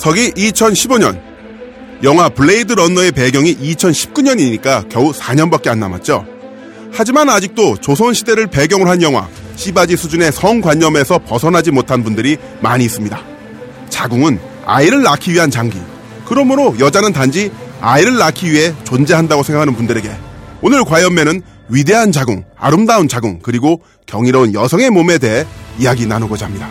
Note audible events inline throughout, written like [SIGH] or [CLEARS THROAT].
서기 2015년 영화 블레이드 런너의 배경이 2019년이니까 겨우 4년밖에 안 남았죠. 하지만 아직도 조선시대를 배경으로 한 영화 씨바지 수준의 성관념에서 벗어나지 못한 분들이 많이 있습니다. 자궁은 아이를 낳기 위한 장기. 그러므로 여자는 단지 아이를 낳기 위해 존재한다고 생각하는 분들에게 오늘 과연매는 위대한 자궁, 아름다운 자궁, 그리고 경이로운 여성의 몸에 대해 이야기 나누고자 합니다.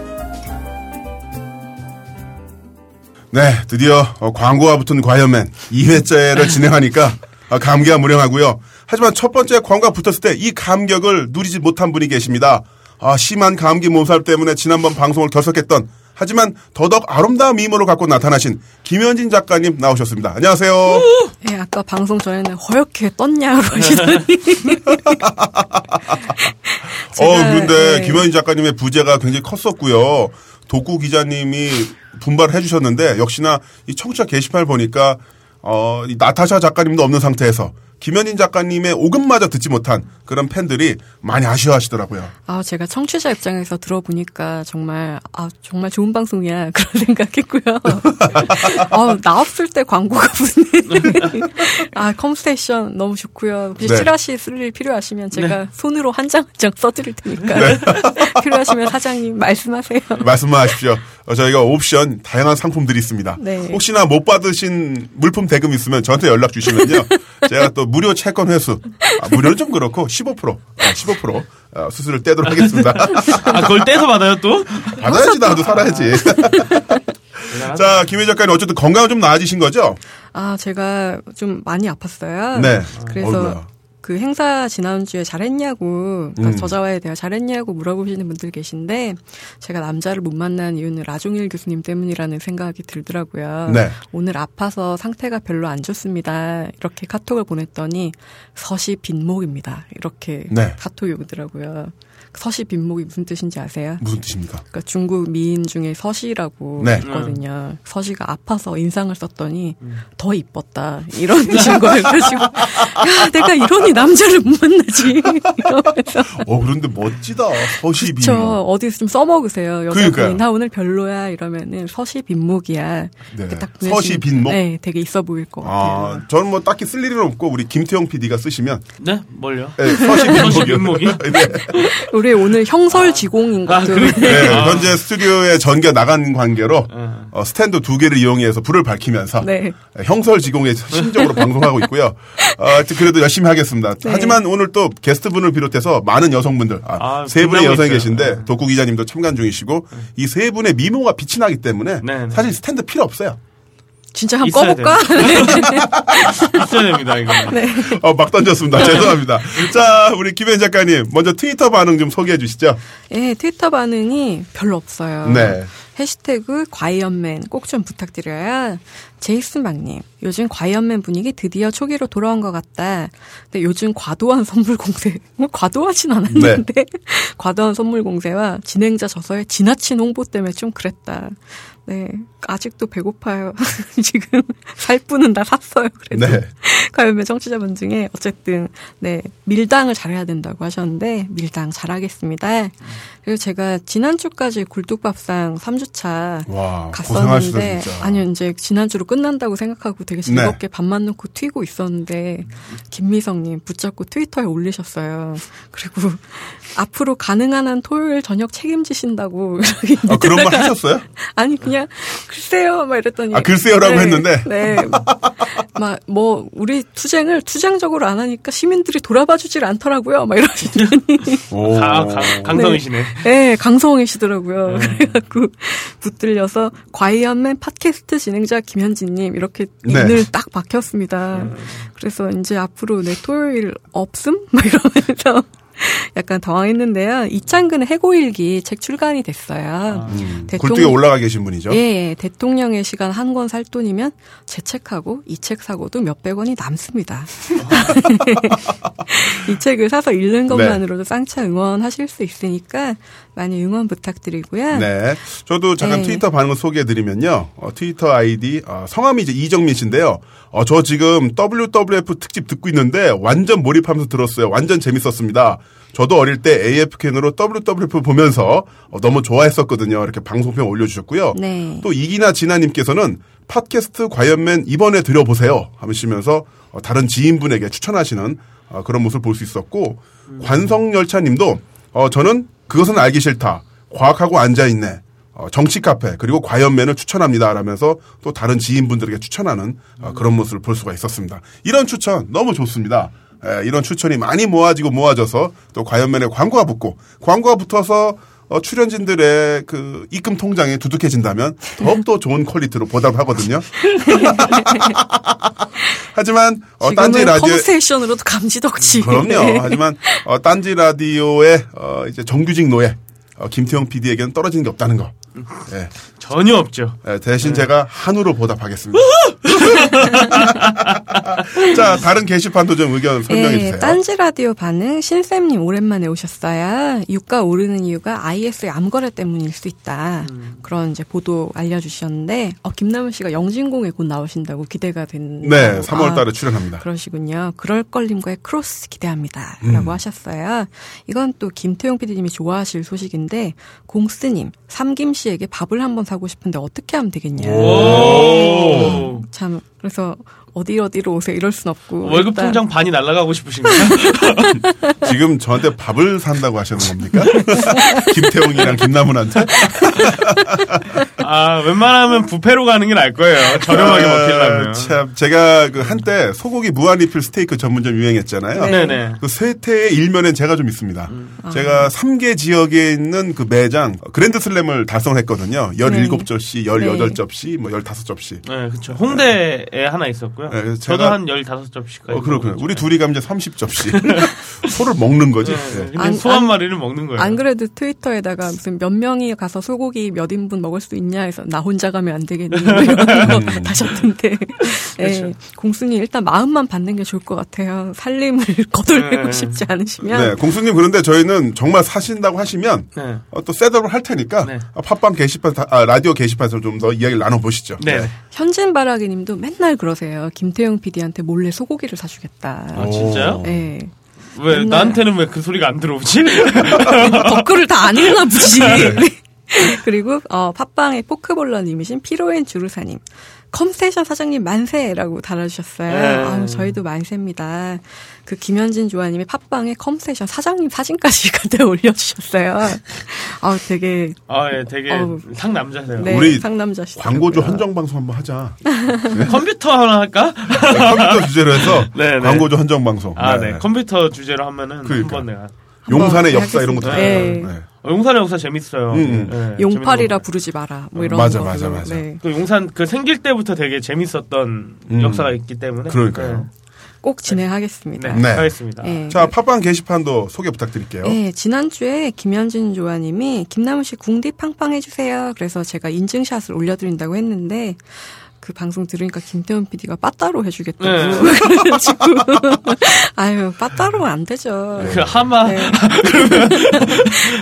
네, 드디어 어, 광고와 붙은 과연맨 2회째를 [LAUGHS] 진행하니까 어, 감기가 무량하고요. 하지만 첫 번째 광고가 붙었을 때 이 감격을 누리지 못한 분이 계십니다. 아, 심한 감기 몸살 때문에 지난번 방송을 결석했던 하지만 더더욱 아름다운 미모를 갖고 나타나신 김현진 작가님 나오셨습니다. 안녕하세요. [LAUGHS] 네, 아까 방송 전에는 허옇게 떴냐고 [LAUGHS] 하시더니. 어, 그런데 네. 김현진 작가님의 부재가 굉장히 컸었고요. 독구 기자님이 분발을 해주셨는데 역시나 이 청취자 게시판을 보니까 어, 이 나타샤 작가님도 없는 상태에서 김현인 작가님의 오금마저 듣지 못한 그런 팬들이 많이 아쉬워하시더라고요. 아, 제가 청취자 입장에서 들어보니까 정말 아 정말 좋은 방송이야 [LAUGHS] 그런 생각했고요. [LAUGHS] 아, 나왔을 때 광고가 붙네. 아, 컴스테이션 너무 좋고요. 혹시 네. 찌라시 쓸 일 필요하시면 제가 네. 손으로 한 장 한 장 써드릴 테니까 네. [LAUGHS] 필요하시면 사장님 말씀하세요. 말씀만 하십시오. 어, 저희가 옵션 다양한 상품들이 있습니다. 네. 혹시나 못 받으신 물품 대금 있으면 저한테 연락 주시면요. [LAUGHS] 제가 또 무료 채권 회수. 아, 무료는 좀 그렇고 15% 아, 15% 어, 수수료를 떼도록 하겠습니다. 아, 그걸 떼서 받아요 또? 받아야지 나도 살아야지. [LAUGHS] 자, 김혜 작가님 어쨌든 건강은 좀 나아지신 거죠? 아, 제가 좀 많이 아팠어요. 네. 그래서 어이구야. 그 행사 지난주에 잘했냐고, 그러니까 음. 저자와에 대해 잘했냐고 물어보시는 분들 계신데, 제가 남자를 못 만난 이유는 라종일 교수님 때문이라는 생각이 들더라고요. 네. 오늘 아파서 상태가 별로 안 좋습니다. 이렇게 카톡을 보냈더니, 서시 빈목입니다. 이렇게 네. 카톡이 오더라고요. 서시 빈목이 무슨 뜻인지 아세요? 무슨 뜻입니까? 그러니까 중국 미인 중에 서시라고 네. 있거든요. 서시가 아파서 인상을 썼더니 음. 더 이뻤다 이런 [LAUGHS] 뜻인 거예요. 야 내가 이 러니 남자를 못 만나지. [LAUGHS] 어 그런데 멋지다 서시 빈목. 어디서 좀 써먹으세요. 여자분이 나 오늘 별로야 이러면은 서시 빈목이야. 네. 딱 서시 빈목. 네, 되게 있어 보일 것 같아요. 아, 저는 뭐 딱히 쓸 일은 없고 우리 김태형 PD가 쓰시면. 네, 뭘요? 네, 서시 [LAUGHS] 빈목이. [LAUGHS] 네. 우리 오늘 형설지공인 것 같아요. 아, 네, 현재 스튜디오에 전기가 나간 관계로 어. 어, 스탠드 두 개를 이용해서 불을 밝히면서 네. 형설지공의 심적으로 방송하고 있고요. 어, 그래도 열심히 하겠습니다. 네. 하지만 오늘 또 게스트분을 비롯해서 많은 여성분들, 아, 아, 세 분의 여성이 있어요. 계신데 네. 독구 기자님도 참관 중이시고 이 세 분의 미모가 빛이 나기 때문에 네, 네. 사실 스탠드 필요 없어요. 진짜 한번 꺼볼까? [LAUGHS] [LAUGHS] 있어야 됩니다, 이거. 네. 어, 막 던졌습니다. 죄송합니다. [LAUGHS] 자, 우리 김현 작가님, 먼저 트위터 반응 좀 소개해 주시죠. 네, 트위터 반응이 별로 없어요. 네. 해시태그 과이언맨 꼭 좀 부탁드려요. 제이슨 박님, 요즘 과이언맨 분위기 드디어 초기로 돌아온 것 같다. 근데 요즘 과도한 선물 공세, 뭐 과도하진 않았는데, 네. [LAUGHS] 과도한 선물 공세와 진행자 저서의 지나친 홍보 때문에 좀 그랬다. 네. 아직도 배고파요. [LAUGHS] 지금 살뿐은 다 샀어요. 그래도 네. [LAUGHS] 과연매 청취자분 중에 어쨌든 네 밀당을 잘해야 된다고 하셨는데 밀당 잘하겠습니다. 그리고 제가 지난 주까지 굴뚝밥상 3주차 와, 갔었는데 아니요 이제 지난 주로 끝난다고 생각하고 되게 즐겁게 네. 밥만 넣고 튀고 있었는데 김미성님 붙잡고 트위터에 올리셨어요. 그리고 앞으로 가능한 한 토요일 저녁 책임지신다고 [LAUGHS] 아, 그런 말 하셨어요? 아니 그냥 글쎄요 막 이랬더니 아 글쎄요라고 네, 했는데 네. 막 뭐 우리 투쟁을 투쟁적으로 안 하니까 시민들이 돌아봐 주질 않더라고요. 막 이러시더니 가, 가, 강성이시네. 네, 네 강성이시더라고요. 네. 그래갖고 붙들려서 과이언맨 팟캐스트 진행자 김현진님 이렇게 네. 인을 딱 박혔습니다. 네. 그래서 이제 앞으로 내 토요일 없음 막 이러면서 [LAUGHS] 약간 당황했는데요. 이창근의 해고일기 책 출간이 됐어요. 아, 음. 굴뚝에 올라가 계신 분이죠. 예, 예. 대통령의 시간 한 권 살 돈이면 제 책하고 이 책 사고도 몇백 원이 남습니다. [LAUGHS] 이 책을 사서 읽는 네. 것만으로도 네. 쌍차 응원하실 수 있으니까 많이 응원 부탁드리고요. 네. 저도 잠깐 네. 트위터 반응 소개해드리면요. 어, 트위터 아이디 어, 성함이 이제 이정민 씨인데요. 어, 저 지금 WWF 특집 듣고 있는데 완전 몰입하면서 들었어요. 완전 재밌었습니다. 저도 어릴 때 AF캔으로 WWF 보면서 어, 너무 좋아했었거든요. 이렇게 방송평 올려주셨고요. 네. 또 이기나 진아님께서는 팟캐스트 과연맨 이번에 들여보세요 하시면서 어, 다른 지인분에게 추천하시는 어, 그런 모습을 볼 수 있었고 음. 관성열차님도 어, 저는 그것은 알기 싫다. 과학하고 앉아있네. 어, 정치 카페 그리고 과연맨을 추천합니다. 라면서 또 다른 지인분들에게 추천하는 어, 그런 모습을 볼 수가 있었습니다. 이런 추천 너무 좋습니다. 에, 이런 추천이 많이 모아지고 모아져서 또 과연맨에 광고가 붙고 광고가 붙어서 어, 출연진들의 그 입금 통장에 두둑해진다면 더욱더 좋은 퀄리티로 보답하거든요. [LAUGHS] 하지만 어, 딴지 라디오 컨세션으로도 감지덕지. 그럼요. 네. 하지만 어, 딴지 라디오의 어, 이제 정규직 노예 어, 김태형 PD에게는 떨어지는 게 없다는 거. 네. 전혀 없죠. 네, 대신 네. 제가 한우로 보답하겠습니다. [LAUGHS] [LAUGHS] 자, 다른 게시판도 좀 의견 설명해 네, 주세요. 딴지 라디오 반응 신쌤님 오랜만에 오셨어요. 유가 오르는 이유가 IS의 암거래 때문일 수 있다. 음. 그런 이제 보도 알려주셨는데 어, 김남은 씨가 영진공에 곧 나오신다고 기대가 된. 네, 3월달에 아, 출연합니다. 그러시군요. 그럴걸님과의 크로스 기대합니다.라고 음. 하셨어요. 이건 또 김태용 PD님이 좋아하실 소식인데 공스님 삼김 씨에게 밥을 한번 사고 싶은데 어떻게 하면 되겠냐. 참 그래서 어디 어디로 오세요 이럴 순 없고 월급 일단. 통장 반이 날라가고 싶으신가요? [LAUGHS] 지금 저한테 밥을 산다고 하시는 겁니까? [LAUGHS] 김태웅이랑 김남훈한테? [LAUGHS] 아 웬만하면 부페로 가는 게 나을 거예요. 저렴하게 아, 먹히려면. 참 제가 그 한때 소고기 무한리필 스테이크 전문점 유행했잖아요. 네네. 네. 그 쇠퇴의 일면엔 제가 좀 있습니다. 음. 제가 3개 지역에 있는 그 매장 그랜드슬램을 달성했거든요. 17접시, 18접시, 뭐 15접시. 네, 그렇죠. 홍대에 하나 있었고 있었고요. 네, 저도 한 15접시까지. 어, 그렇군요. 우리 둘이 가면 이제 30접시. [LAUGHS] 소를 먹는 거지. 네, 네. 안, 소한 마리를 먹는 거예요. 안 그래도 트위터에다가 무슨 몇 명이 가서 소고기 몇 인분 먹을 수 있냐 해서 나 혼자 가면 안 되겠니? 뭐 이런 거 음. [LAUGHS] 다셨던데. [LAUGHS] 그렇죠. 네, 공수님 일단 마음만 받는 게 좋을 것 같아요. 살림을 거덜내고 네. 싶지 않으시면. 네, 공수님 그런데 저희는 정말 사신다고 하시면 네. 어, 또 셋업을 할 테니까 네. 어, 팟빵 게시판, 아, 라디오 게시판에서 좀 더 이야기를 나눠보시죠. 네. 현진바라기님도 맨날 그러세요. 김태형 PD한테 몰래 소고기를 사주겠다. 아, 진짜요? 네. 왜 맨날... 나한테는 왜 그 소리가 안 들어오지? [LAUGHS] 댓글을 다 안 읽나 보지. 네. [LAUGHS] 그리고 어, 팟빵의 포크볼러님이신 피로엔 주루사님. 컴스테이션 사장님 만세라고 달아주셨어요. 네. 아, 저희도 만세입니다. 그 김현진 조아님이 팟빵에 컴스테이션 사장님 사진까지 [LAUGHS] 그때 올려주셨어요. 아, 되게. 아, 예, 되게 어, 상남자세요. 네, 우리 상남자시. 광고주 헌정 방송 한번 하자. 네? [LAUGHS] 컴퓨터 하나 할까? 네, 컴퓨터 주제로 해서 [LAUGHS] 네, 네. 광고주 헌정 방송. 아, 네. 컴퓨터 주제로 하면은 그러니까. 한번 내가. 용산의 역사 이런 것도 네. 네. 어, 용산의 역사 재밌어요. 음, 음. 네, 용팔이라 부르지 마라. 뭐 이런 맞아, 거. 맞아, 맞아. 네. 그 용산 그 생길 때부터 되게 재밌었던 음. 역사가 있기 때문에. 그러니까요. 네. 꼭 진행하겠습니다. 네, 네. 하겠습니다. 네. 자, 팟빵 게시판도 소개 부탁드릴게요. 네, 지난주에 김현진 조아님이 김남우 씨 궁디 팡팡 해주세요. 그래서 제가 인증샷을 올려드린다고 했는데 그 방송 들으니까 김태훈 PD가 빠따로 해주겠다고. 네. [LAUGHS] 그래가지고 [LAUGHS] 아유 빠따로는 안 되죠. 그 하마. 네.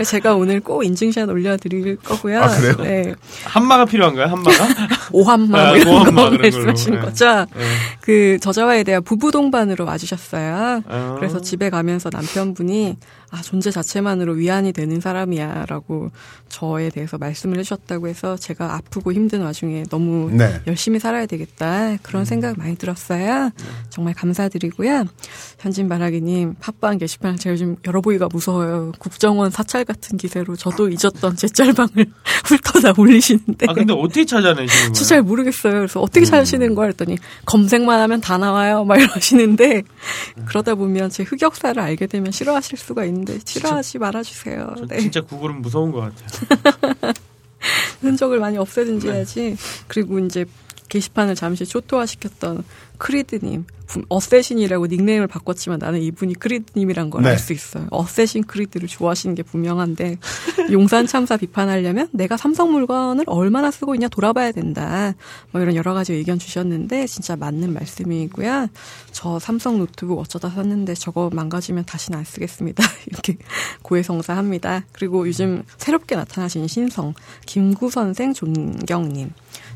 제가 오늘 꼭 인증샷 올려드릴 거고요. 아 그래요? 네. 한마가 필요한가요? 한마가? 오한마 아, 이런 거 말씀하신 네. 거죠. 네. 그 저자와에 대한 부부 동반으로 와주셨어요. 아. 그래서 집에 가면서 남편분이 아, 존재 자체만으로 위안이 되는 사람이야 라고 저에 대해서 말씀을 해주셨다고 해서 제가 아프고 힘든 와중에 너무 네. 열심히 살아야 되겠다 그런 음. 생각 많이 들었어요. 정말 감사드리고요. 현진 바라기님 팟빵 게시판 제가 요즘 열어보기가 무서워요. 국정원 사찰 같은 기세로 저도 잊었던 제 짤방을 [LAUGHS] 훑어다 올리시는데. 아 근데 어떻게 찾아내시는 거예요? 잘 모르겠어요. 그래서 어떻게 음. 찾으시는 거야 했더니 검색만 하면 다 나와요. 막 이러시는데 그러다 보면 제 흑역사를 알게 되면 싫어하실 수가 있는. 있는데 싫어하지 말아주세요. 네. 진짜 구글은 무서운 것 같아요. [LAUGHS] 흔적을 많이 없애든지야지. 네. 그리고 이제 게시판을 잠시 초토화시켰던 크리드님, 어세신이라고 닉네임을 바꿨지만 나는 이분이 크리드님이란 걸 알수 네. 있어요. 어세신 크리드를 좋아하시는 게 분명한데 용산 참사 비판하려면 내가 삼성 물건을 얼마나 쓰고 있냐 돌아봐야 된다. 뭐 이런 여러 가지 의견 주셨는데 진짜 맞는 말씀이고요. 저 삼성 노트북 어쩌다 샀는데 저거 망가지면 다시는 안 쓰겠습니다. [LAUGHS] 이렇게 고해성사합니다. 그리고 요즘 새롭게 나타나신 신성 김구 선생 존경님.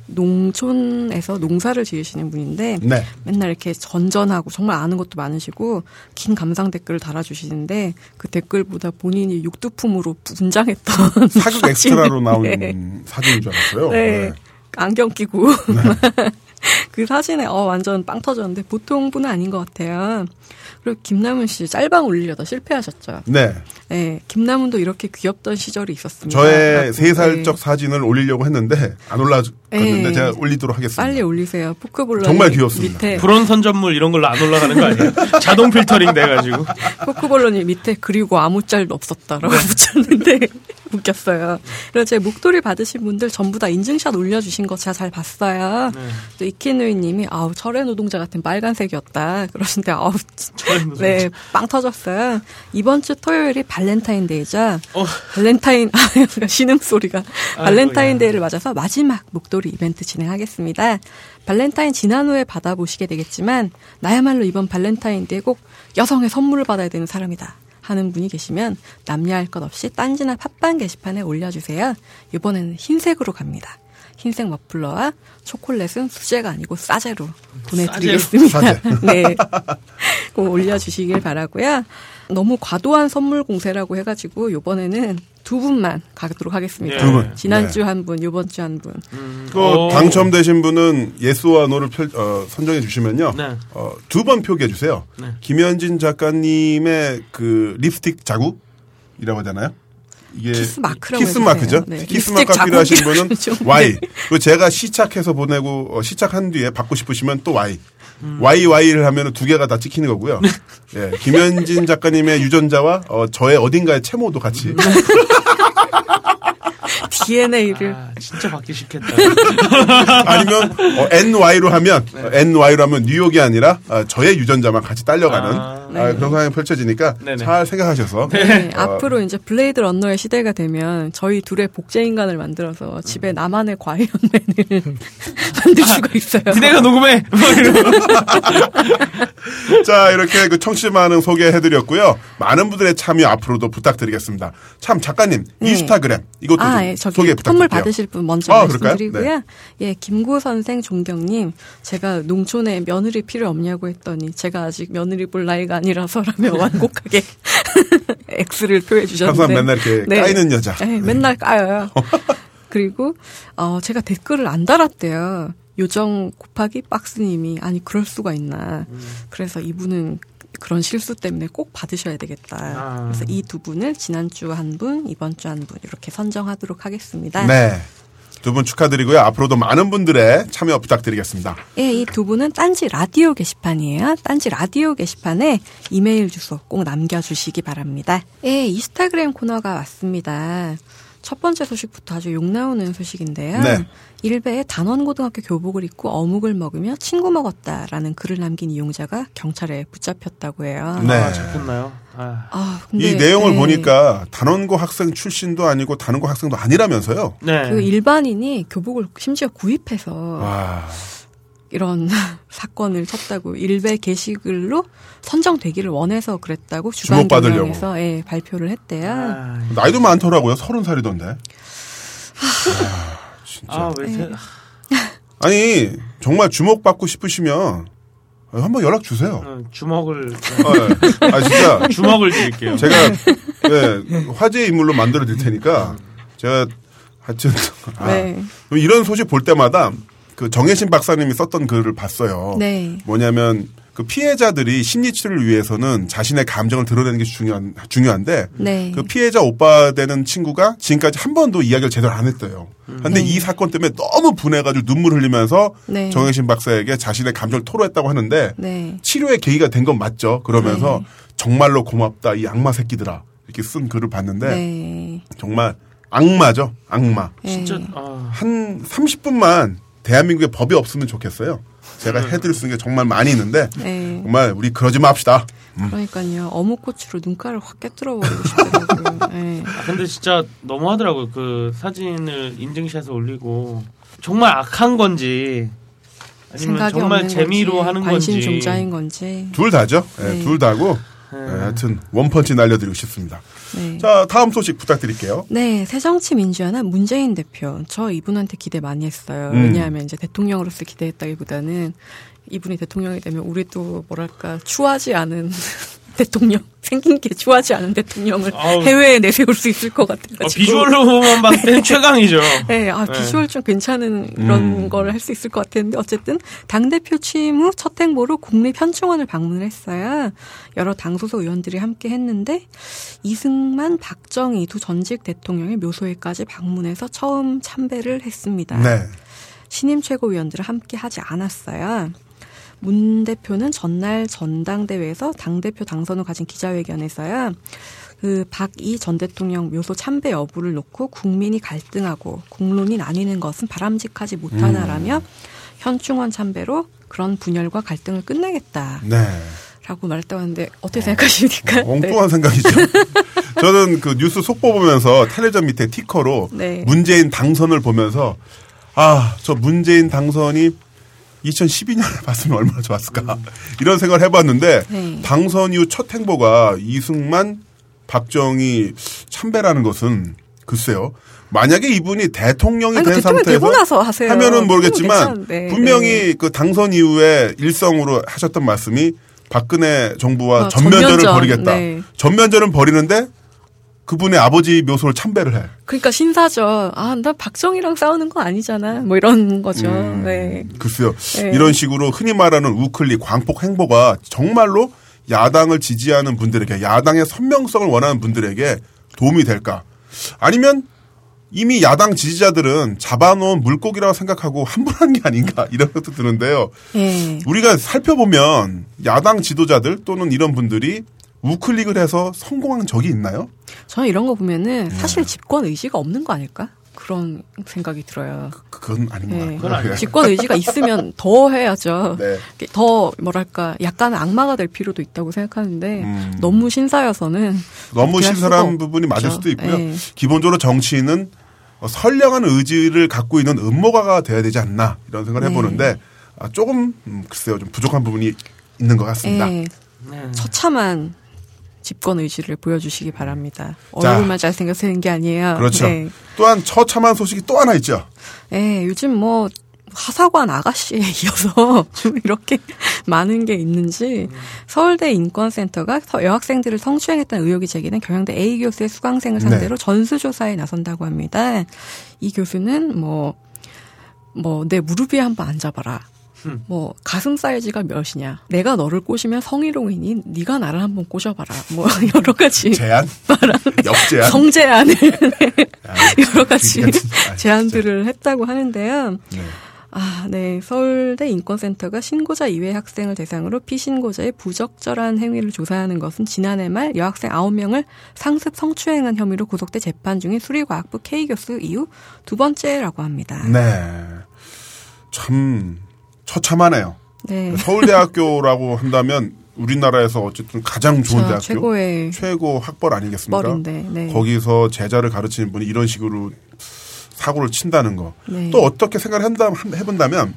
농촌에서 농사를 지으시는 분인데 네. 맨날 이렇게 전전하고 정말 아는 것도 많으시고 긴 감상 댓글을 달아주시는데 그 댓글보다 본인이 육두품으로 분장했던 [LAUGHS] 사극 엑스트라로 나온 네. 사진인 줄 알았어요. 네. 네. 안경 끼고 네. [LAUGHS] 그 사진에 어 완전 빵 터졌는데 보통 분은 아닌 것 같아요. 그리고 김남은 씨 짤방 올리려다 실패하셨죠. 네. 네, 김남은도 이렇게 귀엽던 시절이 있었습니다. 저의 세 살적 네. 사진을 올리려고 했는데 안 올라갔는데 네. 제가 올리도록 하겠습니다. 빨리 올리세요. 포크볼러 정말 귀엽습니다. 밑에 불온 선전물 이런 걸로 안 올라가는 거 아니에요? [LAUGHS] 자동 필터링 돼가지고 포크볼러님 밑에 그리고 아무 짤도 없었다라고 네. 붙였는데 [LAUGHS] 웃겼어요. 그래서 제 목도리 받으신 분들 전부 다 인증샷 올려주신 거 제가 잘 봤어요. 네. 또 이키누이님이 아우 철의 노동자 같은 빨간색이었다 그러신데 아우 네, 빵 터졌어요. 이번 주 토요일이 발렌타인데이죠. 어. 발렌타인 [LAUGHS] 아 신음 소리가 발렌타인데이를 맞아서 마지막 목도리 이벤트 진행하겠습니다. 발렌타인 지난 후에 받아보시게 되겠지만 나야말로 이번 발렌타인데이 꼭 여성의 선물을 받아야 되는 사람이다. 하는 분이 계시면 남녀할 것 없이 딴지나 팟빵 게시판에 올려주세요. 이번에는 흰색으로 갑니다. 흰색 머플러와 초콜릿은 수제가 아니고 싸제로 보내드리겠습니다. 싸제. [LAUGHS] 네. 꼭 올려주시길 바라고요. 너무 과도한 선물 공세라고 해가지고 요번에는 두 분만 가도록 하겠습니다. 두 분. 지난주 네. 한 분, 요번 주 한 분. 음. 그 당첨되신 분은 yes와 no를 펼, 어, 선정해 주시면요. 네. 어, 두 번 표기해 주세요. 네. 김현진 작가님의 그 립스틱 자국이라고 하잖아요. 이게 키스 마크라고 키스 마크죠. 네. 키스 마크가 필요하신 분은 Y. 그리고 제가 시착해서 보내고 어, 시착한 뒤에 받고 싶으시면 또 Y. 음. YY를 하면 두 개가 다 찍히는 거고요. 네. [LAUGHS] 예, 김현진 작가님의 유전자와 어, 저의 어딘가의 체모도 같이. [LAUGHS] [LAUGHS] 음. DNA를 아, 진짜 받기 싫겠다. [LAUGHS] 아니면 어, NY로 하면 네. NY로 하면 뉴욕이 아니라 어, 저의 유전자만 같이 딸려가는 아, 네. 아, 그런 상황이 펼쳐지니까 네네. 잘 생각하셔서 네. 네. 어, 앞으로 이제 블레이드 런너의 시대가 되면 저희 둘의 복제 인간을 만들어서 집에 나만의 과이언맨을 [LAUGHS] 만들 수가 있어요. 니네가 녹음해. 자 이렇게 그 청취 많은 소개해드렸고요. 많은 분들의 참여 앞으로도 부탁드리겠습니다. 참 작가님 네. 인스타그램 이것도 아, 예, 저기 소개. 선물 받으실 분 먼저 아, 말씀드리고요. 네. 예, 김구 선생 종경님 제가 농촌에 며느리 필요 없냐고 했더니 제가 아직 며느리 볼 나이가 아니라서라며 [LAUGHS] 완곡하게 [LAUGHS] X를 표해 주셨는데 항상 맨날 이렇게 네. 까이는 여자. 네, 맨날 까여요. [LAUGHS] 그리고 어, 제가 댓글을 안 달았대요. 요정 곱하기 박스님이 아니 그럴 수가 있나. 음. 그래서 이분은 그런 실수 때문에 꼭 받으셔야 되겠다. 아. 그래서 이 두 분을 지난주 한 분, 이번 주 한 분 이렇게 선정하도록 하겠습니다. 네. 두 분 축하드리고요. 앞으로도 많은 분들의 참여 부탁드리겠습니다. 예, 이 두 분은 딴지 라디오 게시판이에요. 딴지 라디오 게시판에 이메일 주소 꼭 남겨주시기 바랍니다. 예, 인스타그램 코너가 왔습니다. 첫 번째 소식부터 아주 욕 나오는 소식인데요. 네. 일베에 단원고등학교 교복을 입고 어묵을 먹으며 친구 먹었다라는 글을 남긴 이용자가 경찰에 붙잡혔다고 해요. 네. 아, 잡혔나요? 아. 아 근데, 이 내용을 네. 보니까 단원고 학생 출신도 아니고 단원고 학생도 아니라면서요? 네. 그 일반인이 교복을 심지어 구입해서 와. 이런 [LAUGHS] 사건을 쳤다고 일베 게시글로 선정되기를 원해서 그랬다고 주간 경영에서 예, 발표를 했대요. 아, 나이도 많더라고요. 서른 살이던데. 아, 진짜. 아, 왜 세... 아니 정말 주목받고 싶으시면 한번 연락 주세요. 어, 주먹을. 아, 네. 아, 진짜. [LAUGHS] 주먹을 드릴게요. 제가, 네, 화제의 인물로 만들어 드릴 테니까, 제가, 하여튼, 아, 네. 이런 소식 볼 때마다 그 정혜신 박사님이 썼던 글을 봤어요. 네. 뭐냐면 그 피해자들이 심리 치료를 위해서는 자신의 감정을 드러내는 게 중요한 중요한데 네. 그 피해자 오빠 되는 친구가 지금까지 한 번도 이야기를 제대로 안 했대요. 그런데 네. 이 사건 때문에 너무 분해가지고 눈물 흘리면서 네. 정혜신 박사에게 자신의 감정을 토로했다고 하는데 네. 치료의 계기가 된 건 맞죠. 그러면서 네. 정말로 고맙다 이 악마 새끼들아 이렇게 쓴 글을 봤는데 네. 정말 악마죠 악마. 진짜 아... 한 30분만 대한민국에 법이 없으면 좋겠어요. 제가 음. 해드릴 수 있는 게 정말 많이 있는데 네. 정말 우리 그러지 맙시다. 음. 그러니까요. 어묵꼬치로 눈가를 확 깨뜨려 버리고 싶더라고요. 네. 아, 근데 진짜 너무하더라고요. 그 사진을 인증샷에 올리고 정말 악한 건지 아니면 정말 재미로 건지, 하는 관심 건지 관심 종자인 건지 둘 다죠. 네, 네. 둘 다고 네. 네, 하여튼 원펀치 날려드리고 싶습니다. 네. 자, 다음 소식 부탁드릴게요. 네, 새정치민주연합 문재인 대표. 저 이분한테 기대 많이 했어요. 음. 왜냐하면 이제 대통령으로서 기대했다기보다는 이분이 대통령이 되면 우리 도 뭐랄까 추하지 않은 [LAUGHS] 대통령 생긴 게 좋아하지 않은 대통령을 아우. 해외에 내세울 수 있을 것 같아가지고 아, 비주얼로만 봤을 때 [LAUGHS] 최강이죠. 네, 아 네. 비주얼 좀 괜찮은 그런 음. 거를 할수 있을 것 같았는데 어쨌든 당 대표 취임 후 첫 행보로 국립 현충원을 방문을 했어요. 여러 당 소속 의원들이 함께 했는데 이승만, 박정희 두 전직 대통령의 묘소에까지 방문해서 처음 참배를 했습니다. 네. 신임 최고위원들을 함께 하지 않았어요. 문 대표는 전날 전당대회에서 당대표 당선 후 가진 기자회견에서요. 그 박이 전 대통령 묘소 참배 여부를 놓고 국민이 갈등하고 공론이 나뉘는 것은 바람직하지 못하다라며 음. 현충원 참배로 그런 분열과 갈등을 끝내겠다. 네. 라고 말했다고 하는데 어떻게 생각하십니까? 어, 엉뚱한 네. 생각이죠. [LAUGHS] 저는 그 뉴스 속보 보면서 텔레전 밑에 티커로 네. 문재인 당선을 보면서 아, 저 문재인 당선이 2012년에 [LAUGHS] 봤으면 얼마나 좋았을까. 음. 이런 생각을 해봤는데, 네. 당선 이후 첫 행보가 이승만, 박정희 참배라는 것은 글쎄요. 만약에 이분이 대통령이 아니, 된 상태에서 하면은 모르겠지만 네. 분명히 네. 그 당선 이후에 일성으로 하셨던 말씀이 박근혜 정부와 아, 전면전을 전면전. 벌이겠다. 네. 전면전은 벌이는데 그분의 아버지 묘소를 참배를 해. 그러니까 신사죠. 아, 나 박정희랑 싸우는 거 아니잖아. 뭐 이런 거죠. 음, 네. 글쎄요. 네. 이런 식으로 흔히 말하는 우클릭, 광폭 행보가 정말로 야당을 지지하는 분들에게, 야당의 선명성을 원하는 분들에게 도움이 될까? 아니면 이미 야당 지지자들은 잡아놓은 물고기라고 생각하고 함부로한 게 아닌가 [LAUGHS] 이런 것도 드는데요. 네. 우리가 살펴보면 야당 지도자들 또는 이런 분들이 우클릭을 해서 성공한 적이 있나요? 저는 이런 거 보면은 네. 사실 집권 의지가 없는 거 아닐까? 그런 생각이 들어요. 그, 건 아닌 것 네. 같고요. 집권 의지가 있으면 [LAUGHS] 더 해야죠. 네. 더 뭐랄까 약간 악마가 될 필요도 있다고 생각하는데 음. 너무 신사여서는 너무 신사한 부분이 맞을 수도 있고요. 네. 기본적으로 정치인은 선량한 의지를 갖고 있는 음모가가 돼야 되지 않나 이런 생각을 네. 해보는데 아, 조금 음, 글쎄요 좀 부족한 부분이 있는 것 같습니다. 네. 처참한 집권 의지를 보여주시기 바랍니다. 얼굴만 잘생겨서 되는 게 아니에요. 그렇죠. 네. 또한 처참한 소식이 또 하나 있죠. 네, 요즘 뭐 하사관 아가씨에 [LAUGHS] 이어서 좀 이렇게 많은 게 있는지 서울대 인권센터가 여학생들을 성추행했다는 의혹이 제기된 경영대 A 교수의 수강생을 네. 상대로 네. 전수조사에 나선다고 합니다. 이 교수는 뭐, 뭐, 내 무릎 위에 한번 앉아봐라. 음. 뭐 가슴 사이즈가 몇이냐. 내가 너를 꼬시면 성희롱이니 네가 나를 한번 꼬셔봐라. 뭐 [LAUGHS] 여러 가지 제안, 역제안, 성제안을 아, [LAUGHS] 여러 가지 제안들을 했다고 하는데요. 네. 아, 네. 서울대 인권센터가 신고자 이외 학생을 대상으로 피신고자의 부적절한 행위를 조사하는 것은 지난해 말 여학생 9명을 상습 성추행한 혐의로 구속돼 재판 중인 수리과학부 K교수 이후 두 번째라고 합니다. 네. 참 처참하네요. 네. 서울대학교라고 한다면 우리나라에서 어쨌든 가장 좋은 대학교, 최고의 최고 학벌 아니겠습니까? 뻘인데, 네. 거기서 제자를 가르치는 분이 이런 식으로 사고를 친다는 거. 네. 또 어떻게 생각을 한다, 해본다면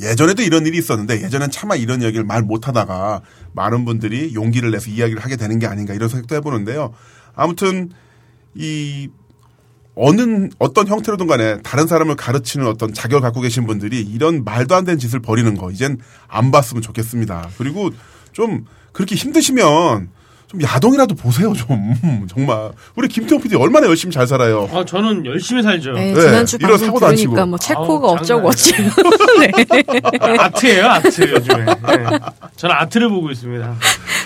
예전에도 이런 일이 있었는데 예전엔 차마 이런 이야기를 말 못하다가 많은 분들이 용기를 내서 이야기를 하게 되는 게 아닌가 이런 생각도 해보는데요. 아무튼 이 어느 어떤 형태로든 간에 다른 사람을 가르치는 어떤 자격을 갖고 계신 분들이 이런 말도 안 되는 짓을 벌이는 거 이젠 안 봤으면 좋겠습니다. 그리고 좀 그렇게 힘드시면 좀 야동이라도 보세요 좀 [LAUGHS] 정말 우리 김태형 PD 얼마나 열심히 잘 살아요. 아 저는 열심히 살죠. 네, 네. 지난주 네, 방송 들으니까 뭐 체코가 아우, 어쩌고 어쩌고. 네. [LAUGHS] 아트예요 아트 요즘에. 네. 저는 아트를 보고 있습니다.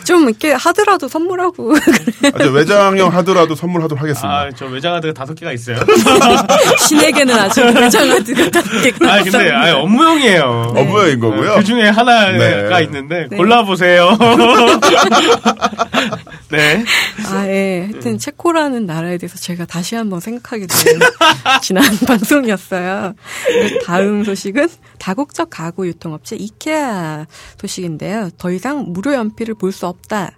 좀 이렇게 하더라도 선물하고. 아, 외장형 하더라도 선물하도록 하겠습니다. 아, 저 외장 하드가 다섯 개가 있어요. [LAUGHS] 신에게는 아직 외장 하드가 다섯 개가. 아, 근데 아, 업무용이에요. 네. 업무용인 거고요. 그 중에 하나가 네. 있는데 네. 골라 보세요. [LAUGHS] 네. 아, 예. 하여튼 체코라는 나라에 대해서 제가 다시 한번 생각하게 된 [LAUGHS] 지난 [LAUGHS] 방송이었어요. 다음 소식은 다국적 가구 유통업체 이케아 소식인데요. 더 이상 무료 연필을 볼 수 없다.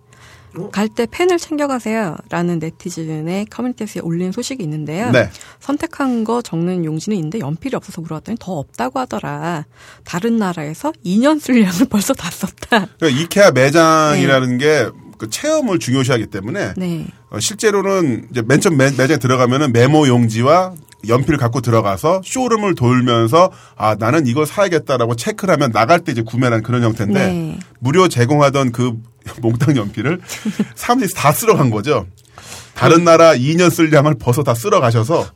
갈때 펜을 챙겨가세요. 라는 네티즌의 커뮤니티에서 올린 소식이 있는데요. 네. 선택한 거 적는 용지는 있는데 연필이 없어서 물어봤더니 더 없다고 하더라. 다른 나라에서 2년 쓸 양을 벌써 다 썼다. 그러니까 이케아 매장이라는 네. 게 그 체험을 중요시하기 때문에 네. 어, 실제로는 이제 맨 처음 매, 매장에 들어가면은 메모 용지와 연필을 갖고 들어가서 쇼룸을 돌면서 아 나는 이걸 사야겠다라고 체크를 하면 나갈 때 이제 구매하는 그런 형태인데 네. 무료 제공하던 그 [LAUGHS] 몽땅 연필을 사람들이 다 쓸어 간 거죠. 다른 나라 2년 쓸 양을 벌써 다 쓸어 가셔서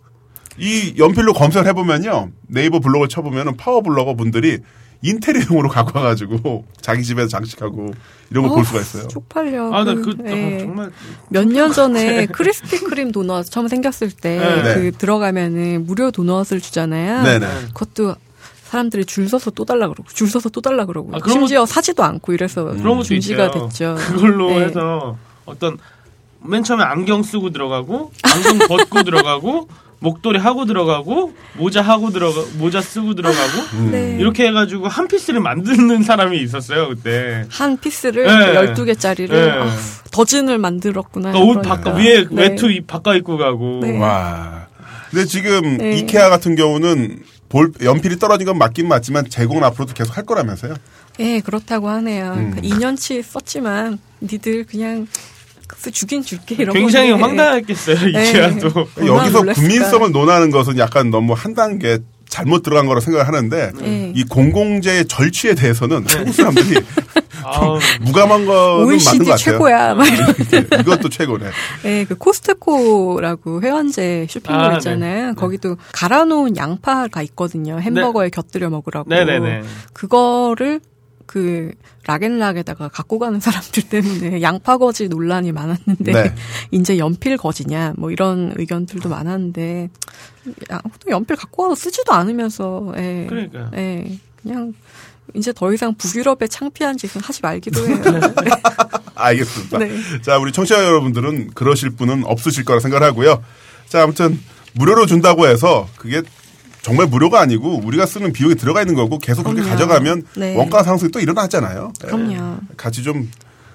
이 연필로 검색을 해보면요 네이버 블로그를 쳐보면은 파워 블로거 분들이 인테리어용으로 갖고 와가지고 [LAUGHS] 자기 집에서 장식하고 이런 걸볼 어, 수가 있어요. 쪽팔려. 아, 나 그, 그 네. 정말. 몇 년 전에 크리스피 크림 도넛 처음 생겼을 때그 네. 들어가면은 무료 도넛을 주잖아요. 네네. 그것도 사람들이 줄 서서 또 달라 그러고 줄 서서 또 달라 그러고 아, 심지어 거, 사지도 않고 이래서 음. 중지가 됐죠. 그걸로 네. 해서 어떤 맨 처음에 안경 쓰고 들어가고 안경 벗고 들어가고 목도리 하고 들어가고 모자 하고 들어가 모자 쓰고 들어가고 음. 네. 이렇게 해가지고 한 piece를 만드는 사람이 있었어요 그때 한 피스를 네. 12개짜리를 네. 아, 더진을 만들었구나 그러니까 옷 바꿔 위에 네. 외투 바꿔 입고 가고 네. 와 근데 지금 네. 이케아 같은 경우는 볼 연필이 떨어진 건 맞긴 맞지만 제공은 앞으로도 계속 할 거라면서요? 네 그렇다고 하네요 음. 그 2년치 썼지만 니들 그냥 그 주긴 줄게 이런 굉장히 거 황당했겠어요 네. 이케아도 여기서 국민성을 논하는 것은 약간 너무 한 단계 잘못 들어간 거라 생각을 하는데 네. 이 공공재의 절취에 대해서는 네. 한국 사람들이 [LAUGHS] 무감한 거는 맞는 것 같아요. 최고야. 네. 이것도 최고네. 네, 그 코스트코라고 회원제 쇼핑몰 아, 네. 있잖아요. 네. 거기도 갈아놓은 양파가 있거든요. 햄버거에 네. 곁들여 먹으라고. 네네네. 그거를 그 락앤락에다가 갖고 가는 사람들 때문에 [LAUGHS] 양파 거지 논란이 많았는데 네. [LAUGHS] 이제 연필 거지냐 뭐 이런 의견들도 많았는데 또 연필 갖고 와서 쓰지도 않으면서 예. 그러니까 예. 그냥 이제 더 이상 북유럽의 창피한 짓은 하지 말기도 해요. [LAUGHS] 네. 알겠습니다. 네. 자, 우리 청취자 여러분들은 그러실 분은 없으실 거라 생각하고요. 자, 아무튼 무료로 준다고 해서 그게 정말 무료가 아니고 우리가 쓰는 비용이 들어가 있는 거고 계속 그럼요. 그렇게 가져가면 네. 원가 상승이 또 일어나잖아요. 그럼요. 네. 같이 좀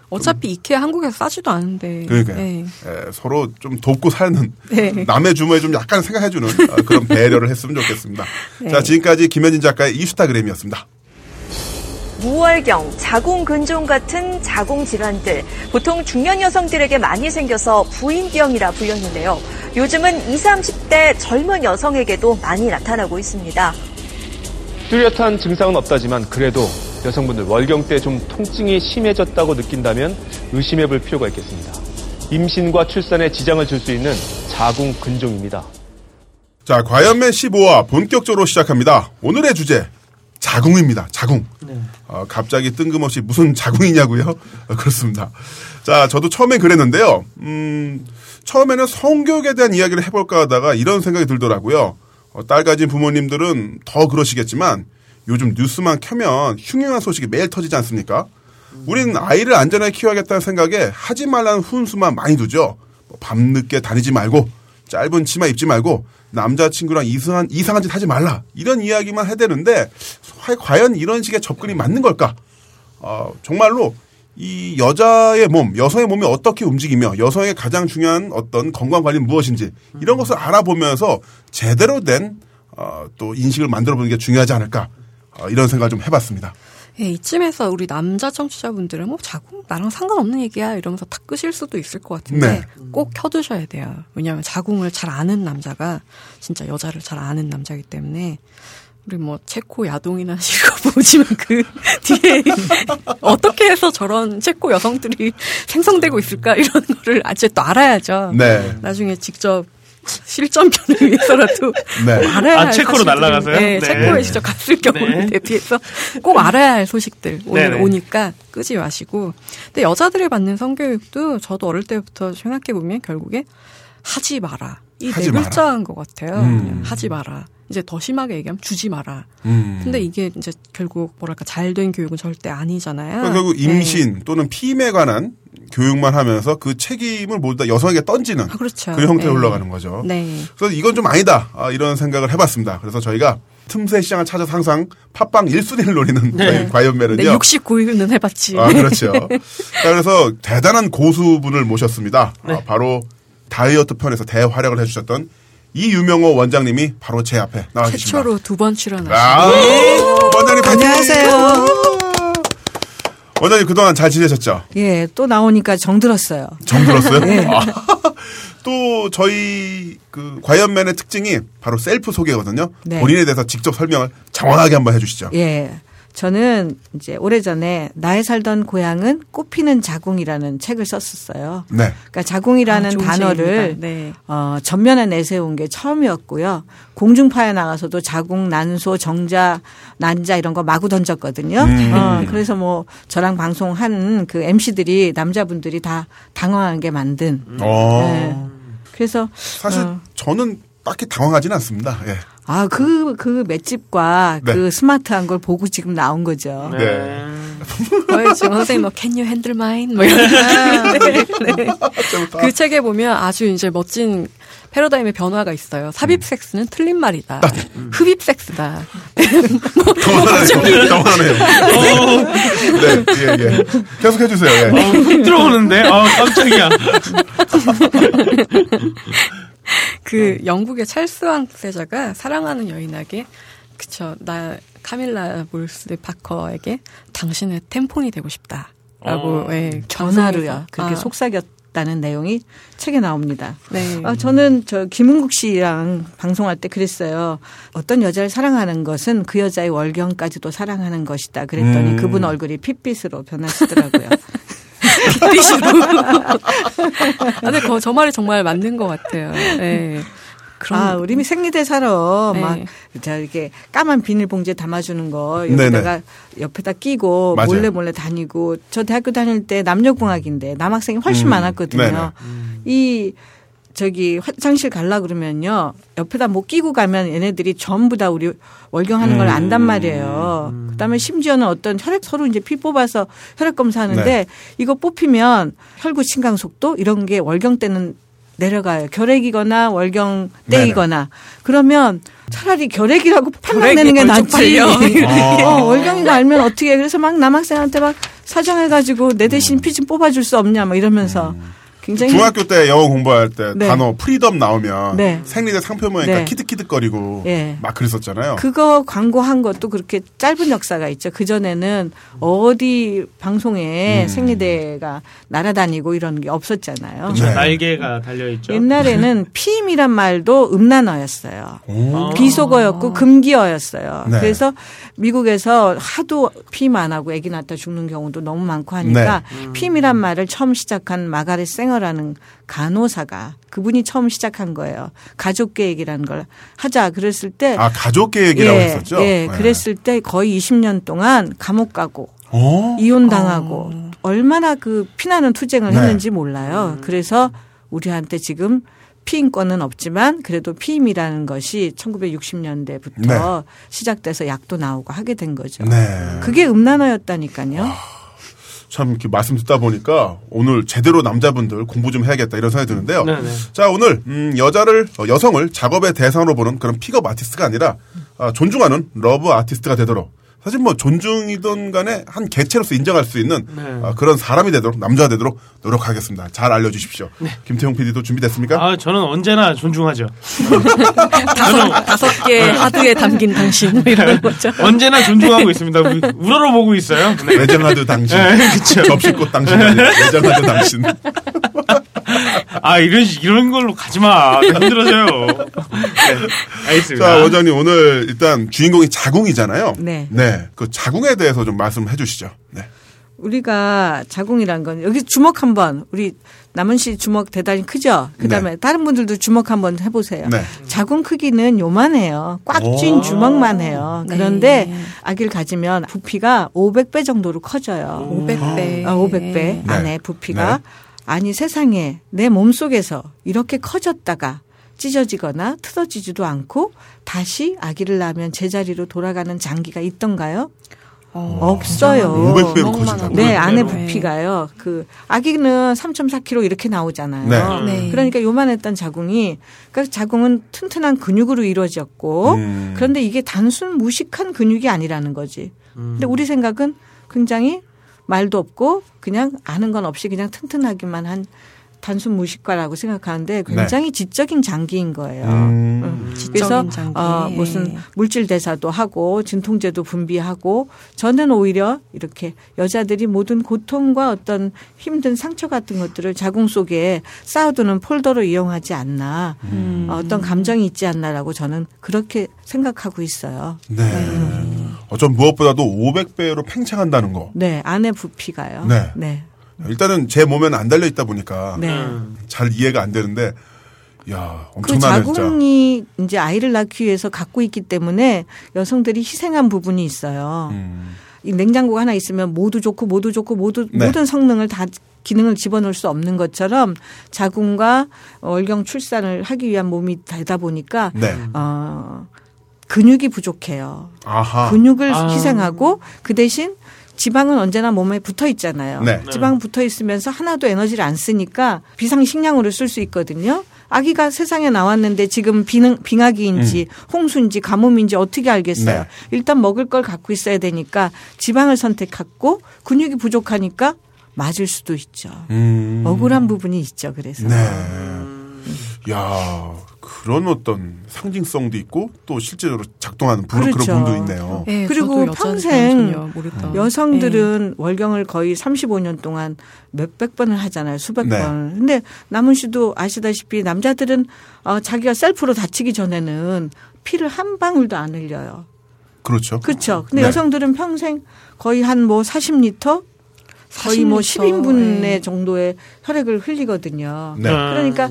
어차피 이케아 한국에서 싸지도 않은데. 그러니까 네. 네. 서로 좀 돕고 사는 네. 남의 주머니 좀 약간 생각해주는 어, 그런 배려를 했으면 좋겠습니다. 네. 자 지금까지 김현진 작가의 이슈타그램이었습니다. 무월경, 자궁근종 같은 자궁 질환들 보통 중년 여성들에게 많이 생겨서 부인병이라 불렸는데요. 요즘은 20, 30대 젊은 여성에게도 많이 나타나고 있습니다. 뚜렷한 증상은 없다지만 그래도 여성분들 월경 때 좀 통증이 심해졌다고 느낀다면 의심해 볼 필요가 있겠습니다. 임신과 출산에 지장을 줄 수 있는 자궁 근종입니다. 자, 과연맨 15화 본격적으로 시작합니다. 오늘의 주제 자궁입니다. 자궁. 네. 어, 갑자기 뜬금없이 무슨 자궁이냐고요? 어, 그렇습니다. 자, 저도 처음엔 그랬는데요. 음, 처음에는 성교육에 대한 이야기를 해볼까 하다가 이런 생각이 들더라고요. 어, 딸 가진 부모님들은 더 그러시겠지만 요즘 뉴스만 켜면 흉흉한 소식이 매일 터지지 않습니까? 우리는 아이를 안전하게 키워야겠다는 생각에 하지 말라는 훈수만 많이 두죠. 뭐 밤늦게 다니지 말고 짧은 치마 입지 말고 남자친구랑 이상한, 이상한 짓 하지 말라. 이런 이야기만 해대는데 과연 이런 식의 접근이 맞는 걸까? 어, 정말로 이 여자의 몸, 여성의 몸이 어떻게 움직이며 여성의 가장 중요한 어떤 건강 관리는 무엇인지 이런 것을 알아보면서 제대로 된 어, 또 인식을 만들어 보는 게 중요하지 않을까 어, 이런 생각을 좀 해봤습니다. 예, 이쯤에서 우리 남자 청취자분들은 뭐 자궁 나랑 상관없는 얘기야 이러면서 다 끄실 수도 있을 것 같은데 네. 꼭 켜두셔야 돼요. 왜냐하면 자궁을 잘 아는 남자가 진짜 여자를 잘 아는 남자기 때문에 우리 뭐 체코 야동이나 [LAUGHS] 실거 보지만 그 [LAUGHS] 뒤에 [LAUGHS] 어떻게 해서 저런 체코 여성들이 생성되고 있을까 이런 거를 아직 또 알아야죠. 네. 나중에 직접 실전편을 위해서라도 네. 알아야 아, 할 체코로 날아가서요? 네, 네, 체코에 직접 갔을 경우를 네. 대비해서 [LAUGHS] 꼭 알아야 할 소식들 오늘 네네. 오니까 끄지 마시고. 근데 여자들이 받는 성교육도 저도 어릴 때부터 생각해 보면 결국에 하지 마라. 이 네 글자인 것 같아요. 음. 하지 마라. 이제 더 심하게 얘기하면 주지 마라. 음. 근데 이게 이제 결국 뭐랄까 잘된 교육은 절대 아니잖아요. 그러니까 결국 임신 네. 또는 피임에 관한 교육만 하면서 그 책임을 모두 다 여성에게 던지는 아, 그렇죠. 그 형태로 네. 흘러가는 거죠. 네. 그래서 이건 좀 아니다 아, 이런 생각을 해봤습니다. 그래서 저희가 틈새 시장을 찾아서 항상 팟빵 1순위를 노리는 네. 과연매는요. 네, 69위는 해봤지. 아, [LAUGHS] 그렇죠. 자, 그래서 대단한 고수분을 모셨습니다. 네. 아, 바로 다이어트 편에서 대활약을 해주셨던 이유명호 원장님이 바로 제 앞에 나와 계십니다. 최초로 두 번 출연하신. 아, 네. 원장님! 안녕하세요. 원장님 그동안 잘 지내셨죠? 예, 또 나오니까 정들었어요. 정들었어요? [LAUGHS] 예. 아, [LAUGHS] 또 저희 그 과연맨의 특징이 바로 셀프 소개거든요. 네. 본인에 대해서 직접 설명을 장황하게 한번 해주시죠. 예. 저는 이제 오래전에 나의 살던 고향은 꽃피는 자궁이라는 책을 썼었어요. 네. 그러니까 자궁이라는 아, 단어를 네. 어, 전면에 내세운 게 처음이었고요. 공중파에 나가서도 자궁, 난소, 정자, 난자 이런 거 마구 던졌거든요. 음. 어, 그래서 뭐 저랑 방송한 그 MC들이 남자분들이 다 당황한 게 만든. 어. 네. 그래서 사실 어. 저는 딱히 당황하지는 않습니다. 예. 아, 그, 그 맷집과 네. 그 스마트한 걸 보고 지금 나온 거죠. 네. 어, 지금 선생님 뭐, can you handle mine? 뭐 이런. 아, 네, 네. 그 책에 보면 아주 이제 멋진 패러다임의 변화가 있어요. 삽입 섹스는 틀린 말이다. 아, 네. 흡입 섹스다. 더하네요. [LAUGHS] 더하네요. 네, 예, 예. 계속 해 주세요. 예. 어, 훅 들어오는데? 아, 깜짝이야. [LAUGHS] [LAUGHS] 그 어. 영국의 찰스 왕세자가 사랑하는 여인에게 그쵸 나 카밀라 몰스 파커에게 당신의 템폰이 되고 싶다라고 어. 예, 전화로요 그렇게 아. 속삭였다는 내용이 책에 나옵니다. 네. 아, 저는 저 김은국 씨랑 방송할 때 그랬어요. 어떤 여자를 사랑하는 것은 그 여자의 월경까지도 사랑하는 것이다. 그랬더니 음. 그분 얼굴이 핏빛으로 변하시더라고요. [LAUGHS] 빗빛으로. [LAUGHS] 아, 근데 그, 저 말이 정말 맞는 것 같아요. 네. 그럼 아, 우리 생리대사로 네. 막, 자, 이렇게 까만 비닐봉지에 담아주는 거, 여기다가 네네. 옆에다 끼고 맞아요. 몰래 몰래 다니고, 저 대학교 다닐 때 남녀공학인데 남학생이 훨씬 음. 많았거든요. 음. 이, 저기 화장실 갈라 그러면요 옆에다 뭐 끼고 가면 얘네들이 전부 다 우리 월경하는 걸 안단 말이에요. 음. 그다음에 심지어는 어떤 혈액 서로 이제 피 뽑아서 혈액 검사하는데 네. 이거 뽑히면 혈구 신강 속도 이런 게 월경 때는 내려가요. 결핵이거나 월경 때이거나. 그러면 차라리 결핵이라고 판단 내는 게 낫지. [LAUGHS] 어, 월경인 거 알면 어떻게 해. 그래서 막 남학생한테 막 사정해가지고 내 대신 피 좀 뽑아줄 수 없냐 막 이러면서 음. 굉장히 중학교 때 영어 공부할 때 네. 단어 freedom 나오면 네. 생리대 상표 모니까 네. 키득키득거리고 네. 막 그랬었잖아요. 그거 광고한 것도 그렇게 짧은 역사가 있죠. 그 전에는 어디 방송에 음. 생리대가 날아다니고 이런 게 없었잖아요. 그렇죠. 날개가 달려 있죠. 옛날에는 [LAUGHS] 피임이란 말도 음란어였어요. 비속어였고 금기어였어요. 네. 그래서 미국에서 하도 피임 안 하고 아기 낳다 죽는 경우도 너무 많고 하니까 네. 음. 피임이란 말을 처음 시작한 마가렛 생어 라는 간호사가 그분이 처음 시작한 거예요. 가족 계획이라는 걸 하자 그랬을 때 아 가족 계획이라고 예, 했었죠. 예, 네. 그랬을 때 거의 20년 동안 감옥 가고 어? 이혼 당하고 어. 얼마나 그 피나는 투쟁을 네. 했는지 몰라요. 음. 그래서 우리한테 지금 피임권은 없지만 그래도 피임이라는 것이 1960년대부터 네. 시작돼서 약도 나오고 하게 된 거죠. 네. 그게 음란화였다니까요. 와. 참 이렇게 말씀 듣다 보니까 오늘 제대로 남자분들 공부 좀 해야겠다 이런 생각이 드는데요. 네네. 네. 자 오늘 음, 여자를 어, 여성을 작업의 대상으로 보는 그런 픽업 아티스트가 아니라 아, 존중하는 love artist가 되도록 사실 뭐 존중이든 간에 한 개체로서 인정할 수 있는 네. 어, 그런 사람이 되도록 남자가 되도록 노력하겠습니다. 잘 알려주십시오. 네. 김태용 PD도 준비됐습니까? 아 저는 언제나 존중하죠. [LAUGHS] 다섯, 다섯 개 하드에 담긴 당신 뭐 이런 거죠. 언제나 존중하고 있습니다. 우러러 보고 있어요. 네. 외장하드 당신. 네, 그렇죠. 접시꽃 당신이 아니라 외장하드 당신. [LAUGHS] 아 이런 이런 걸로 가지 마. 힘들어져요. [LAUGHS] 네, 알겠습니다. 자 원장님 오늘 일단 주인공이 자궁이잖아요. 네. 네. 그 자궁에 대해서 좀 말씀해 주시죠. 네. 우리가 자궁이란 건 여기 주먹 한번 우리 남은 씨 주먹 대단히 크죠. 그다음에 네. 다른 분들도 주먹 한번 해보세요. 네. 자궁 크기는 요만해요. 꽉 쥔 주먹만 해요. 그런데 네. 아기를 가지면 부피가 500배 정도로 커져요. 500배. 아, 500배 안에 부피가 네. 아니 세상에 내 몸속에서 이렇게 커졌다가 찢어지거나 틀어지지도 않고 다시 아기를 낳으면 제자리로 돌아가는 장기가 있던가요? 어, 없어요. 500배로 커진다고. 네, 안에 부피가요. 그 아기는 3.4kg 이렇게 나오잖아요. 네. 네. 그러니까 요만했던 자궁이 그러니까 자궁은 튼튼한 근육으로 이루어졌고 음. 그런데 이게 단순 무식한 근육이 아니라는 거지. 음. 근데 우리 생각은 굉장히 말도 없고 그냥 아는 건 없이 그냥 튼튼하기만 한 단순 무식과라고 생각하는데 굉장히 네. 지적인 장기인 거예요. 음. 음. 그래서 장기. 어, 무슨 물질 대사도 하고 진통제도 분비하고 저는 오히려 이렇게 여자들이 모든 고통과 어떤 힘든 상처 같은 것들을 자궁 속에 쌓아두는 폴더로 이용하지 않나 음. 어떤 감정이 있지 않나라고 저는 그렇게 생각하고 있어요. 네. 음. 어쩜 무엇보다도 500배로 팽창한다는 거. 네, 안에 부피가요. 네. 네. 일단은 제 몸에는 안 달려 있다 보니까 네. 잘 이해가 안 되는데 야, 엄청나네, 그 자궁이 진짜. 이제 아이를 낳기 위해서 갖고 있기 때문에 여성들이 희생한 부분이 있어요. 음. 이 냉장고가 하나 있으면 모두 좋고 모두 좋고 모두 네. 모든 성능을 다 기능을 집어넣을 수 없는 것처럼 자궁과 월경 출산을 하기 위한 몸이 되다 보니까 네. 어 근육이 부족해요. 아하. 근육을 아. 희생하고 그 대신 지방은 언제나 몸에 붙어 있잖아요. 네. 지방 붙어 있으면서 하나도 에너지를 안 쓰니까 비상식량으로 쓸 수 있거든요. 아기가 세상에 나왔는데 지금 빙, 빙하기인지 음. 홍수인지 가뭄인지 어떻게 알겠어요. 네. 일단 먹을 걸 갖고 있어야 되니까 지방을 선택했고 근육이 부족하니까 맞을 수도 있죠. 음. 억울한 부분이 있죠. 그래서. 네. 야 그런 어떤 상징성도 있고 또 실제로 작동하는 그런, 그렇죠. 그런 분도 있네요. 네, 그리고 평생 여성들은 네. 월경을 거의 35년 동안 몇백 번을 하잖아요. 수백 네. 번. 근데 남은 씨도 아시다시피 남자들은 어, 자기가 셀프로 다치기 전에는 피를 한 방울도 안 흘려요. 그렇죠. 그렇죠. 근데 네. 여성들은 평생 거의 한 뭐 40리터 거의 40리터. 뭐 10인분의 네. 정도의 혈액을 흘리거든요. 네. 그러니까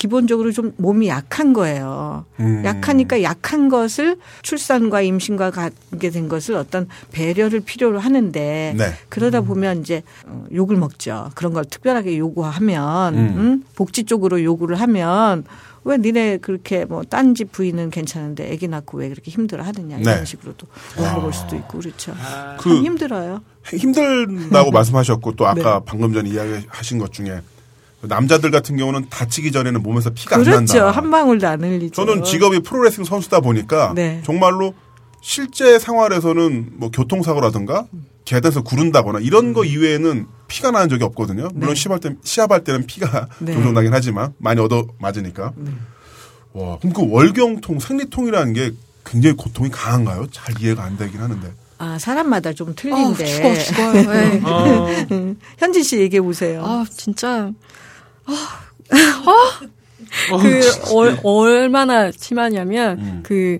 기본적으로 좀 몸이 약한 거예요. 음. 약하니까 약한 것을 출산과 임신과 가게 된 것을 어떤 배려를 필요로 하는데 네. 그러다 보면 이제 어, 욕을 먹죠. 그런 걸 특별하게 요구하면 음. 음? 복지 쪽으로 요구를 하면 왜 니네 그렇게 뭐 딴 집 부인은 괜찮은데 아기 낳고 왜 그렇게 힘들어 하느냐 이런 네. 식으로도 물어볼 수도 있고 그렇죠. 아. 그 힘들어요. 힘들다고 [LAUGHS] 말씀하셨고 또 아까 네. 방금 전에 이야기하신 것 중에 남자들 같은 경우는 다치기 전에는 몸에서 피가 그렇죠. 안 난다. 그렇죠. 한 방울도 안 흘리죠. 저는 직업이 프로레슬링 선수다 보니까 네. 정말로 실제 생활에서는 뭐 교통사고라든가 계단에서 구른다거나 이런 거 이외에는 피가 나는 적이 없거든요. 물론 네. 시합할 때 시합할 때는 피가 네. 종종 나긴 하지만 많이 얻어 맞으니까. 네. 와, 그럼 그 월경통, 생리통이라는 게 굉장히 고통이 강한가요? 잘 이해가 안 되긴 하는데. 아, 사람마다 좀 틀린데. 어, 죽어, 죽어요. [LAUGHS] 네. 어. 현진 씨 얘기해 보세요. 아, 진짜. 아, 아. 그, 어, 얼마나 심하냐면, 음. 그,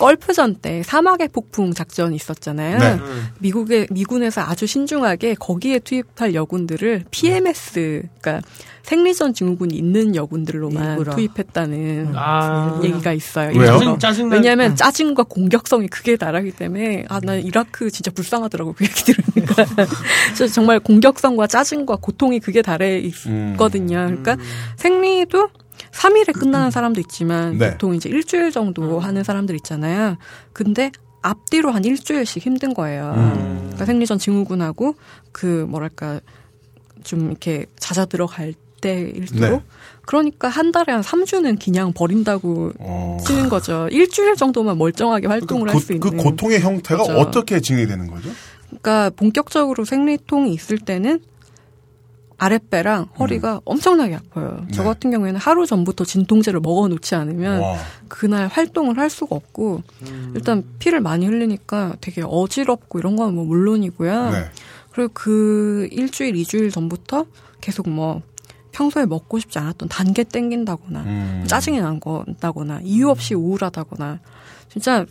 걸프전 때 사막의 폭풍 작전이 있었잖아요. 네. 미국의 미군에서 아주 신중하게 거기에 투입할 여군들을 PMS, 그러니까 생리전 증후군이 있는 여군들로만 일부러. 투입했다는 아. 얘기가 있어요. 왜요? 짜증, 왜냐하면 아. 짜증과 공격성이 크게 달하기 때문에 아, 난 이라크 진짜 불쌍하더라고 그 얘기 들으니까. [LAUGHS] 그래서 정말 공격성과 짜증과 고통이 그게 달해 있거든요. 그러니까 음. 생리도 3일에 끝나는 사람도 있지만 네. 보통 이제 일주일 정도 하는 사람들 있잖아요. 근데 앞뒤로 한 일주일씩 힘든 거예요. 음. 그러니까 생리전 증후군하고 그 뭐랄까 좀 이렇게 잦아 들어갈 때일수록 네. 그러니까 한 달에 한 3주는 그냥 버린다고 어. 치는 거죠. 일주일 정도만 멀쩡하게 활동을 그, 할수 그 있는. 그 고통의 형태가 거죠. 어떻게 진행되는 거죠? 그러니까 본격적으로 생리통이 있을 때는 아랫배랑 허리가 음. 엄청나게 아파요. 네. 저 같은 경우에는 하루 전부터 진통제를 먹어 놓지 않으면 와. 그날 활동을 할 수가 없고 음. 일단 피를 많이 흘리니까 되게 어지럽고 이런 건 뭐 물론이고요. 네. 그리고 그 일주일, 이주일 전부터 계속 뭐 평소에 먹고 싶지 않았던 단계 땡긴다거나 음. 짜증이 난다거나 이유 없이 우울하다거나 진짜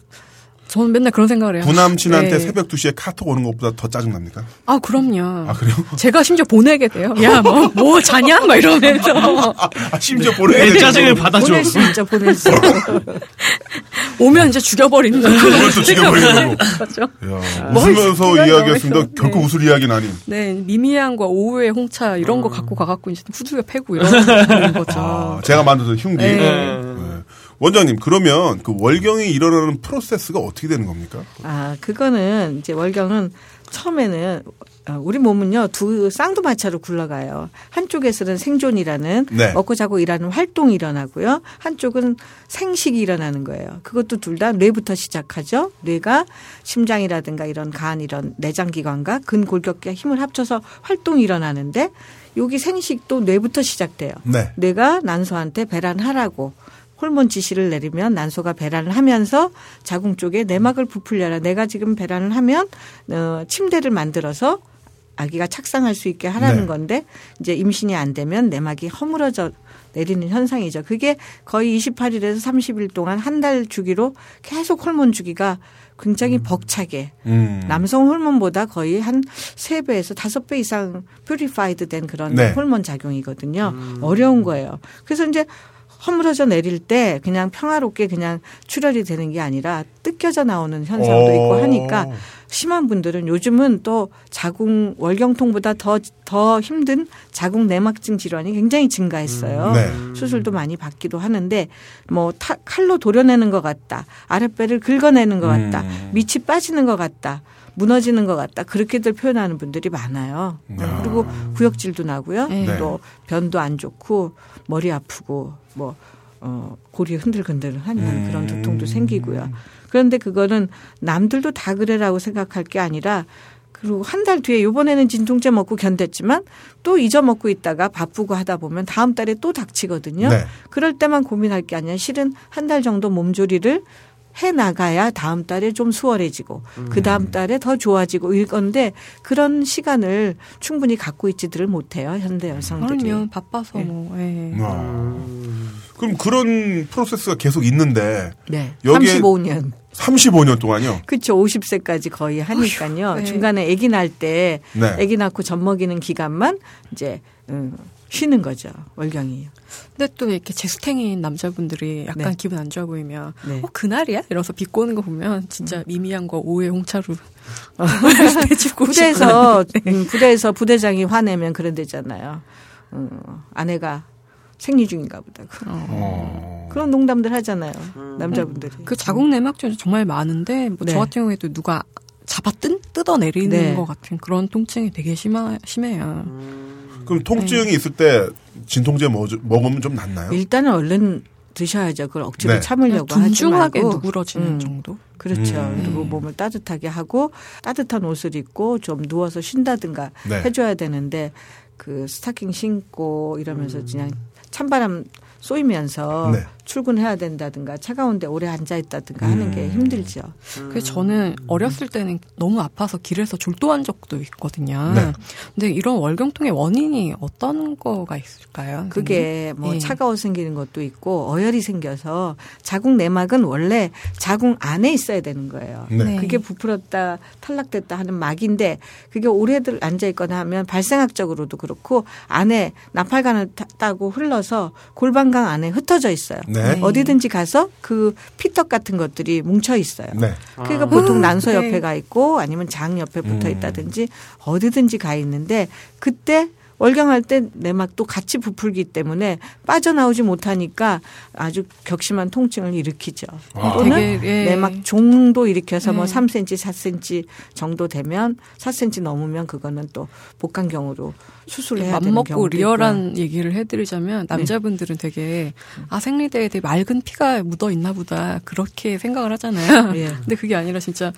저는 맨날 그런 생각을 해요. 부남친한테 네. 새벽 2시에 카톡 오는 것보다 더 짜증납니까? 아, 그럼요. 아, 그래요? 제가 심지어 보내게 돼요. 야, 뭐, 뭐 자냐? 막 이러면서. 아, 심지어 보내게 돼. 짜증을 받아줘. 보낼 수 있죠, 보낼 수. [LAUGHS] 오면 이제 죽여버리는 거예요. 오면 또 죽여버리는 거. 그렇죠. 야, 웃으면서 이야기했습니다. 네. 결코 웃을 이야기는 아닌. 네, 미미양과 오후의 홍차 이런 거 음. 갖고 가갖고 이제 후두겨 패고 이런 거죠. 아, 제가 만든 흉기. 네. 네. 원장님 그러면 그 월경이 일어나는 프로세스가 어떻게 되는 겁니까? 아 그거는 이제 월경은 처음에는 어, 우리 몸은요 두 쌍두마차로 굴러가요. 한쪽에서는 생존이라는 네. 먹고 자고 일하는 활동이 일어나고요. 한쪽은 생식이 일어나는 거예요. 그것도 둘 다 뇌부터 시작하죠. 뇌가 심장이라든가 이런 간 이런 내장 기관과 근골격계 힘을 합쳐서 활동이 일어나는데 여기 생식도 뇌부터 시작돼요. 네. 뇌가 난소한테 배란하라고 호르몬 지시를 내리면 난소가 배란을 하면서 자궁 쪽에 내막을 부풀려라. 내가 지금 배란을 하면 어 침대를 만들어서 아기가 착상할 수 있게 하라는 네. 건데 이제 임신이 안 되면 내막이 허물어져 내리는 현상이죠. 그게 거의 28일에서 30일 동안 한 달 주기로 계속 호르몬 주기가 굉장히 음. 벅차게 음. 남성 호르몬보다 거의 한 3배에서 5배 이상 purified 된 그런 네. 호르몬 작용이거든요. 음. 어려운 거예요. 그래서 이제 허물어져 내릴 때 그냥 평화롭게 그냥 출혈이 되는 게 아니라 뜯겨져 나오는 현상도 있고 하니까 심한 분들은 요즘은 또 자궁 월경통보다 더, 더 힘든 자궁 내막증 질환이 굉장히 증가했어요. 음, 네. 수술도 많이 받기도 하는데 뭐 타, 칼로 도려내는 것 같다. 아랫배를 긁어내는 것 같다. 음. 밑이 빠지는 것 같다. 무너지는 것 같다. 그렇게들 표현하는 분들이 많아요. 야. 네. 그리고 구역질도 나고요. 네. 또 변도 안 좋고 머리 아프고 뭐 어, 고리 흔들흔들하는 음. 그런 두통도 생기고요. 그런데 그거는 남들도 다 그래라고 생각할 게 아니라 그리고 한 달 뒤에 요번에는 진통제 먹고 견뎠지만 또 잊어먹고 있다가 바쁘고 하다 보면 다음 달에 또 닥치거든요. 네. 그럴 때만 고민할 게 아니라 실은 한 달 정도 몸조리를 해 나가야 다음 달에 좀 수월해지고 음. 그 다음 달에 더 좋아지고 이건데 그런 시간을 충분히 갖고 있지들을 못해요 현대 여성들이. 그럼요 바빠서 네. 뭐. 네. 아. 그럼 그런 프로세스가 계속 있는데 네. 여기에 35년. 35년 동안요? 그렇죠. 50세까지 거의 하니까요. 네. 중간에 아기 날때 네. 아기 낳고 젖 먹이는 기간만 이제 음, 쉬는 거죠. 월경이. 근데 또 이렇게 제수탱인 남자분들이 약간 네. 기분 안 좋아 보이면 네. 어 그날이야? 이러면서 비꼬는 거 보면 진짜 음. 미미한 거 오해 홍차로 [LAUGHS] 부대에서 네. 음, 부대에서 부대장이 화내면 그런 데잖아요. 음, 아내가 생리 중인가 보다. 어. 그런 농담들 하잖아요. 음. 남자분들이. 그 자궁 내막증 정말 많은데 뭐저 네. 같은 경우에도 누가 잡아 뜯, 뜯어 내리는 네. 것 같은 그런 통증이 되게 심하, 심해요. 음. 그럼 통증이 네. 있을 때 진통제 먹으면 좀 낫나요? 일단은 얼른 드셔야죠. 그걸 억지로 네. 참으려고 하지 말고. 누그러지는 음. 정도? 그렇죠. 음. 그리고 몸을 따뜻하게 하고 따뜻한 옷을 입고 좀 누워서 쉰다든가 네. 해줘야 되는데 그 스타킹 신고 이러면서 음. 그냥 찬바람 쏘이면서 네. 출근해야 된다든가 차가운데 오래 앉아 있다든가 음. 하는 게 음. 힘들죠. 그래서 저는 어렸을 때는 너무 아파서 길에서 졸도한 적도 있거든요. 네. 근데 이런 월경통의 원인이 어떤 거가 있을까요? 그게 뭐 네. 차가워 생기는 것도 있고 어혈이 생겨서 자궁 내막은 원래 자궁 안에 있어야 되는 거예요. 네. 네. 그게 부풀었다 탈락됐다 하는 막인데 그게 오래들 앉아 있거나 하면 발생학적으로도 그렇고 안에 나팔관을 따고 흘러서 골반강 안에 흩어져 있어요. 네. 네. 어디든지 가서 그 피떡 같은 것들이 뭉쳐 있어요. 네. 그러니까 아. 보통 난소 옆에 네. 가 있고 아니면 장 옆에 붙어 음. 있다든지 어디든지 가 있는데 그때 월경할 때 내막도 같이 부풀기 때문에 빠져나오지 못하니까 아주 격심한 통증을 일으키죠. 아. 또는 되게, 예. 내막 종도 일으켜서 뭐 예. 뭐 3cm, 4cm 정도 되면 4cm 넘으면 그거는 또 복강경으로 수술을 해야 되는 맘먹고 리얼한 얘기를 해드리자면 네. 남자분들은 네. 되게 아 생리대에 되게 맑은 피가 묻어 있나 보다 그렇게 생각을 하잖아요. [LAUGHS] 예. 근데 그게 아니라 진짜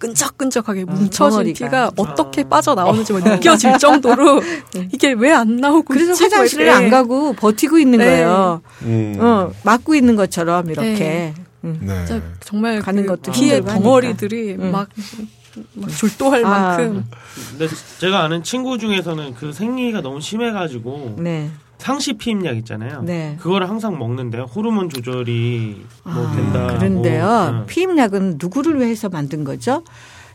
끈적끈적하게 아, 뭉쳐진 피가 아. 어떻게 빠져나오는지 뭐 느껴질 [LAUGHS] 정도로 네. 이게 왜 안 나오고 그래서 화장실을 안 가고 버티고 있는 네. 거예요. 음. 어, 막고 있는 것처럼 이렇게. 네. 음. 네. 정말 가는 그 것들 피의 덩어리들이 음. 막, 막 졸도할 아. 만큼. 근데 제가 아는 친구 중에서는 그 생리가 너무 심해가지고 네. 상시 피임약 있잖아요. 네. 그거를 항상 먹는데요. 호르몬 조절이 뭐 아, 된다. 그런데요. 네. 피임약은 누구를 위해서 만든 거죠?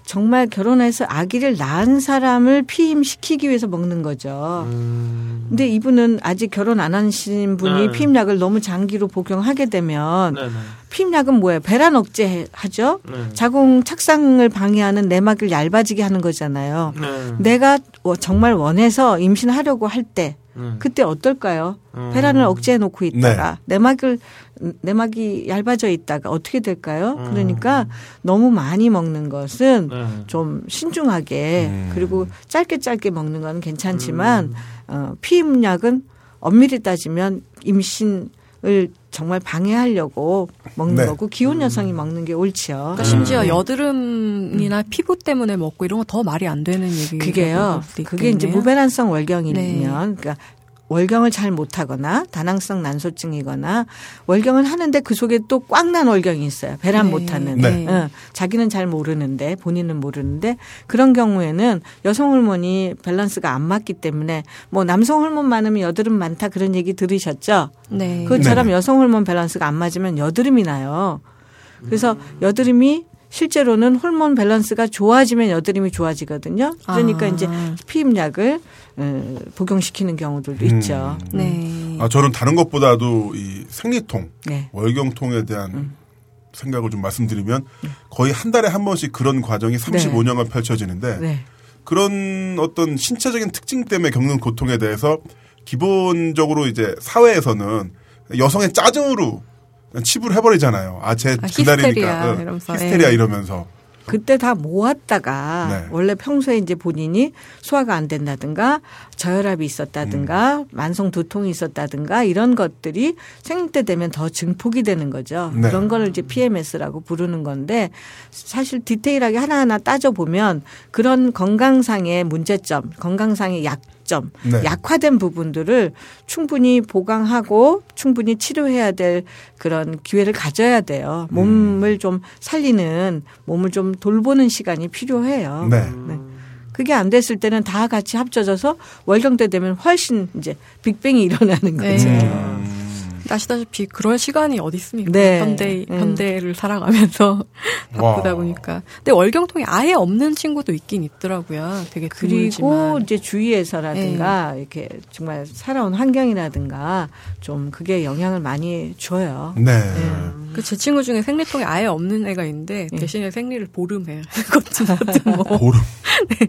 정말 결혼해서 아기를 낳은 사람을 피임시키기 위해서 먹는 거죠. 음. 근데 이분은 아직 결혼 안 하신 분이 네. 피임약을 너무 장기로 복용하게 되면 네, 네. 피임약은 뭐예요? 배란 억제하죠. 네. 자궁 착상을 방해하는 내막을 얇아지게 하는 거잖아요. 네. 내가 정말 원해서 임신하려고 할때 음. 그때 어떨까요? 음. 폐란을 억제해 놓고 있다가 네. 내막을 내막이 얇아져 있다가 어떻게 될까요? 음. 그러니까 너무 많이 먹는 것은 네. 좀 신중하게 음. 그리고 짧게 짧게 먹는 건 괜찮지만 음. 어, 피임약은 엄밀히 따지면 임신 을 정말 방해하려고 먹는 네. 거고 기혼 여성이 음. 먹는 게 옳지요. 그러니까 심지어 음. 여드름이나 음. 피부 때문에 먹고 이런 거 더 말이 안 되는 얘기. 그게요. 그게 이제 무배란성 월경이면 네. 그러니까 월경을 잘 못하거나 다낭성 난소증이거나 월경을 하는데 그 속에 또 꽝 난 월경이 있어요. 배란 네. 못하는. 네. 어, 자기는 잘 모르는데 본인은 모르는데 그런 경우에는 여성 호르몬이 밸런스가 안 맞기 때문에 뭐 남성 호르몬 많으면 여드름 많다 그런 얘기 들으셨죠? 네. 그처럼 네. 여성 호르몬 밸런스가 안 맞으면 여드름이 나요. 그래서 여드름이 실제로는 호르몬 밸런스가 좋아지면 여드름이 좋아지거든요. 그러니까 아. 이제 피임약을 어, 복용시키는 경우들도 음. 있죠. 네. 아 저는 다른 것보다도 이 생리통, 네. 월경통에 대한 음. 생각을 좀 말씀드리면 거의 한 달에 한 번씩 그런 과정이 35년간 펼쳐지는데 네. 그런 어떤 신체적인 특징 때문에 겪는 고통에 대해서 기본적으로 이제 사회에서는 여성의 짜증으로 치부를 해버리잖아요. 아, 제 아, 그날이니까. 히스테리아, 히스테리아 이러면서. 그때 다 모았다가 네. 원래 평소에 이제 본인이 소화가 안 된다든가 저혈압이 있었다든가 음. 만성 두통이 있었다든가 이런 것들이 생리 때 되면 더 증폭이 되는 거죠. 네. 그런 걸 이제 PMS라고 부르는 건데 사실 디테일하게 하나하나 따져 보면 그런 건강상의 문제점, 건강상의 약 약점, 네. 약화된 부분들을 충분히 보강하고 충분히 치료해야 될 그런 기회를 가져야 돼요. 몸을 음. 좀 살리는 몸을 좀 돌보는 시간이 필요해요. 네. 네. 그게 안 됐을 때는 다 같이 합쳐져서 월경 때 되면 훨씬 이제 빅뱅이 [LAUGHS] 일어나는 네. 거죠. 음. 아시다시피 그럴 시간이 어디 있습니까? 네. 현대 음. 현대를 살아가면서 [LAUGHS] 바쁘다 보니까. 근데 월경통이 아예 없는 친구도 있긴 있더라고요. 되게 그리고 이제 주위에서라든가 네. 이렇게 정말 살아온 환경이라든가 좀 그게 영향을 많이 줘요. 네. 네. 그제 친구 중에 생리통이 아예 없는 애가 있는데 네. 대신에 생리를 보름해요. [LAUGHS] 그것도 뭐. [LAUGHS] 보름. [LAUGHS] 네.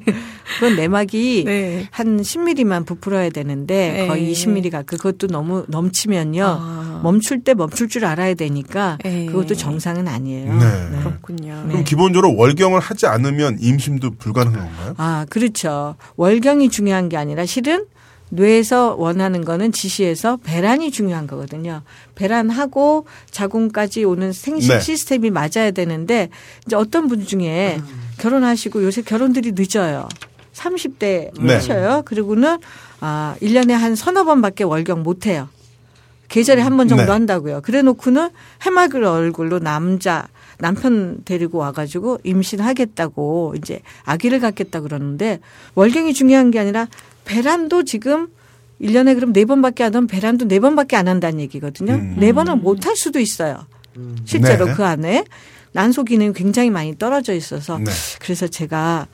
그건 내막이 네. 한 10mm만 부풀어야 되는데 네. 거의 20mm가 그것도 너무 넘치면요. 아. 멈출 때 멈출 줄 알아야 되니까 네. 그것도 정상은 아니에요. 네. 네. 그렇군요. 그럼 기본적으로 월경을 하지 않으면 임신도 불가능한 건가요? 아, 그렇죠. 월경이 중요한 게 아니라 실은 뇌에서 원하는 거는 지시에서 배란이 중요한 거거든요. 배란하고 자궁까지 오는 생식 네. 시스템이 맞아야 되는데 이제 어떤 분 중에 음. 결혼하시고 요새 결혼들이 늦어요. 30대 네. 하셔요. 그리고는 아, 1년에 한 서너 번밖에 월경 못 해요. 계절에 한 번 정도 네. 한다고요. 그래 놓고는 해맑은 얼굴로 남자 남편 데리고 와가지고 임신하겠다고 이제 아기를 갖겠다 그러는데 월경이 중요한 게 아니라 배란도 지금 1년에 그럼 네 번밖에 안 하면 배란도 네 번밖에 안 한다는 얘기거든요. 음. 네 번은 못 할 수도 있어요. 음. 실제로 네. 그 안에 난소 기능이 굉장히 많이 떨어져 있어서 네. 그래서 제가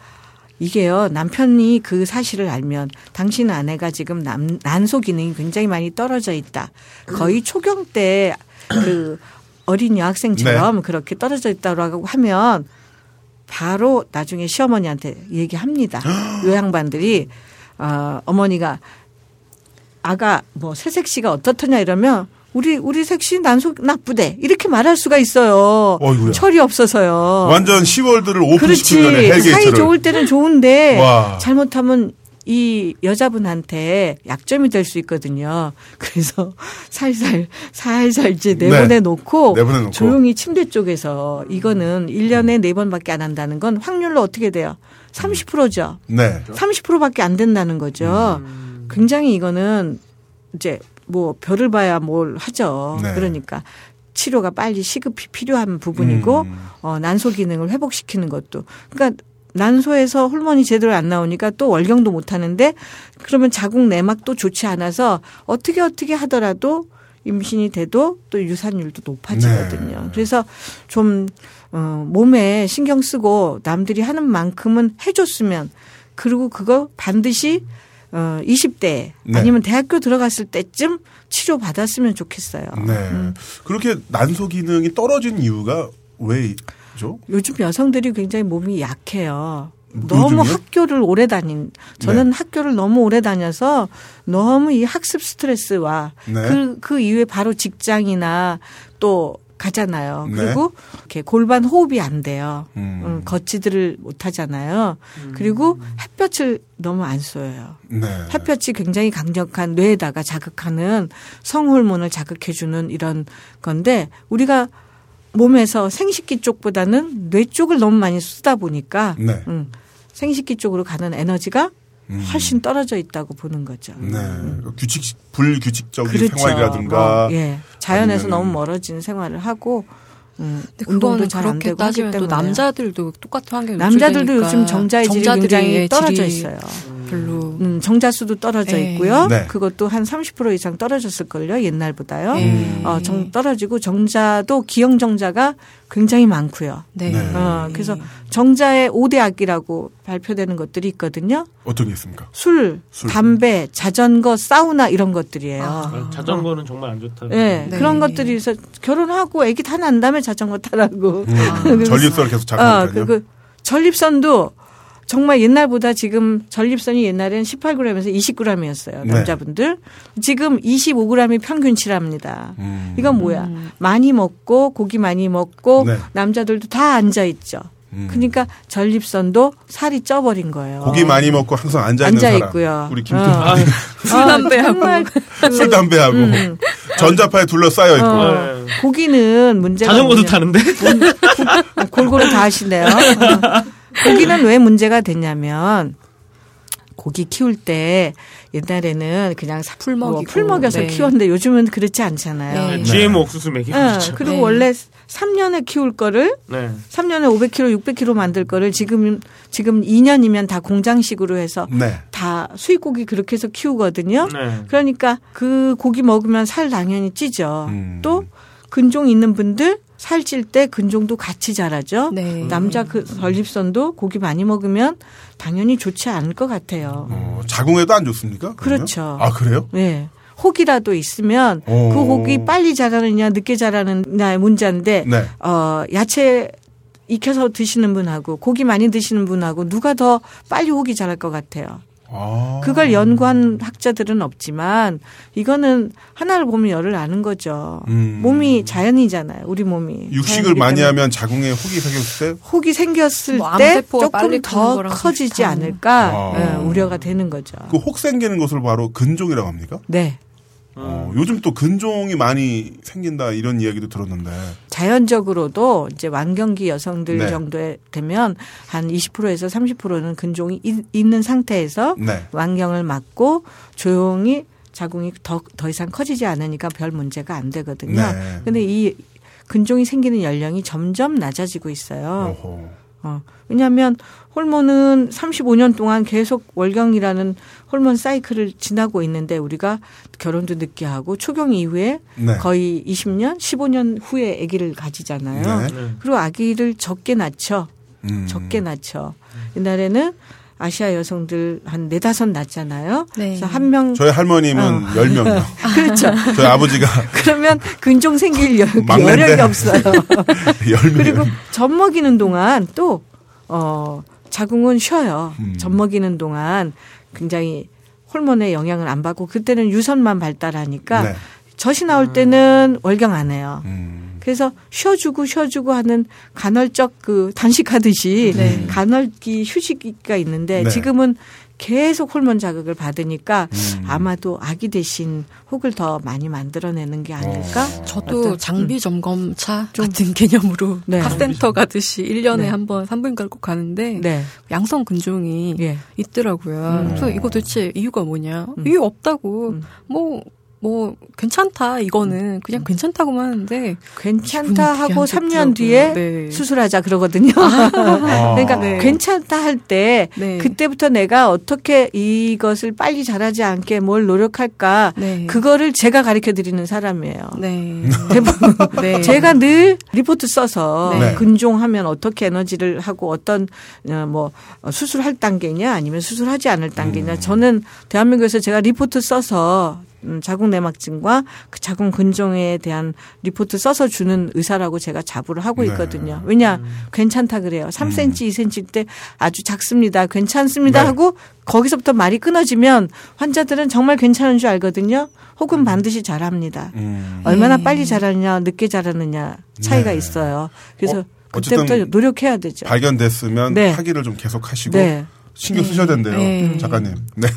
이게요 남편이 그 사실을 알면 당신 아내가 지금 남, 난소 기능이 굉장히 많이 떨어져 있다. 거의 초경 때 그 어린 여학생처럼 네. 그렇게 떨어져 있다고 하면 바로 나중에 시어머니한테 얘기합니다. [GASPS] 요 양반들이 어, 어머니가 아가 뭐 새색시가 어떻더냐 이러면 우리 우리 색시 난소 나쁘대 이렇게 말할 수가 있어요. 어이구야. 철이 없어서요. 완전 시월드를 오픈시키는 hell gate를. 사이 좋을 때는 좋은데 와. 잘못하면 이 여자분한테 약점이 될 수 있거든요. 그래서 [LAUGHS] 살살 살살 이제 내보내 네. 놓고 네. 조용히 침대 쪽에서 이거는 1년에 4번밖에 안 한다는 건 확률로 어떻게 돼요? 30%죠. 네. 30%밖에 안 된다는 거죠. 음. 굉장히 이거는 이제 뭐 별을 봐야 뭘 하죠. 네. 그러니까 치료가 빨리 시급히 필요한 부분이고 음. 어 난소 기능을 회복시키는 것도 그러니까 난소에서 호르몬이 제대로 안 나오니까 또 월경도 못 하는데 그러면 자궁 내막도 좋지 않아서 어떻게 어떻게 하더라도 임신이 돼도 또 유산율도 높아지거든요. 네. 그래서 좀 어, 몸에 신경 쓰고 남들이 하는 만큼은 해줬으면 그리고 그거 반드시 어, 20대 네. 아니면 대학교 들어갔을 때쯤 치료 받았으면 좋겠어요. 네. 음. 그렇게 난소 기능이 떨어진 이유가 왜죠? 요즘 여성들이 굉장히 몸이 약해요. 너무 요즘요? 학교를 오래 다닌 저는 네. 학교를 너무 오래 다녀서 너무 이 학습 스트레스와 네. 그, 그 이후에 바로 직장이나 또 가잖아요. 네. 그리고 이렇게 골반 호흡이 안 돼요. 음. 음, 걷지들을 못 하잖아요. 음. 그리고 햇볕을 너무 안 쏘여요. 네. 햇볕이 굉장히 강력한 뇌에다가 자극하는 성호르몬을 자극해주는 이런 건데 우리가 몸에서 생식기 쪽보다는 뇌 쪽을 너무 많이 쓰다 보니까 네. 음, 생식기 쪽으로 가는 에너지가 음. 훨씬 떨어져 있다고 보는 거죠. 네. 음. 규칙 불규칙적인 그렇죠. 생활이라든가 어, 예. 자연에서 너무 멀어진 생활을 하고 음, 운동도 잘 안 되고 하기 때문에 남자들도 똑같은 환경에 남자들도 요즘 정자의 질이 굉장히 떨어져 있어요. 별로 음, 정자수도 떨어져 네. 있고요. 네. 그것도 한 30% 이상 떨어졌을 걸요. 옛날보다요. 네. 어, 정 떨어지고 정자도 기형 정자가 굉장히 많고요. 네. 네. 어, 그래서 정자의 5대 악이라고 발표되는 것들이 있거든요. 어떤 게 있습니까? 술, 술. 담배, 자전거, 사우나 이런 것들이에요. 아, 자전거는 어. 정말 안 좋다. 네. 네. 그런 것들이 있어 결혼하고 아기 다난 다음에 자전거 타라고. 음. [LAUGHS] 아. 전립선 계속 어, 그, 그 전립선도 정말 옛날보다 지금 전립선이 옛날엔 18g에서 20g이었어요. 남자분들. 네. 지금 25g이 평균치랍니다. 음. 이건 뭐야? 음. 많이 먹고 고기 많이 먹고 네. 남자들도 다 앉아 있죠. 음. 그러니까 전립선도 살이 쪄버린 거예요. 고기 많이 먹고 항상 앉아 있는 앉아 있고요. 우리 김태 어. 술 담배하고 [LAUGHS] 술 담배하고 음. 전자파에 둘러싸여 있고. 어. 고기는 문제가 자전거도 타는데 골고루 다 하시네요. [LAUGHS] 고기는 왜 문제가 됐냐면 고기 키울 때 옛날에는 그냥 풀 먹이 뭐풀 먹여서 네. 키웠는데 요즘은 그렇지 않잖아요. 네. GM 옥수수 먹이 네. 그리고 네. 원래 3년에 키울 거를 네. 3년에 500kg, 600kg 만들 거를 지금 지금 2년이면 다 공장식으로 해서 네. 다 수입고기 그렇게 해서 키우거든요. 네. 그러니까 그 고기 먹으면 살 당연히 찌죠. 음. 또 근종 있는 분들 살찔 때 근종도 같이 자라죠. 네. 남자 그 전립선도 고기 많이 먹으면 당연히 좋지 않을 것 같아요. 어, 자궁에도 안 좋습니까? 그러면? 그렇죠. 아 그래요? 네. 혹이라도 있으면 오. 그 혹이 빨리 자라느냐 늦게 자라느냐의 문제인데 네. 어, 야채 익혀서 드시는 분하고 고기 많이 드시는 분하고 누가 더 빨리 혹이 자랄 것 같아요. 아. 그걸 연구한 학자들은 없지만 이거는 하나를 보면 열을 아는 거죠. 음. 몸이 자연이잖아요. 우리 몸이. 육식을 많이 하면 자궁에 혹이 생겼을 때? 혹이 생겼을 때 조금 더 커지지 비슷한. 않을까 아. 네, 우려가 되는 거죠. 그 혹 생기는 것을 바로 근종이라고 합니까? 네. 어, 요즘 또 근종이 많이 생긴다 이런 이야기도 들었는데 자연적으로도 이제 완경기 여성들 네. 정도에 되면 한 20%에서 30%는 근종이 있, 는 상태에서 네. 완경을 맞고 조용히 자궁이 더, 더 이상 커지지 않으니까 별 문제가 안 되거든요. 네. 근데 이 근종이 생기는 연령이 점점 낮아지고 있어요. 어허. 어. 왜냐하면 호르몬은 35년 동안 계속 월경이라는 호르몬 사이클을 지나고 있는데 우리가 결혼도 늦게 하고 초경 이후에 네. 거의 20년, 15년 후에 아기를 가지잖아요. 네. 그리고 아기를 적게 낳죠. 음. 적게 낳죠. 옛날에는 아시아 여성들 한 네다섯 낳잖아요. 네. 그래서 한 명. 저희 할머님은 어. 10명이요. [LAUGHS] 그렇죠. 저희 아버지가. [LAUGHS] 그러면 근종 생길 여, 력이 [LAUGHS] 없어요. 그리고 젖 먹이는 동안 또, 어, 자궁은 쉬어요. 음. 젖 먹이는 동안 굉장히 호르몬의 영향을 안 받고 그때는 유선만 발달하니까 네. 젖이 나올 때는 월경 안 해요. 음. 그래서 쉬어주고 쉬어주고 하는 간헐적 그 단식하듯이 [LAUGHS] 네. 간헐기 휴식기가 있는데 네. 지금은 계속 호르몬 자극을 받으니까 음. 아마도 아기 대신 혹을 더 많이 만들어내는 게 아닐까? 어. 저도 장비 음. 점검차 같은 [LAUGHS] 개념으로 네. 카센터 가듯이 1년에 네. 한번 산부인과를 꼭 가는데 네. 양성 근종이 네. 있더라고요. 음. 그래서 이거 도대체 이유가 뭐냐? 음. 이유 없다고. 음. 뭐 뭐 괜찮다 이거는 그냥 괜찮다고만 하는데 괜찮다 하고 3년 뒤에 네. 수술하자 그러거든요. 아. [LAUGHS] 그러니까 네. 괜찮다 할때 네. 그때부터 내가 어떻게 이것을 빨리 잘하지 않게 뭘 노력할까 네. 그거를 제가 가르쳐 드리는 사람이에요. 네. [LAUGHS] 대부분 네. 제가 늘 리포트 써서 네. 근종하면 어떻게 에너지를 하고 어떤 어, 뭐 수술할 단계냐 아니면 수술하지 않을 단계냐 음. 저는 대한민국에서 제가 리포트 써서 음, 자궁 내막증과 그 자궁 근종에 대한 리포트 써서 주는 의사라고 제가 자부를 하고 네. 있거든요. 네. 왜냐 음. 괜찮다 그래요. 3cm, 음. 2cm 때 아주 작습니다. 괜찮습니다 네. 하고 거기서부터 말이 끊어지면 환자들은 정말 괜찮은 줄 알거든요. 혹은 음. 반드시 잘합니다. 음. 얼마나 네. 빨리 잘하느냐, 늦게 잘하느냐 차이가 네. 있어요. 그래서 어, 그때부터 노력해야 되죠. 발견됐으면 네. 하기를 좀 계속하시고 네. 신경 쓰셔야 된대요. 네. 작가님. 네.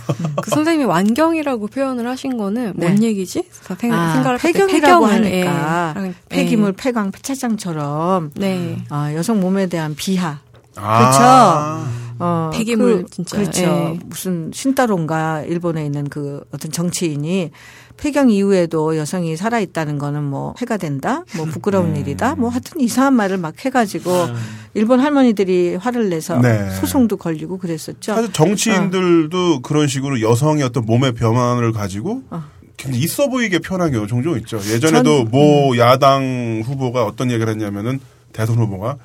그 선생님이 완경이라고 표현을 하신 거는 네. 뭔 얘기지? 생, 아, 생각을 폐경이라고 하니까 예. 폐기물, 폐광, 폐차장처럼 네. 어, 여성 몸에 대한 비하. 아. 그렇죠. 어, 폐기물 그, 진짜. 그렇죠. 예. 무슨 신따론가 일본에 있는 그 어떤 정치인이 폐경 이후에도 여성이 살아 있다는 거는 뭐 해가 된다, 뭐 부끄러운 음. 일이다, 뭐 하여튼 이상한 말을 막 해가지고 음. 일본 할머니들이 화를 내서 네. 소송도 걸리고 그랬었죠. 사실 정치인들도 어. 그런 식으로 여성의 어떤 몸의 변화를 가지고 어. 굉장히 있어 보이게 표현한 경우 종종 있죠. 예전에도 전, 모 음. 야당 후보가 어떤 얘기를 했냐면은 대선 후보가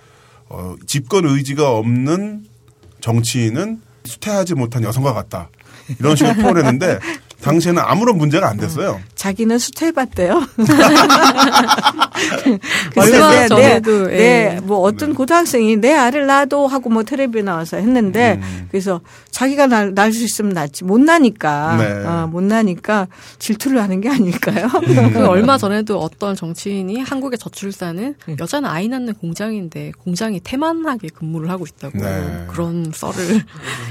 어, 집권 의지가 없는 정치인은 수퇴하지 못한 여성과 같다. 이런 식으로 표현했는데 [LAUGHS] 당시에는 아무런 문제가 안 됐어요. 자기는 수퇴해봤대요. [LAUGHS] 얼마 전에도 네, 네, 뭐 어떤 네. 고등학생이 내 아를 낳아도 하고 뭐 텔레비에 나와서 했는데 음. 그래서 자기가 날 수 있으면 낫지 못 나니까 네. 어, 못 나니까 질투를 하는 게 아닐까요? 음. 그 얼마 전에도 어떤 정치인이 한국의 저출산은 음. 여자는 아이 낳는 공장인데 공장이 태만하게 근무를 하고 있다고 네. 그런 썰을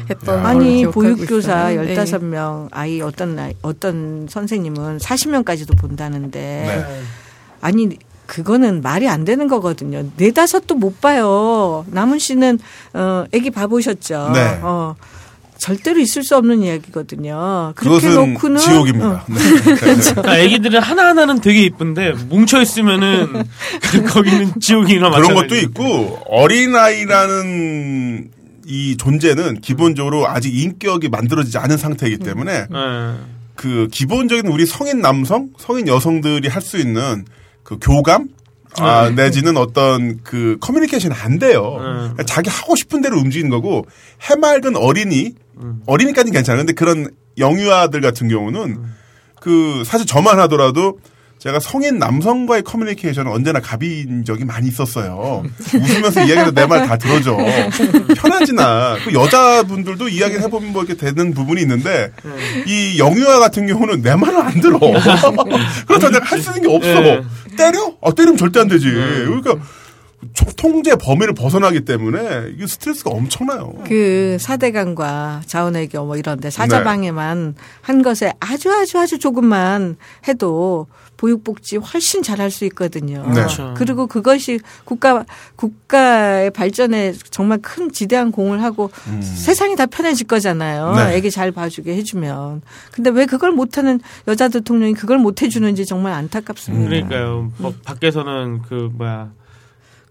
했던 아니 보육교사 15명 아이 어떤 어떤 선생님은 40 명까지도 본다는데 네. 아니 그거는 말이 안 되는 거거든요. 네 다섯도 못 봐요. 남은 씨는 어 아기 봐보셨죠. 네. 어. 절대로 있을 수 없는 이야기거든요. 그렇게 놓고는 지옥입니다. 어. 네. [LAUGHS] 그렇죠. 그러니까 애기들은 하나 하나는 되게 이쁜데 뭉쳐 있으면은 [LAUGHS] 거기는 지옥이나. 그런 것도 있고 어린 아이라는 이 존재는 기본적으로 아직 인격이 만들어지지 않은 상태이기 때문에 네. 그 기본적인 우리 성인 남성, 성인 여성들이 할 수 있는 그 교감 아, 네. 내지는 어떤 그 커뮤니케이션 안 돼요. 네. 자기 하고 싶은 대로 움직이는 거고 해맑은 어린이 음. 어린이까지는 괜찮아요. 근데 그런 영유아들 같은 경우는 음. 그 사실 저만 하더라도 제가 성인 남성과의 커뮤니케이션은 언제나 갑인 적이 많이 있었어요. 웃으면서 이야기해도 내말 다 들어줘. 편하지나. 그 여자분들도 이야기를 해보면 뭐 이렇게 되는 부분이 있는데 이 영유아 같은 경우는 내 말을 안 들어. [LAUGHS] 그렇다 내가 할수 있는 게 없어. 네. 때려? 아, 때리면 절대 안 되지. 네. 그러니까 통제 범위를 벗어나기 때문에 이게 스트레스가 엄청나요. 그 사대강과 자원외교 뭐 이런데 사자방에만 네. 한 것에 아주 아주 아주 조금만 해도 보육복지 훨씬 잘할 수 있거든요. 네. 그렇죠. 그리고 그것이 국가 국가의 발전에 정말 큰 지대한 공을 하고 음. 세상이 다 편해질 거잖아요. 네. 애기 잘 봐주게 해주면. 근데 왜 그걸 못하는 여자 대통령이 그걸 못 해주는지 정말 안타깝습니다. 음. 그러니까요. 뭐 밖에서는 그 뭐야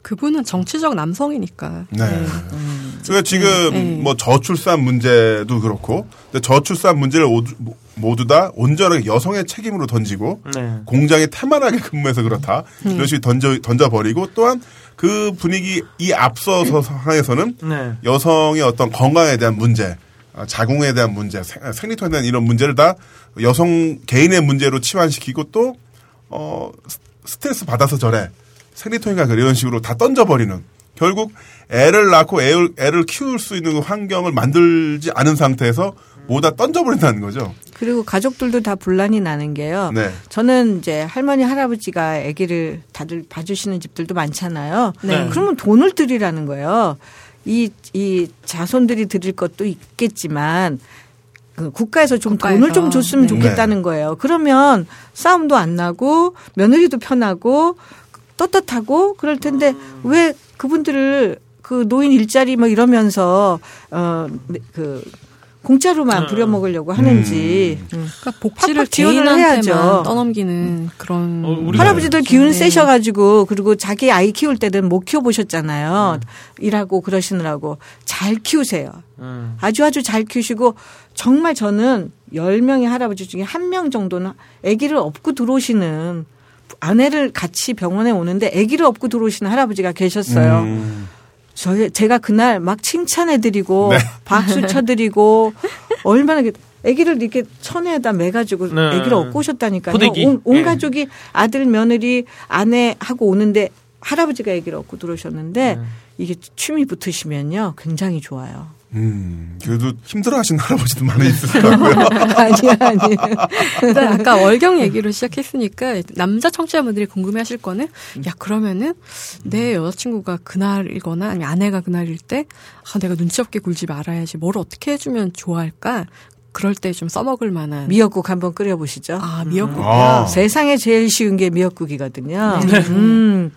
그분은 정치적 남성이니까. 네. 네. 음. 그러니까 지금 네. 뭐 저출산 문제도 그렇고, 근데 저출산 문제를 모두, 모두 다 온전하게 여성의 책임으로 던지고 네. 공장에 태만하게 근무해서 그렇다 음. 이런 식으로 던져 던져 버리고 또한 그 분위기 이 앞서서 상에서는 네. 여성의 어떤 건강에 대한 문제, 아, 자궁에 대한 문제, 생리통에 대한 이런 문제를 다 여성 개인의 문제로 치환시키고 또 어, 스트레스 받아서 저래 생리통인가 이런 식으로 다 던져버리는 결국 애를 낳고 애를, 애를 키울 수 있는 환경을 만들지 않은 상태에서 모다 던져버린다는 거죠. 그리고 가족들도 다 분란이 나는 게요. 네. 저는 이제 할머니 할아버지가 아기를 다들 봐주시는 집들도 많잖아요. 네. 그러면 돈을 들이라는 거예요. 이, 이 자손들이 드릴 것도 있겠지만 그 국가에서 좀 국가에서. 돈을 좀 줬으면 네. 좋겠다는 거예요. 그러면 싸움도 안 나고 며느리도 편하고 떳떳하고 그럴 텐데 왜 그분들을 그 노인 일자리 뭐 이러면서 어그 공짜로만 네. 부려먹으려고 하는지 음. 음. 그러니까 복지를 지원을 해야죠. 떠넘기는 그런 어, 할아버지들 기운 네. 세셔가지고 그리고 자기 아이 키울 때는 못 키워 보셨잖아요. 음. 일하고 그러시느라고 잘 키우세요. 음. 아주 아주 잘 키우시고 정말 저는 10명의 할아버지 중에 한 명 정도는 아기를 업고 들어오시는 아내를 같이 병원에 오는데 아기를 업고 들어오시는 할아버지가 계셨어요. 음. 저희 제가 그날 막 칭찬해드리고 네. 박수 쳐드리고 얼마나 아기를 이렇게 천에다 매가지고 네. 아기를 얻고 오셨다니까요. 온, 온 네. 가족이 아들 며느리 아내하고 오는데 할아버지가 아기를 얻고 들어오셨는데 네. 이게 춤이 붙으시면요 굉장히 좋아요. 음, 그래도 힘들어하시는 할아버지도 많이 있을 거고요. 아니야, 아니야. 아까 월경 얘기로 시작했으니까 남자 청취자분들이 궁금해하실 거는 야 그러면은 내 여자친구가 그날이거나 아니면 아내가 그날일 때 아, 내가 눈치 없게 굴지 말아야지 뭘 어떻게 해주면 좋아할까? 그럴 때 좀 써먹을 만한 미역국 한번 끓여보시죠. 아 미역국. 아. 세상에 제일 쉬운 게 미역국이거든요. 네. 음.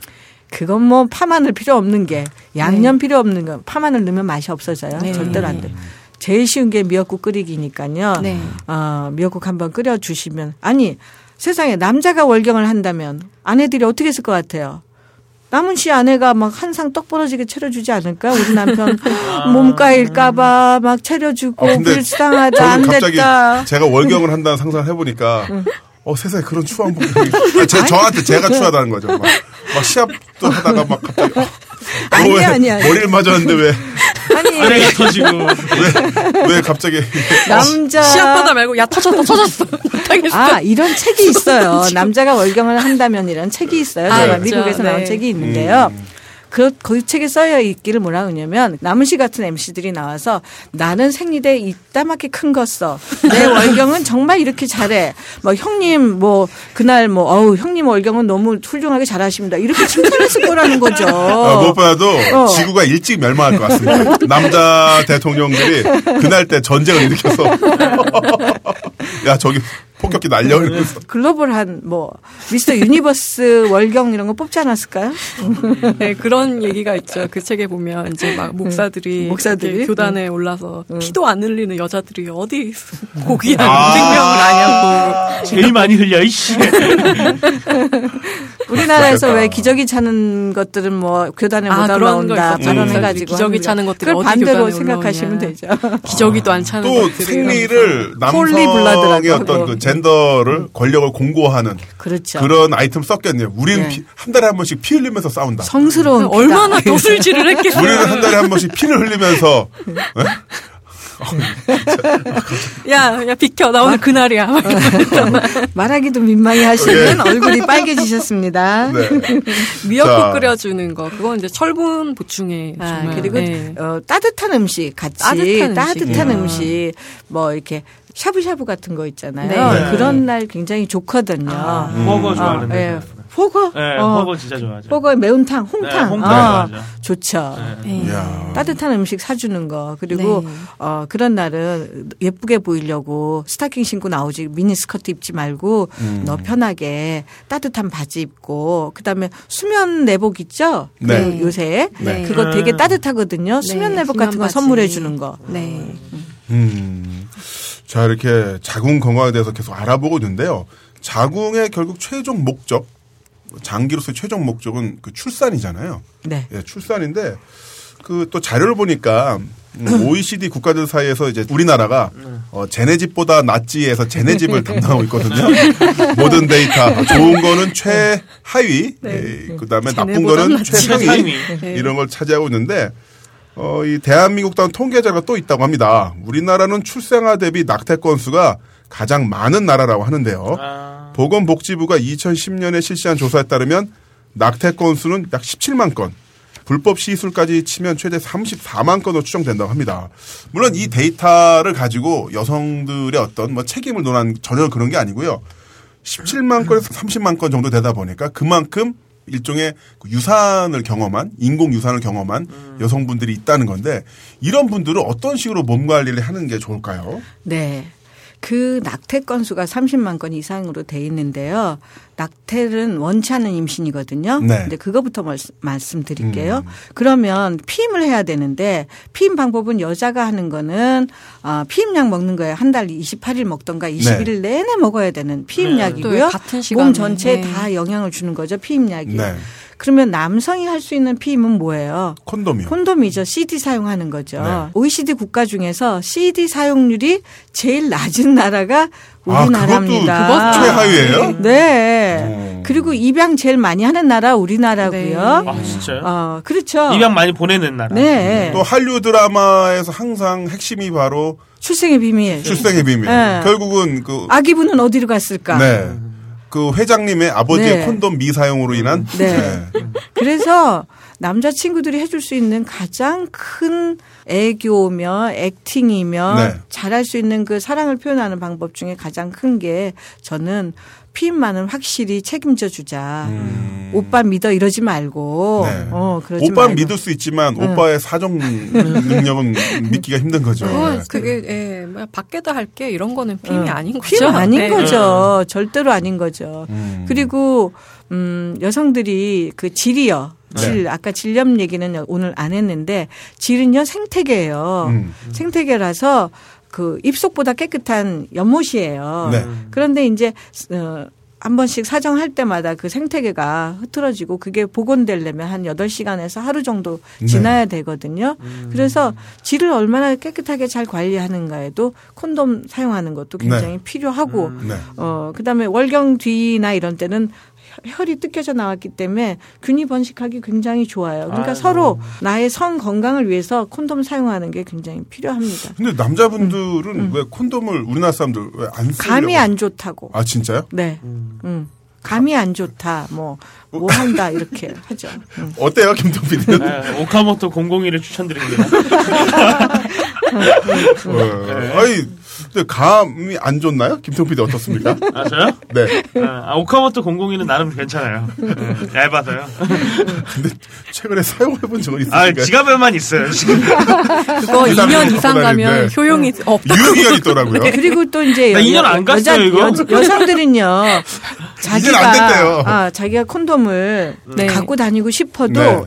그건 뭐 파마늘 필요 없는 게 양념 네. 필요 없는 거 파마늘 넣으면 맛이 없어져요. 네. 절대로 안 돼. 제일 쉬운 게 미역국 끓이기니까요. 네. 어, 미역국 한번 끓여 주시면 아니 세상에 남자가 월경을 한다면 아내들이 어떻게 했을 것 같아요? 남은 씨 아내가 막 한상떡 벌어지게 차려주지 않을까? 우리 남편 [LAUGHS] 아. 몸가일까봐 막 차려주고 아, 불쌍하다 안 됐다. 제가 월경을 한다는 상상을 해보니까 어 세상에 그런 추한 분이 [LAUGHS] 아, 제, 저한테 제가 추하다는 거죠. 막, 막 시합도 하다가 막 갑자기 어, 아니 아니 아니 머리를 맞았는데 왜 아니 아내가 터지고 왜, 왜 갑자기 남자 시합하다 말고 야 터졌다 터졌어 [LAUGHS] 못하겠어. 아 이런 책이 있어요. [LAUGHS] 남자가 월경을 한다면 이런 책이 있어요. 아, 미국에서 네. 나온 책이 있는데요. 음. 그, 그 책에 써여 있기를 뭐라 그러냐면 남은시 같은 MC들이 나와서 나는 생리대 이따맣게 큰 거 써. 내 [LAUGHS] 월경은 정말 이렇게 잘해. 뭐 형님 뭐 그날 뭐 어우 형님 월경은 너무 훌륭하게 잘하십니다. 이렇게 칭찬했을 거라는 거죠. 어, 무엇보다도 어. 지구가 일찍 멸망할 것 같습니다. 남자 대통령들이 그날 때 전쟁을 일으켜서 [LAUGHS] 야 저기 폭격기 날려 그러면서. 글로벌한 뭐 Mr. Universe [LAUGHS] 월경 이런 거 뽑지 않았을까요? [LAUGHS] 네 그런 얘기가 있죠. 그 책에 보면 이제 막 목사들이 목사들이? 교단에 올라서 피도 안 흘리는 여자들이 어디 [LAUGHS] 고귀한 아~ 생명을 아냐고. 제일 많이 흘려 이씨. 우리나라에서 왜 기저귀 차는 것들은 뭐 교단에 못 아, 올라온다. 발언해가지고. 기저귀 차는 것들 반대로 생각하시면 되죠. 기저귀도 안 차는 또 승리를 남성의 어떤 그 젠더를 권력을 공고하는 그렇죠. 그런 아이템 썼겠네요. 우리는 네. 피, 한 달에 한 번씩 피 흘리면서 싸운다. 성스러운 얼마나 도술질을 [LAUGHS] 했겠어요. 우리는 한 달에 한 번씩 피를 흘리면서 네? 야, 야, 비켜. 나 오늘 그날이야. [LAUGHS] 말하기도 민망해 하시는 예. 얼굴이 빨개지셨습니다. 네. 미역국 자. 끓여주는 거. 그건 이제 철분 보충에 아. 그리고 네. 어, 따뜻한 음식 같이. 따뜻한, 따뜻한 음식. 뭐 이렇게 샤브샤브 같은 거 있잖아요. 네. 그런 날 굉장히 좋거든요. 아, 음. 버거 좋아하는데. 아, 네. 호거? 네, 어. 호거 진짜 좋아하죠. 호거 매운탕, 홍탕. 네, 홍탕 아, 좋죠. 네. 네. 따뜻한 음식 사주는 거. 그리고 네. 어, 그런 날은 예쁘게 보이려고 스타킹 신고 나오지 미니 스커트 입지 말고 음. 너 편하게 따뜻한 바지 입고 그다음에 수면 내복 있죠? 네. 그 요새 네. 그거 되게 따뜻하거든요. 수면 내복 같은 거 선물해 주는 거. 네. 음. 자, 이렇게 자궁 건강에 대해서 계속 알아보고 있는데요. 자궁의 결국 최종 목적, 장기로서의 최종 목적은 그 출산이잖아요. 네. 예, 출산인데 그 또 자료를 보니까 음, [LAUGHS] OECD 국가들 사이에서 이제 우리나라가 어, 쟤네 집보다 낫지 해서 쟤네 집을 [LAUGHS] 담당하고 있거든요. [LAUGHS] 모든 데이터 좋은 거는 최하위, 네. 예, 그다음에 나쁜 거는 최상위 네. 이런 걸 차지하고 있는데 어, 이 대한민국 당 통계자가 또 있다고 합니다. 우리나라는 출생아 대비 낙태 건수가 가장 많은 나라라고 하는데요. 아. 보건복지부가 2010년에 실시한 조사에 따르면 낙태 건수는 약 17만 건. 불법 시술까지 치면 최대 34만 건으로 추정된다고 합니다. 물론 이 데이터를 가지고 여성들의 어떤 뭐 책임을 논한 전혀 그런 게 아니고요. 17만 건에서 30만 건 정도 되다 보니까 그만큼 일종의 그 유산을 경험한 인공 유산을 경험한 음. 여성분들이 있다는 건데 이런 분들은 어떤 식으로 몸 관리를 하는 게 좋을까요? 네. 그 낙태 건수가 30만 건 이상으로 돼 있는데요. 낙태는 원치 않는 임신이거든요. 네. 근데 그거부터 말씀, 드릴게요 음. 그러면 피임을 해야 되는데 피임 방법은 여자가 하는 거는 어, 피임약 먹는 거예요. 한 달 28일 먹던가 21일 네. 내내 먹어야 되는 피임약이고요. 네. 몸 전체에 네. 다 영향을 주는 거죠. 피임약이. 네. 그러면 남성이 할 수 있는 피임은 뭐예요? 콘돔이요. 콘돔이죠. CD 사용하는 거죠. 네. OECD 국가 중에서 CD 사용률이 제일 낮은 나라가 아, 우리나라입니다. 아, 그것도 최하위예요? 네. 오. 그리고 입양 제일 많이 하는 나라 우리나라고요. 네. 아 진짜요? 어, 그렇죠. 입양 많이 보내는 나라. 네. 또 한류 드라마에서 항상 핵심이 바로 출생의 비밀. 출생의 비밀. 네. 결국은 그 아기분은 어디로 갔을까? 네. 그 회장님의 아버지의 네. 콘돔 미사용으로 인한. 네. 네. 그래서 남자 친구들이 해줄 수 있는 가장 큰 애교며 액팅이며 네. 잘할 수 있는 그 사랑을 표현하는 방법 중에 가장 큰 게 저는 피임만은 확실히 책임져 주자. 음. 오빠 믿어 이러지 말고. 네. 어, 그러지 오빠 믿을 수 있지만 응. 오빠의 사정 능력은 믿기가 힘든 거죠. 어, 네. 그게 예, 뭐 밖에다 할게 이런 거는 피임이 응. 아닌 거죠. 피임 아닌 네. 거죠. 절대로 아닌 거죠. 음. 그리고 음, 여성들이 그 질이요. 질, 네. 아까 질염 얘기는 오늘 안 했는데 질은요 생태계예요. 음. 생태계라서 그 입속보다 깨끗한 연못이에요. 네. 그런데 이제 어, 한 번씩 사정할 때마다 그 생태계가 흐트러지고 그게 복원되려면 한 8시간에서 하루 정도 네. 지나야 네. 되거든요. 음. 그래서 질을 얼마나 깨끗하게 잘 관리하는가에도 콘돔 사용하는 것도 굉장히 네. 필요하고 음. 네. 어 그다음에 월경 뒤나 이런 때는 혈이 뜯겨져 나왔기 때문에 균이 번식하기 굉장히 좋아요. 그러니까 아이고. 서로 나의 성 건강을 위해서 콘돔 사용하는 게 굉장히 필요합니다. 근데 남자분들은 음. 음. 왜 콘돔을 우리나라 사람들 왜 안 쓰려고? 감이 안 좋다고. 아 진짜요? 네. 음. 음. 감이 안 좋다, 뭐, 뭐 한다, 이렇게 [LAUGHS] 하죠. 음. 어때요, 김동빈은? 네, 오카모토 001을 추천드립니다. [LAUGHS] 어, 아니, 근데 감이 안 좋나요? 김성필이 어떻습니까? [LAUGHS] 아, 저요? 네. 아, 오카모토 002는 나름 괜찮아요. 네, 얇아서요. 근데 최근에 사용해본 적은 있으신가요? 아, 지갑에만 있어요, 지금. 그거 2년 이상 가면 효용이 없다. 유효기간 있더라고요. 네. [LAUGHS] 그리고 또 이제. 나 2년 안 갔어요, 여자, 이거. 여, 성들은요 [LAUGHS] 자기가, 아, 자기가 콘돔을 네. 갖고 다니고 싶어도 네.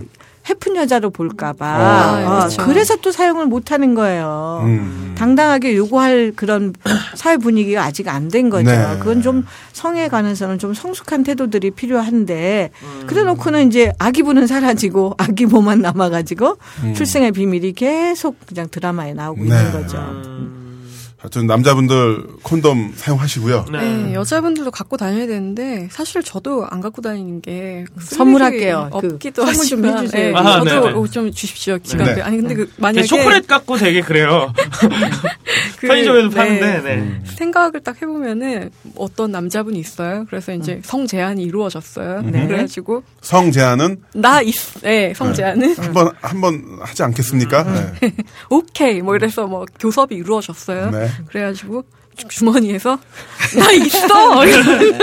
해픈 여자로 볼까봐. 아, 그렇죠. 그래서 또 사용을 못 하는 거예요. 음. 당당하게 요구할 그런 [CLEARS THROAT] 사회 분위기가 아직 안 된 거죠. 네. 그건 좀 성에 관해서는 좀 성숙한 태도들이 필요한데 음. 그래 놓고는 이제 아기 부는 사라지고 아기모만 남아가지고 음. 출생의 비밀이 계속 그냥 드라마에 나오고 네. 있는 거죠. 음. 하여튼 남자분들 콘돔 사용하시고요. 네. 네. 여자분들도 갖고 다녀야 되는데 사실 저도 안 갖고 다니는 게 선물할게요. 그 없기도 그 선물 좀 해주세요. 네. 아, 저도 네. 좀 주십시오. 지갑에. 네. 아니 근데 그 만약에 초콜릿 갖고 되게 그래요. [LAUGHS] 그, 편의점에서 네. 파는데 네. 음. 생각을 딱 해보면은 어떤 남자분이 있어요. 그래서 이제 음. 성 제한이 이루어졌어요. 네. 그래가지고 성 제한은 나 있, 네, 성 제한은 한번 한 번 하지 않겠습니까? 음. [LAUGHS] 오케이 뭐 이래서 뭐 교섭이 이루어졌어요. 그래가지고 주머니에서 [LAUGHS] 나 있어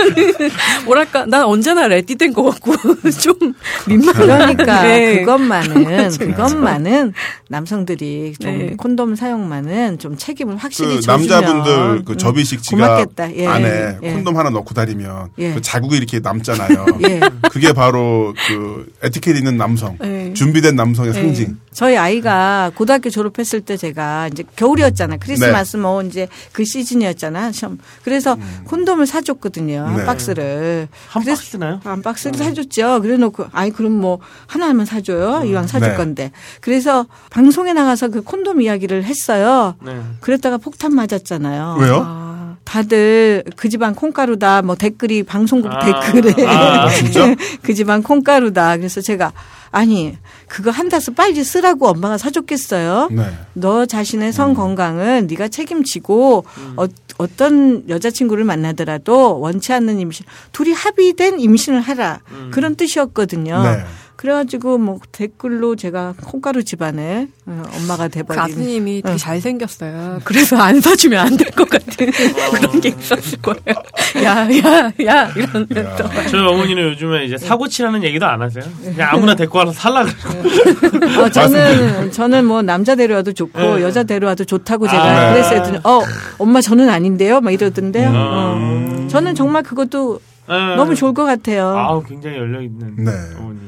[LAUGHS] 뭐랄까 난 언제나 레디된 것 같고 [LAUGHS] 좀 민망 그러니까 네. 그것만은 그것만은 남성들이 좀 네. 콘돔 사용만은 좀 책임을 확실히 그 남자분들 그 접이식 지갑 예. 안에 예. 콘돔 하나 넣고 다니면 예. 그 자국이 이렇게 남잖아요. 예. 그게 바로 그 에티켓 있는 남성 예. 준비된 남성의 예. 상징. 저희 아이가 고등학교 졸업했을 때 제가 이제 겨울이었잖아요. 크리스마스 네. 뭐 이제 그 시즌 시즌이었잖아 시험. 그래서 음. 콘돔을 사줬거든요 한 네. 박스를. 한 박스나요? 한 박스를 어. 사줬죠. 그래 놓고 아이 그럼 뭐 하나만 사줘요. 음. 이왕 사줄 네. 건데. 그래서 방송에 나가서 그 콘돔 이야기를 했어요. 네. 그랬다가 폭탄 맞았잖아요. 왜요? 아. 다들 그 집안 콩가루다 뭐 댓글이 방송국 아. 댓글에 아, [LAUGHS] 그 집안 콩가루다 그래서 제가 아니 그거 한 다스 빨리 쓰라고 엄마가 사줬겠어요. 네. 너 자신의 성 음. 건강은 네가 책임지고 음. 어, 어떤 여자친구를 만나더라도 원치 않는 임신 둘이 합의된 임신을 하라 음. 그런 뜻이었거든요. 네. 그래가지고 뭐 댓글로 제가 콩가루 집안에 어, 엄마가 돼버린. 가수님이 되게 응. 잘생겼어요. 그래서 안 사주면 안 될 것 같은 [LAUGHS] 그런 게 있었을 거예요. [LAUGHS] 야, 야, 야, 이러면서. 저희 어머니는 요즘에 이제 사고 치라는 얘기도 안 하세요. 그냥 아무나 데리고 와서 살라 그러고. [LAUGHS] 어, 저는, 저는 뭐 남자 데려와도 좋고 네. 여자 데려와도 좋다고 제가 아, 그랬어요. 어, 엄마 저는 아닌데요? 막 이러던데요. 음. 어. 저는 정말 그것도 네. 너무 좋을 것 같아요. 아 굉장히 열려있는. 네. 어머니.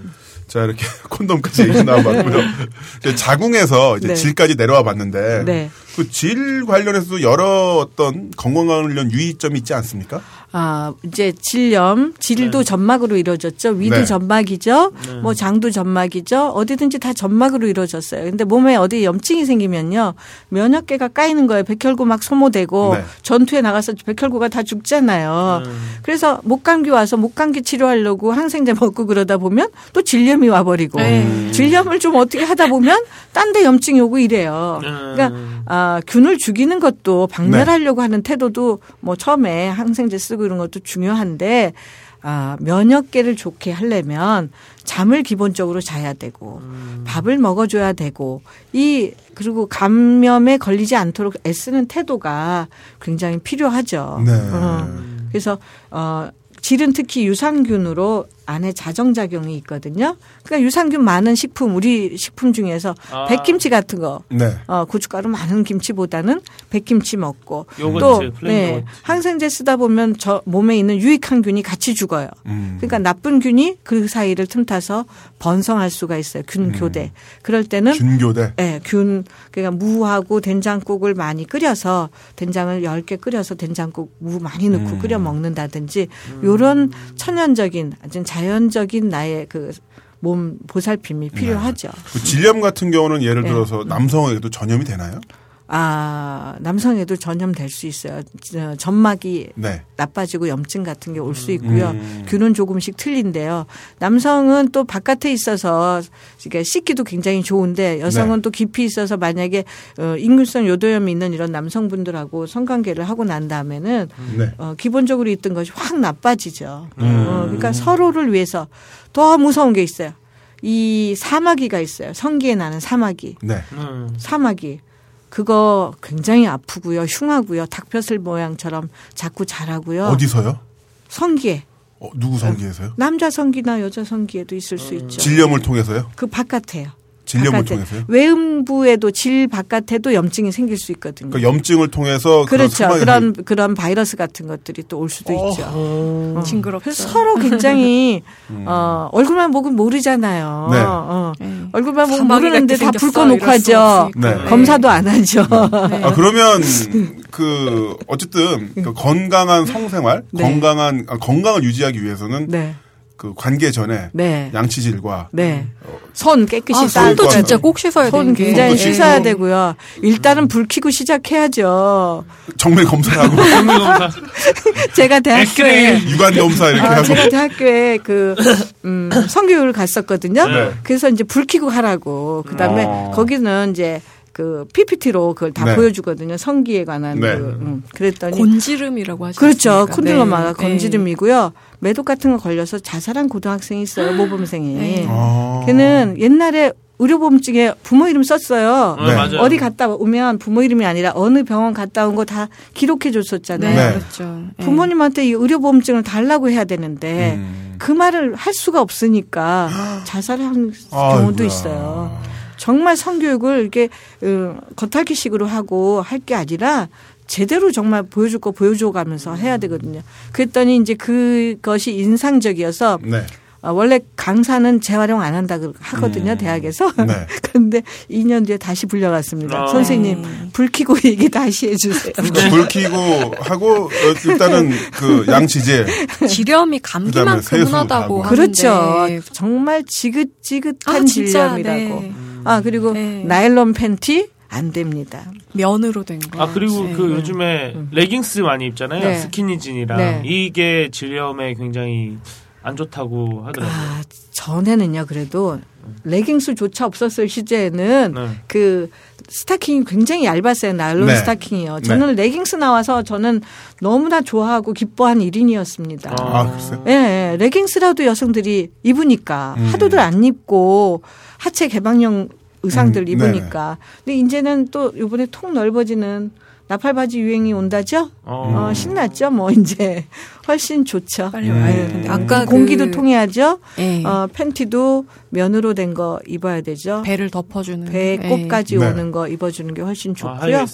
자 이렇게 [LAUGHS] 콘돔까지 얘기 [LAUGHS] 나와봤고요. 자궁에서 이제 네. 질까지 내려와 봤는데 네. 그 질 관련해서도 여러 어떤 건강 관련 유의점이 있지 않습니까? 아, 이제 질염, 질도 네. 점막으로 이루어졌죠. 위도 네. 점막이죠. 네. 뭐 장도 점막이죠. 어디든지 다 점막으로 이루어졌어요. 근데 몸에 어디 염증이 생기면요. 면역계가 까이는 거예요. 백혈구 막 소모되고 네. 전투에 나가서 백혈구가 다 죽잖아요. 네. 그래서 목감기 와서 목감기 치료하려고 항생제 먹고 그러다 보면 또 질염이 와버리고 네. 질염을 좀 어떻게 하다 보면 딴 데 염증이 오고 이래요. 그러니까 아, 균을 죽이는 것도 박멸하려고 하는 태도도 뭐 처음에 항생제 쓰고 이런 것도 중요한데 아, 면역계를 좋게 하려면 잠을 기본적으로 자야 되고 음. 밥을 먹어줘야 되고 이 그리고 감염에 걸리지 않도록 애쓰는 태도가 굉장히 필요하죠. 네. 어, 그래서 어 질은 특히 유산균으로 안에 자정작용이 있거든요. 그러니까 유산균 많은 식품 우리 식품 중에서 아. 백김치 같은 거, 네. 어, 고춧가루 많은 김치보다는 백김치 먹고 또 네, 항생제 쓰다 보면 저 몸에 있는 유익한 균이 같이 죽어요. 음. 그러니까 나쁜 균이 그 사이를 틈타서 번성할 수가 있어요. 균 음. 교대. 음. 그럴 때는 균 교대. 네, 균 그러니까 무하고 된장국을 많이 끓여서 된장을 10개 끓여서 된장국 무 많이 넣고 음. 끓여 먹는다든지 음. 요런 천연적인 아주 자연적인 나의 그 몸 보살핌이 네. 필요하죠. 네. 질염 같은 경우는 예를 네. 들어서 남성에게도 전염이 되나요? 아, 남성에도 전염될 수 있어요. 점막이 네. 나빠지고 염증 같은 게 올 수 있고요. 음. 균은 조금씩 틀린데요. 남성은 또 바깥에 있어서 그러니까 씻기도 굉장히 좋은데 여성은 네. 또 깊이 있어서 만약에 어, 인균성 요도염이 있는 이런 남성분들하고 성관계를 하고 난 다음에는 네. 어, 기본적으로 있던 것이 확 나빠지죠. 음. 어, 그러니까 서로를 위해서 더 무서운 게 있어요. 이 사마귀가 있어요. 성기에 나는 사마귀. 네. 음. 사마귀. 그거 굉장히 아프고요. 흉하고요. 닭뼈슬 모양처럼 자꾸 자라고요. 어디서요? 성기에. 어, 누구 성기에서요? 남자 성기나 여자 성기에도 있을 수 있죠. 질염을 통해서요? 그 바깥에요. 질염을 통해서요? 외음부에도 질 바깥에도 염증이 생길 수 있거든요. 그러니까 염증을 통해서 그렇죠. 그런 그런 바이러스 같은 것들이 또 올 수도 어, 있죠. 어. 징그럽죠. 서로 굉장히 [LAUGHS] 음. 어, 얼굴만 보면 모르잖아요. 네. 어. 네. 얼굴만 보면 모르는데 다 불 꺼 놓고 하죠. 네. 검사도 안 하죠. 네. 아 그러면 [LAUGHS] 그 어쨌든 그 건강한 성생활, 네. 건강한 아, 건강을 유지하기 위해서는 네. 그 관계 전에 네. 양치질과 네. 어, 손 깨끗이 아, 손도 진짜 꼭 씻어야 손 굉장히 씻어야 되고요. 일단은 불 켜고 시작해야죠. 정밀 검사하고 [LAUGHS] 정밀 검사. [LAUGHS] 제가 대학교에 유관 검사 이렇게 아, 하고 제가 대학교에 그 음, 성교육을 갔었거든요. 네. 그래서 이제 불 켜고 하라고. 그다음에 아. 거기는 이제 그 PPT로 그걸 다 네. 보여주거든요. 성기에 관한 네. 그, 음. 그랬더니 곤지름이라고 하죠. 그렇죠. 콘들로마가 네. 곤지름이고요. 매독 같은 거 걸려서 자살한 고등학생이 있어요. 모범생이. 네. 아. 걔는 옛날에 의료보험증에 부모 이름 썼어요. 네. 어디 갔다 오면 부모 이름이 아니라 어느 병원 갔다 온 거 다 기록해 줬었잖아요. 네. 그렇죠. 네. 부모님한테 이 의료보험증을 달라고 해야 되는데 음. 그 말을 할 수가 없으니까 자살한 경우도 있어요. 정말 성교육을 이렇게 어, 겉핥기식으로 하고 할 게 아니라 제대로 정말 보여줄 거 보여줘 가면서 해야 되거든요. 그랬더니 이제 그것이 인상적이어서 네. 어, 원래 강사는 재활용 안 한다 하거든요 음. 대학에서 네. [LAUGHS] 그런데 2년 뒤에 다시 불려갔습니다. 아. 선생님 불 켜고 [LAUGHS] 얘기 다시 해주세요. 불 켜고 하고 어, 일단은 그 양치제 지렴이 감기만큼 흔하다고 그렇죠. 정말 지긋지긋한 아, 질염이라고. 네. 아 그리고 네. 나일론 팬티 안 됩니다. 면으로 된 거. 아 그리고 네. 그 요즘에 음. 레깅스 많이 입잖아요. 네. 스키니진이랑 네. 이게 질염에 굉장히 안 좋다고 하더라고요. 아, 전에는요, 그래도 레깅스조차 없었을 시제에는 네. 그 스타킹이 굉장히 얇았어요. 나일론 네. 스타킹이요. 저는 네. 레깅스 나와서 저는 너무나 좋아하고 기뻐한 1인이었습니다. 아, 아 글쎄요? 예, 네, 레깅스라도 여성들이 입으니까 음. 하도들 안 입고 하체 개방형 의상들 음, 입으니까. 근데 이제는 또 이번에 통 넓어지는 나팔바지 유행이 온다죠? 어. 어, 신났죠? 뭐 이제 훨씬 좋죠. 빨리 와야 음. 아까 공기도 그... 통해야죠. 네. 어, 팬티도 면으로 된 거 입어야 되죠. 배를 덮어주는 배 꽃까지 네. 오는 거 입어주는 게 훨씬 아, 좋고요. 아,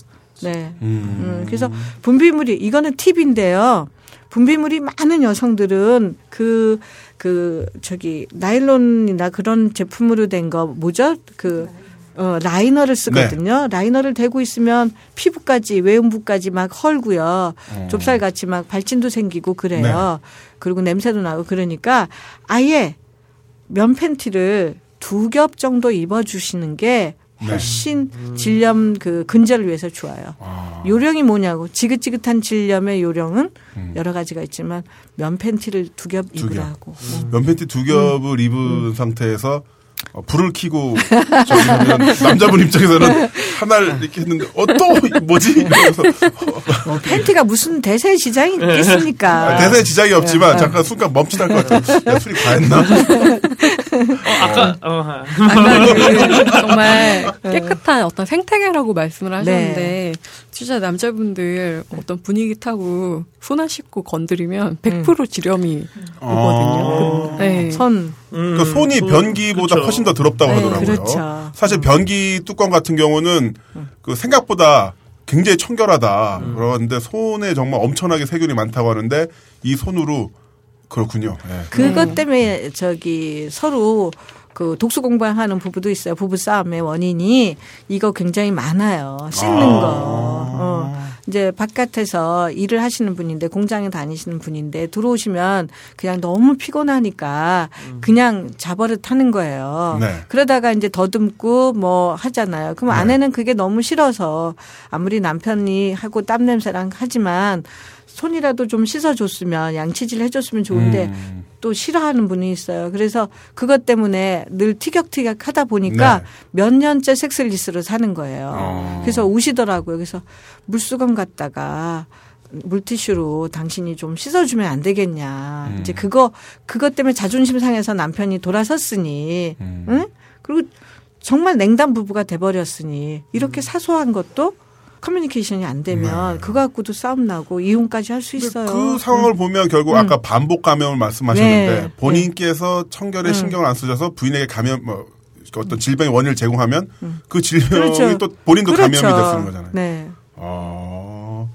네. 음. 음. 그래서 분비물이 이거는 팁인데요. 분비물이 많은 여성들은 그, 그, 저기, 나일론이나 그런 제품으로 된 거, 뭐죠? 그, 어, 라이너를 쓰거든요. 네. 라이너를 대고 있으면 피부까지 외음부까지 막 헐고요. 어. 좁쌀같이 막 발진도 생기고 그래요. 네. 그리고 냄새도 나고 그러니까 아예 면 팬티를 두 겹 정도 입어주시는 게 네. 훨씬 네. 질염 그 근절을 위해서 좋아요. 아. 요령이 뭐냐고 지긋지긋한 질염의 요령은 음. 여러 가지가 있지만 면 팬티를 두 겹 입으라고. 음. 면 팬티 두 겹을 음. 입은 음. 상태에서 어, 불을 켜고 남자분 입장에서는 하나를 이렇게 했는데 어 또 뭐지 이러면서 어, 팬티가 무슨 대세 지장이 네. 있겠습니까? 아, 대세 지장이 없지만 네. 잠깐 순간 멈칫할 것 같아요. 야, 술이 과했나? 어, 아까 어, 아까 그 정말 깨끗한 어떤 생태계라고 말씀을 하셨는데 네. 진짜 남자분들 어떤 분위기 타고 손안 씻고 건드리면 100% 지렴이 오거든요. 아~ 네. 선 그러니까 손이 음, 변기보다 그렇죠. 훨씬 더 더럽다고 네, 하더라고요. 그렇죠. 사실 변기 뚜껑 같은 경우는 그 생각보다 굉장히 청결하다. 음. 그런데 손에 정말 엄청나게 세균이 많다고 하는데 이 손으로 그렇군요. 네. 그것 때문에 저기 서로 그 독수 공부하는 부부도 있어요. 부부 싸움의 원인이 이거 굉장히 많아요. 씻는 아. 거. 어. 이제 바깥에서 일을 하시는 분인데 공장에 다니시는 분인데 들어오시면 그냥 너무 피곤하니까 그냥 자버릇 하는 거예요. 네. 그러다가 이제 더듬고 뭐 하잖아요. 그럼 네. 아내는 그게 너무 싫어서 아무리 남편이 하고 땀 냄새랑 하지만 손이라도 좀 씻어줬으면 양치질 해줬으면 좋은데 음. 또 싫어하는 분이 있어요. 그래서 그것 때문에 늘 티격태격 하다 보니까 네. 몇 년째 섹슬리스를 사는 거예요. 어. 그래서 우시더라고요. 그래서 물수건 갖다가 물티슈로 당신이 좀 씻어주면 안 되겠냐. 음. 이제 그거 그것 때문에 자존심 상해서 남편이 돌아섰으니, 음. 응? 그리고 정말 냉담 부부가 돼버렸으니 이렇게 음. 사소한 것도 커뮤니케이션이 안 되면 네. 그거 갖고도 싸움 나고 이혼까지 할 수 있어요. 그 상황을 음. 보면 결국 음. 아까 반복 감염을 말씀하셨는데 네. 본인께서 청결에 음. 신경을 안 쓰셔서 부인에게 감염 뭐 어떤 질병의 원인을 제공하면 음. 그 질병이 그렇죠. 또 본인도 그렇죠. 감염이 됐는 거잖아요. 네. 아,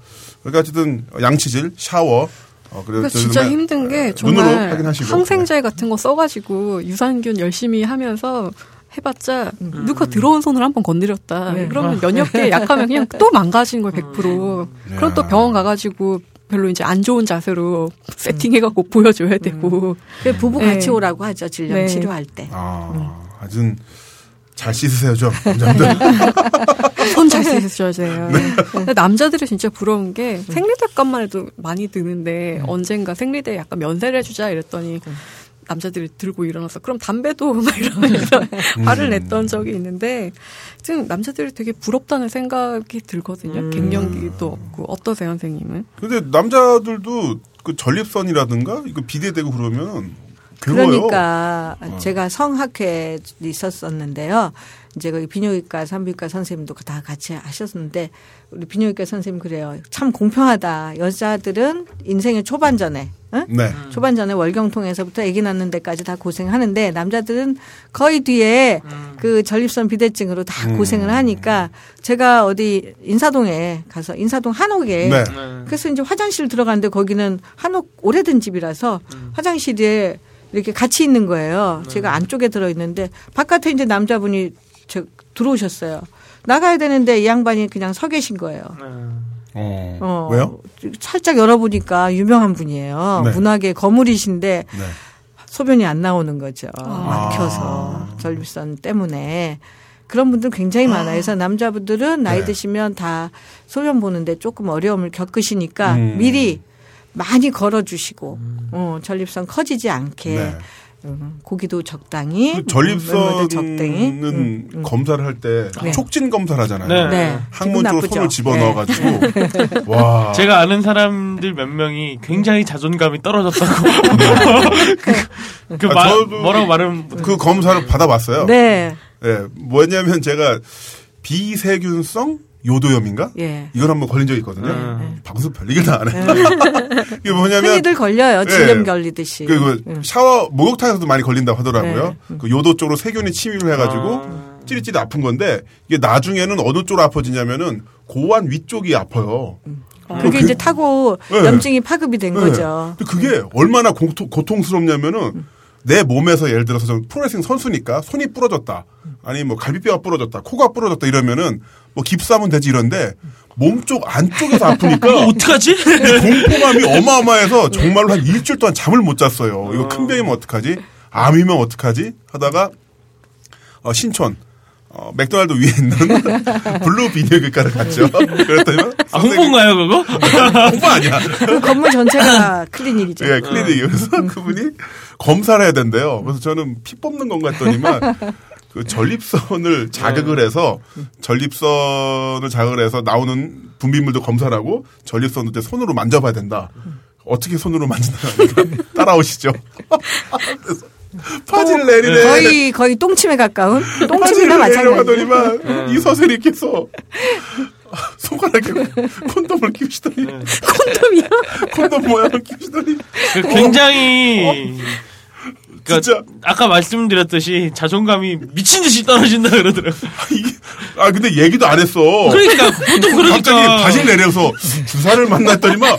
그러니까 어쨌든 양치질, 샤워 어, 그러니까 진짜 힘든 게 정말 항생제 같은 거 써가지고 유산균 열심히 하면서 해봤자 음. 누가 들어온 손을 한번 건드렸다. 네. 그러면 면역계 [LAUGHS] 약하면 그냥 또 망가진 거예요, 100%. 음. 그럼 또 병원 가가지고 별로 이제 안 좋은 자세로 세팅해갖고 보여줘야 되고. 그 부부 네. 같이 오라고 하죠, 질염 네. 치료할 때. 아, 음. 아주 잘 씻으세요, 좀. 남자들. [LAUGHS] 손잘 씻으셔야 돼요. 네. 남자들이 진짜 부러운 게 생리대 값만 해도 많이 드는데 언젠가 생리대 약간 면세를 해주자 이랬더니 남자들이 들고 일어나서 그럼 담배도 [LAUGHS] 막 이러면서 음. 화를 냈던 적이 있는데 지금 남자들이 되게 부럽다는 생각이 들거든요. 음. 갱년기도 없고 어떠세요, 선생님은? 근데 남자들도 그 전립선이라든가 이거 비대되고 그러면 괴로워요. 그러니까 어. 제가 성학회 있었었는데요. 이제 거기 비뇨기과, 산부인과 선생님도 다 같이 하셨는데 우리 비뇨기과 선생님 그래요. 참 공평하다. 여자들은 인생의 초반 전에 응? 네. 초반 전에 월경통에서부터 아기 낳는 데까지 다 고생하는데 남자들은 거의 뒤에 음. 그 전립선 비대증으로 다 음. 고생을 하니까 제가 어디 인사동에 가서 인사동 한옥에 네. 그래서 이제 화장실 들어갔는데 거기는 한옥 오래된 집이라서 음. 화장실에 이렇게 같이 있는 거예요. 네. 제가 안쪽에 들어 있는데 바깥에 이제 남자분이 저 들어오셨어요. 나가야 되는데 이 양반이 그냥 서 계신 거예요. 네. 어. 어. 왜요? 살짝 열어보니까 유명한 분이에요. 네. 문학의 거물이신데 네. 소변이 안 나오는 거죠. 아. 막혀서 전립선 때문에. 그런 분들 굉장히 많아요. 그래서 남자분들은 나이 네. 드시면 다 소변 보는데 조금 어려움을 겪으시니까 음. 미리 많이 걸어주시고 음. 어, 전립선 커지지 않게 네. 음, 고기도 적당히 그 전립선은 적당히 음, 음. 검사를 할때 네. 촉진 검사를 하잖아요. 네. 네. 항문 쪽으로 손을 집어넣어가지고 네. 와 제가 아는 사람들 몇 명이 굉장히 자존감이 떨어졌다고 그, 그 아, 말, 뭐라고 말은 그 검사를 받아봤어요. 네. 네. 뭐냐면 제가 비세균성 요도염인가? 예. 이걸 한번 걸린 적이 있거든요. 음. 방송 별리게 다안 해. [LAUGHS] 이게 뭐냐면 흔히들 걸려요. 질염 예. 걸리듯이. 그, 그 음. 샤워 목욕탕에서도 많이 걸린다고 하더라고요. 네. 그 요도 쪽으로 세균이 침입을 해가지고 아. 찌릿찌릿 아픈 건데 이게 나중에는 어느 쪽으로 아파지냐면은 고환 위쪽이 아파요. 음. 아. 그게 그, 이제 타고 네. 염증이 파급이 된 네. 거죠. 그게 얼마나 고통, 고통스럽냐면은 음. 내 몸에서 예를 들어서 프로레슬링 선수니까 손이 부러졌다. 아니 뭐 갈비뼈가 부러졌다. 코가 부러졌다 이러면은 뭐 깁스하면 되지 이런데 몸쪽 안쪽에서 아프니까 어떡하지? 공포감이 어마어마해서 정말로 한 일주일 동안 잠을 못 잤어요. 이거 큰 병이면 어떡하지? 암이면 어떡하지? 하다가 어, 신촌 어, 맥도날드 위에 있는 [LAUGHS] 블루 비뇨기과를 갔죠. 그랬더니 아, 홍보인가요 그거? 홍보 아니야. 그 건물 전체가 클리닉이죠. 예, 클리닉. 그래서 그분이 검사를 해야 된대요. 그래서 저는 피 뽑는 건가 했더니만 그 전립선을 자극을 해서 전립선을 자극을 해서 나오는 분비물도 검사를 하고 전립선을 때 손으로 만져봐야 된다. 어떻게 손으로 만진다. [LAUGHS] 따라오시죠. 파지를 어, 내리네. 거의 거의 똥침에 가까운 똥침이나 마찬가지. 하더니만 네. 이 서세리께서 손가락에 콘돔을 끼우시더니 네. 콘돔이요? 콘돔 모양을 끼우시더니 그 굉장히 어? 그러니까 아까 말씀드렸듯이 자존감이 미친 듯이 떨어진다 그러더라고. 아, 아 근데 얘기도 안 했어. 그러니까 보통 그러니까 갑자기 바지 내려서 주사를 만났더니만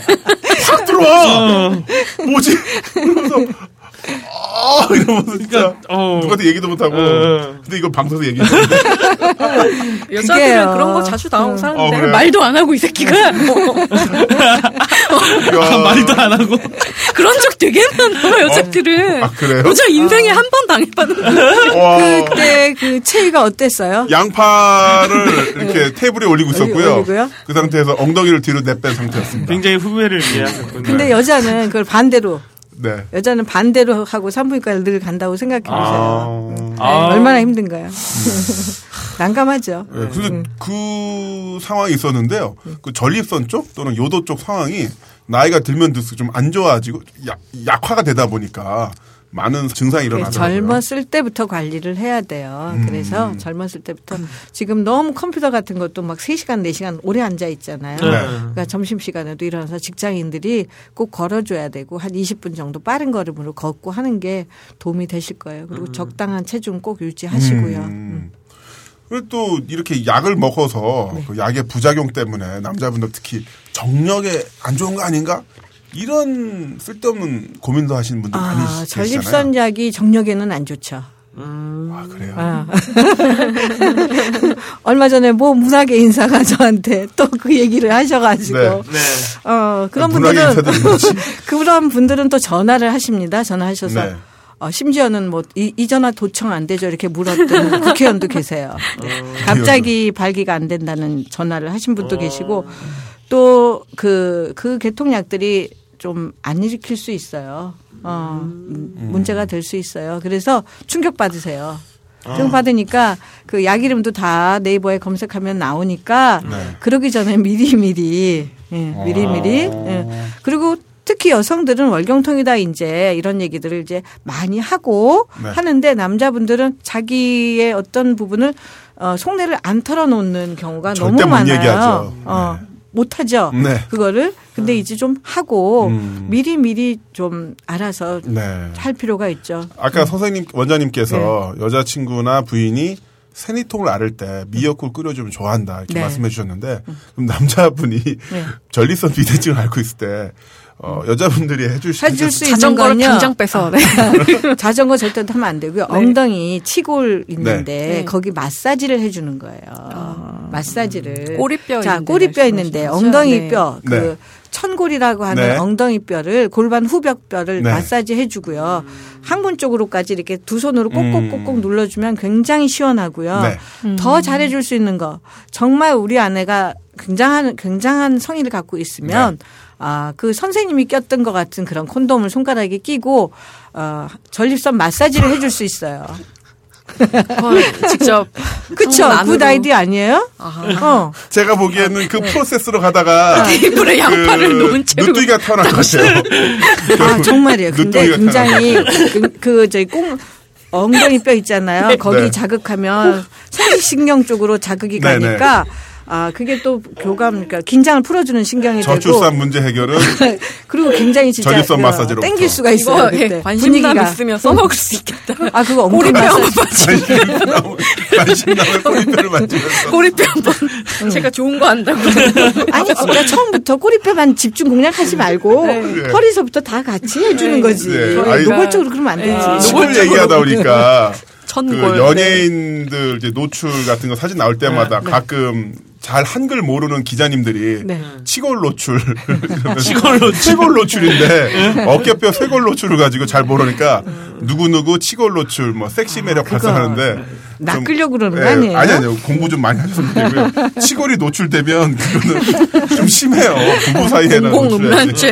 확 들어와. 어. 뭐지? 그러면서 아, 이러면서 진짜 그러니까, 어. 누구한테 얘기도 못하고. 어. 근데 이거 방송에서 얘기했는데. [LAUGHS] 여자들은 그런 거 자주 당하고 어. 사는데 어, 말도 안 하고 이 새끼가. [LAUGHS] 아, 말도 안 하고. 그런 적 되게 많아 여자들은. 아 그래요? 여자 인생에 아. 한번 당해봤는데. 그때 그 체위가 어땠어요? 양팔을 이렇게 테이블에 올리고 있었고요. 올리고요? 그 상태에서 엉덩이를 뒤로 내뺀 상태였습니다. 굉장히 후회를 예하셨군요. 근데 여자는 그걸 반대로 네. 여자는 반대로 하고 산부인과를 늘 간다고 생각해 보세요. 아. 네. 아. 얼마나 힘든가요? [LAUGHS] 난감하죠. 네, 그래서 음. 그 상황이 있었는데요. 그 전립선 쪽 또는 요도 쪽 상황이 나이가 들면 들수록 좀 안 좋아지고 약, 약화가 되다 보니까 많은 증상이 일어나더라고요. 젊었을 때부터 관리를 해야 돼요. 음. 그래서 젊었을 때부터 지금 너무 컴퓨터 같은 것도 막 3시간, 4시간 오래 앉아 있잖아요. 네. 그러니까 점심시간에도 일어나서 직장인들이 꼭 걸어줘야 되고 한 20분 정도 빠른 걸음으로 걷고 하는 게 도움이 되실 거예요. 그리고 음. 적당한 체중 꼭 유지하시고요. 음. 음. 그리고 또 이렇게 약을 먹어서 네. 그 약의 부작용 때문에 남자분들 특히 정력에 안 좋은 거 아닌가? 이런 쓸데없는 고민도 하시는 분들 아, 많이 계시잖아요. 전립선 약이 정력에는 안 좋죠. 음. 아 그래요. 아. [LAUGHS] 얼마 전에 뭐 문학의 인사가 저한테 또 그 얘기를 하셔가지고 네. 네. 어 그런 분들은 [LAUGHS] 그런 분들은 또 전화를 하십니다. 전화하셔서 네. 어, 심지어는 뭐, 이, 이 전화 도청 안 되죠? 이렇게 물었던 [LAUGHS] 국회의원도 계세요. 어. 갑자기 발기가 안 된다는 전화를 하신 분도 어. 계시고, 또 그, 그 개통약들이 좀 안 일으킬 수 있어요. 어, 음. 문제가 될 수 있어요. 그래서 충격받으세요. 아. 충격받으니까 그약 이름도 다 네이버에 검색하면 나오니까 네. 그러기 전에 미리미리, 예, 미리미리. 아. 예. 그리고 특히 여성들은 월경통이다 이제 이런 얘기들을 이제 많이 하고 네. 하는데 남자분들은 자기의 어떤 부분을 어, 속내를 안 털어놓는 경우가 너무 많아요. 어, 네. 못하죠. 네. 그거를 근데 이제 좀 하고 음. 미리 미리 좀 알아서 네. 할 필요가 있죠. 아까 음. 선생님 원장님께서 네. 여자친구나 부인이 세니통을 앓을 때 미역국 끓여주면 좋아한다 이렇게 네. 말씀해 주셨는데 그럼 남자분이 네. [LAUGHS] 전립선 비대증을 앓고 있을 때 어, 여자분들이 해줄 수, 해줄 수 있는 자전거를 당장 빼서 네. [LAUGHS] 자전거 절대 하면 안 되고요. 네. 엉덩이 치골 있는데 네. 거기 마사지를 해주는 거예요. 아. 마사지를 꼬리뼈 자 꼬리뼈 있는데 엉덩이 네. 뼈그 천골이라고 하는 네. 엉덩이 뼈를 골반 후벽 뼈를 네. 마사지 해주고요. 항문 쪽으로까지 이렇게 두 손으로 꼭꼭꼭꼭 음. 눌러주면 굉장히 시원하고요. 네. 음. 더 잘해줄 수 있는 거 정말 우리 아내가 굉장한 굉장한 성의를 갖고 있으면. 네. 아, 그 선생님이 꼈던 것 같은 그런 콘돔을 손가락에 끼고 어, 전립선 마사지를 해줄 수 있어요. 직접 [LAUGHS] 그쵸 good idea 아니에요? 어. 제가 보기에는 그 프로세스로 가다가 [LAUGHS] 테이블에 그 양파를 놓은 채로 누뚜기가 태어난 것 같아요. 아 정말이에요. 근데 굉장히 그, 그 저희 꽁 엉덩이 뼈 있잖아요. 거기 네. 자극하면 생식신경 쪽으로 자극이 네, 네. 가니까 아 그게 또 교감 그러니까 긴장을 풀어주는 신경이 되고 저출산 문제 해결은 [LAUGHS] 그리고 굉장히 진짜 전립선 마사지로 땡길 수가 있어요. 이거, 예, 분위기가 있으면 써먹을 수 있겠다. 아 그거 엉덩이 마사지. 관심남의 꼬리뼈를 만지면서 꼬리뼈 한번 응. 제가 좋은 거 한다고. 아니 진짜 처음부터 꼬리뼈만 집중 공략하지 말고 네. 네. 허리서부터 다 같이 해주는 네. 거지. 네. 노골적으로 그러면 안 되지. 노골 얘기하다 보니까. [LAUGHS] 그 연예인들 이제 노출 같은 거 사진 나올 때마다 네. 가끔 잘 한글 모르는 기자님들이 네. 치골 노출 [LAUGHS] 치골 노출 치골 노출인데 네. 어깨뼈 쇄골 노출을 가지고 잘 모르니까 누구 누구 치골 노출 뭐 섹시 매력 아, 발산하는데 낚으려고 그러는 거 예, 아니에요? 아니 아니요 공부 좀 많이 하셔서 그고요 치골이 노출되면 그거는 좀 심해요 부부 사이에는 공공음란죄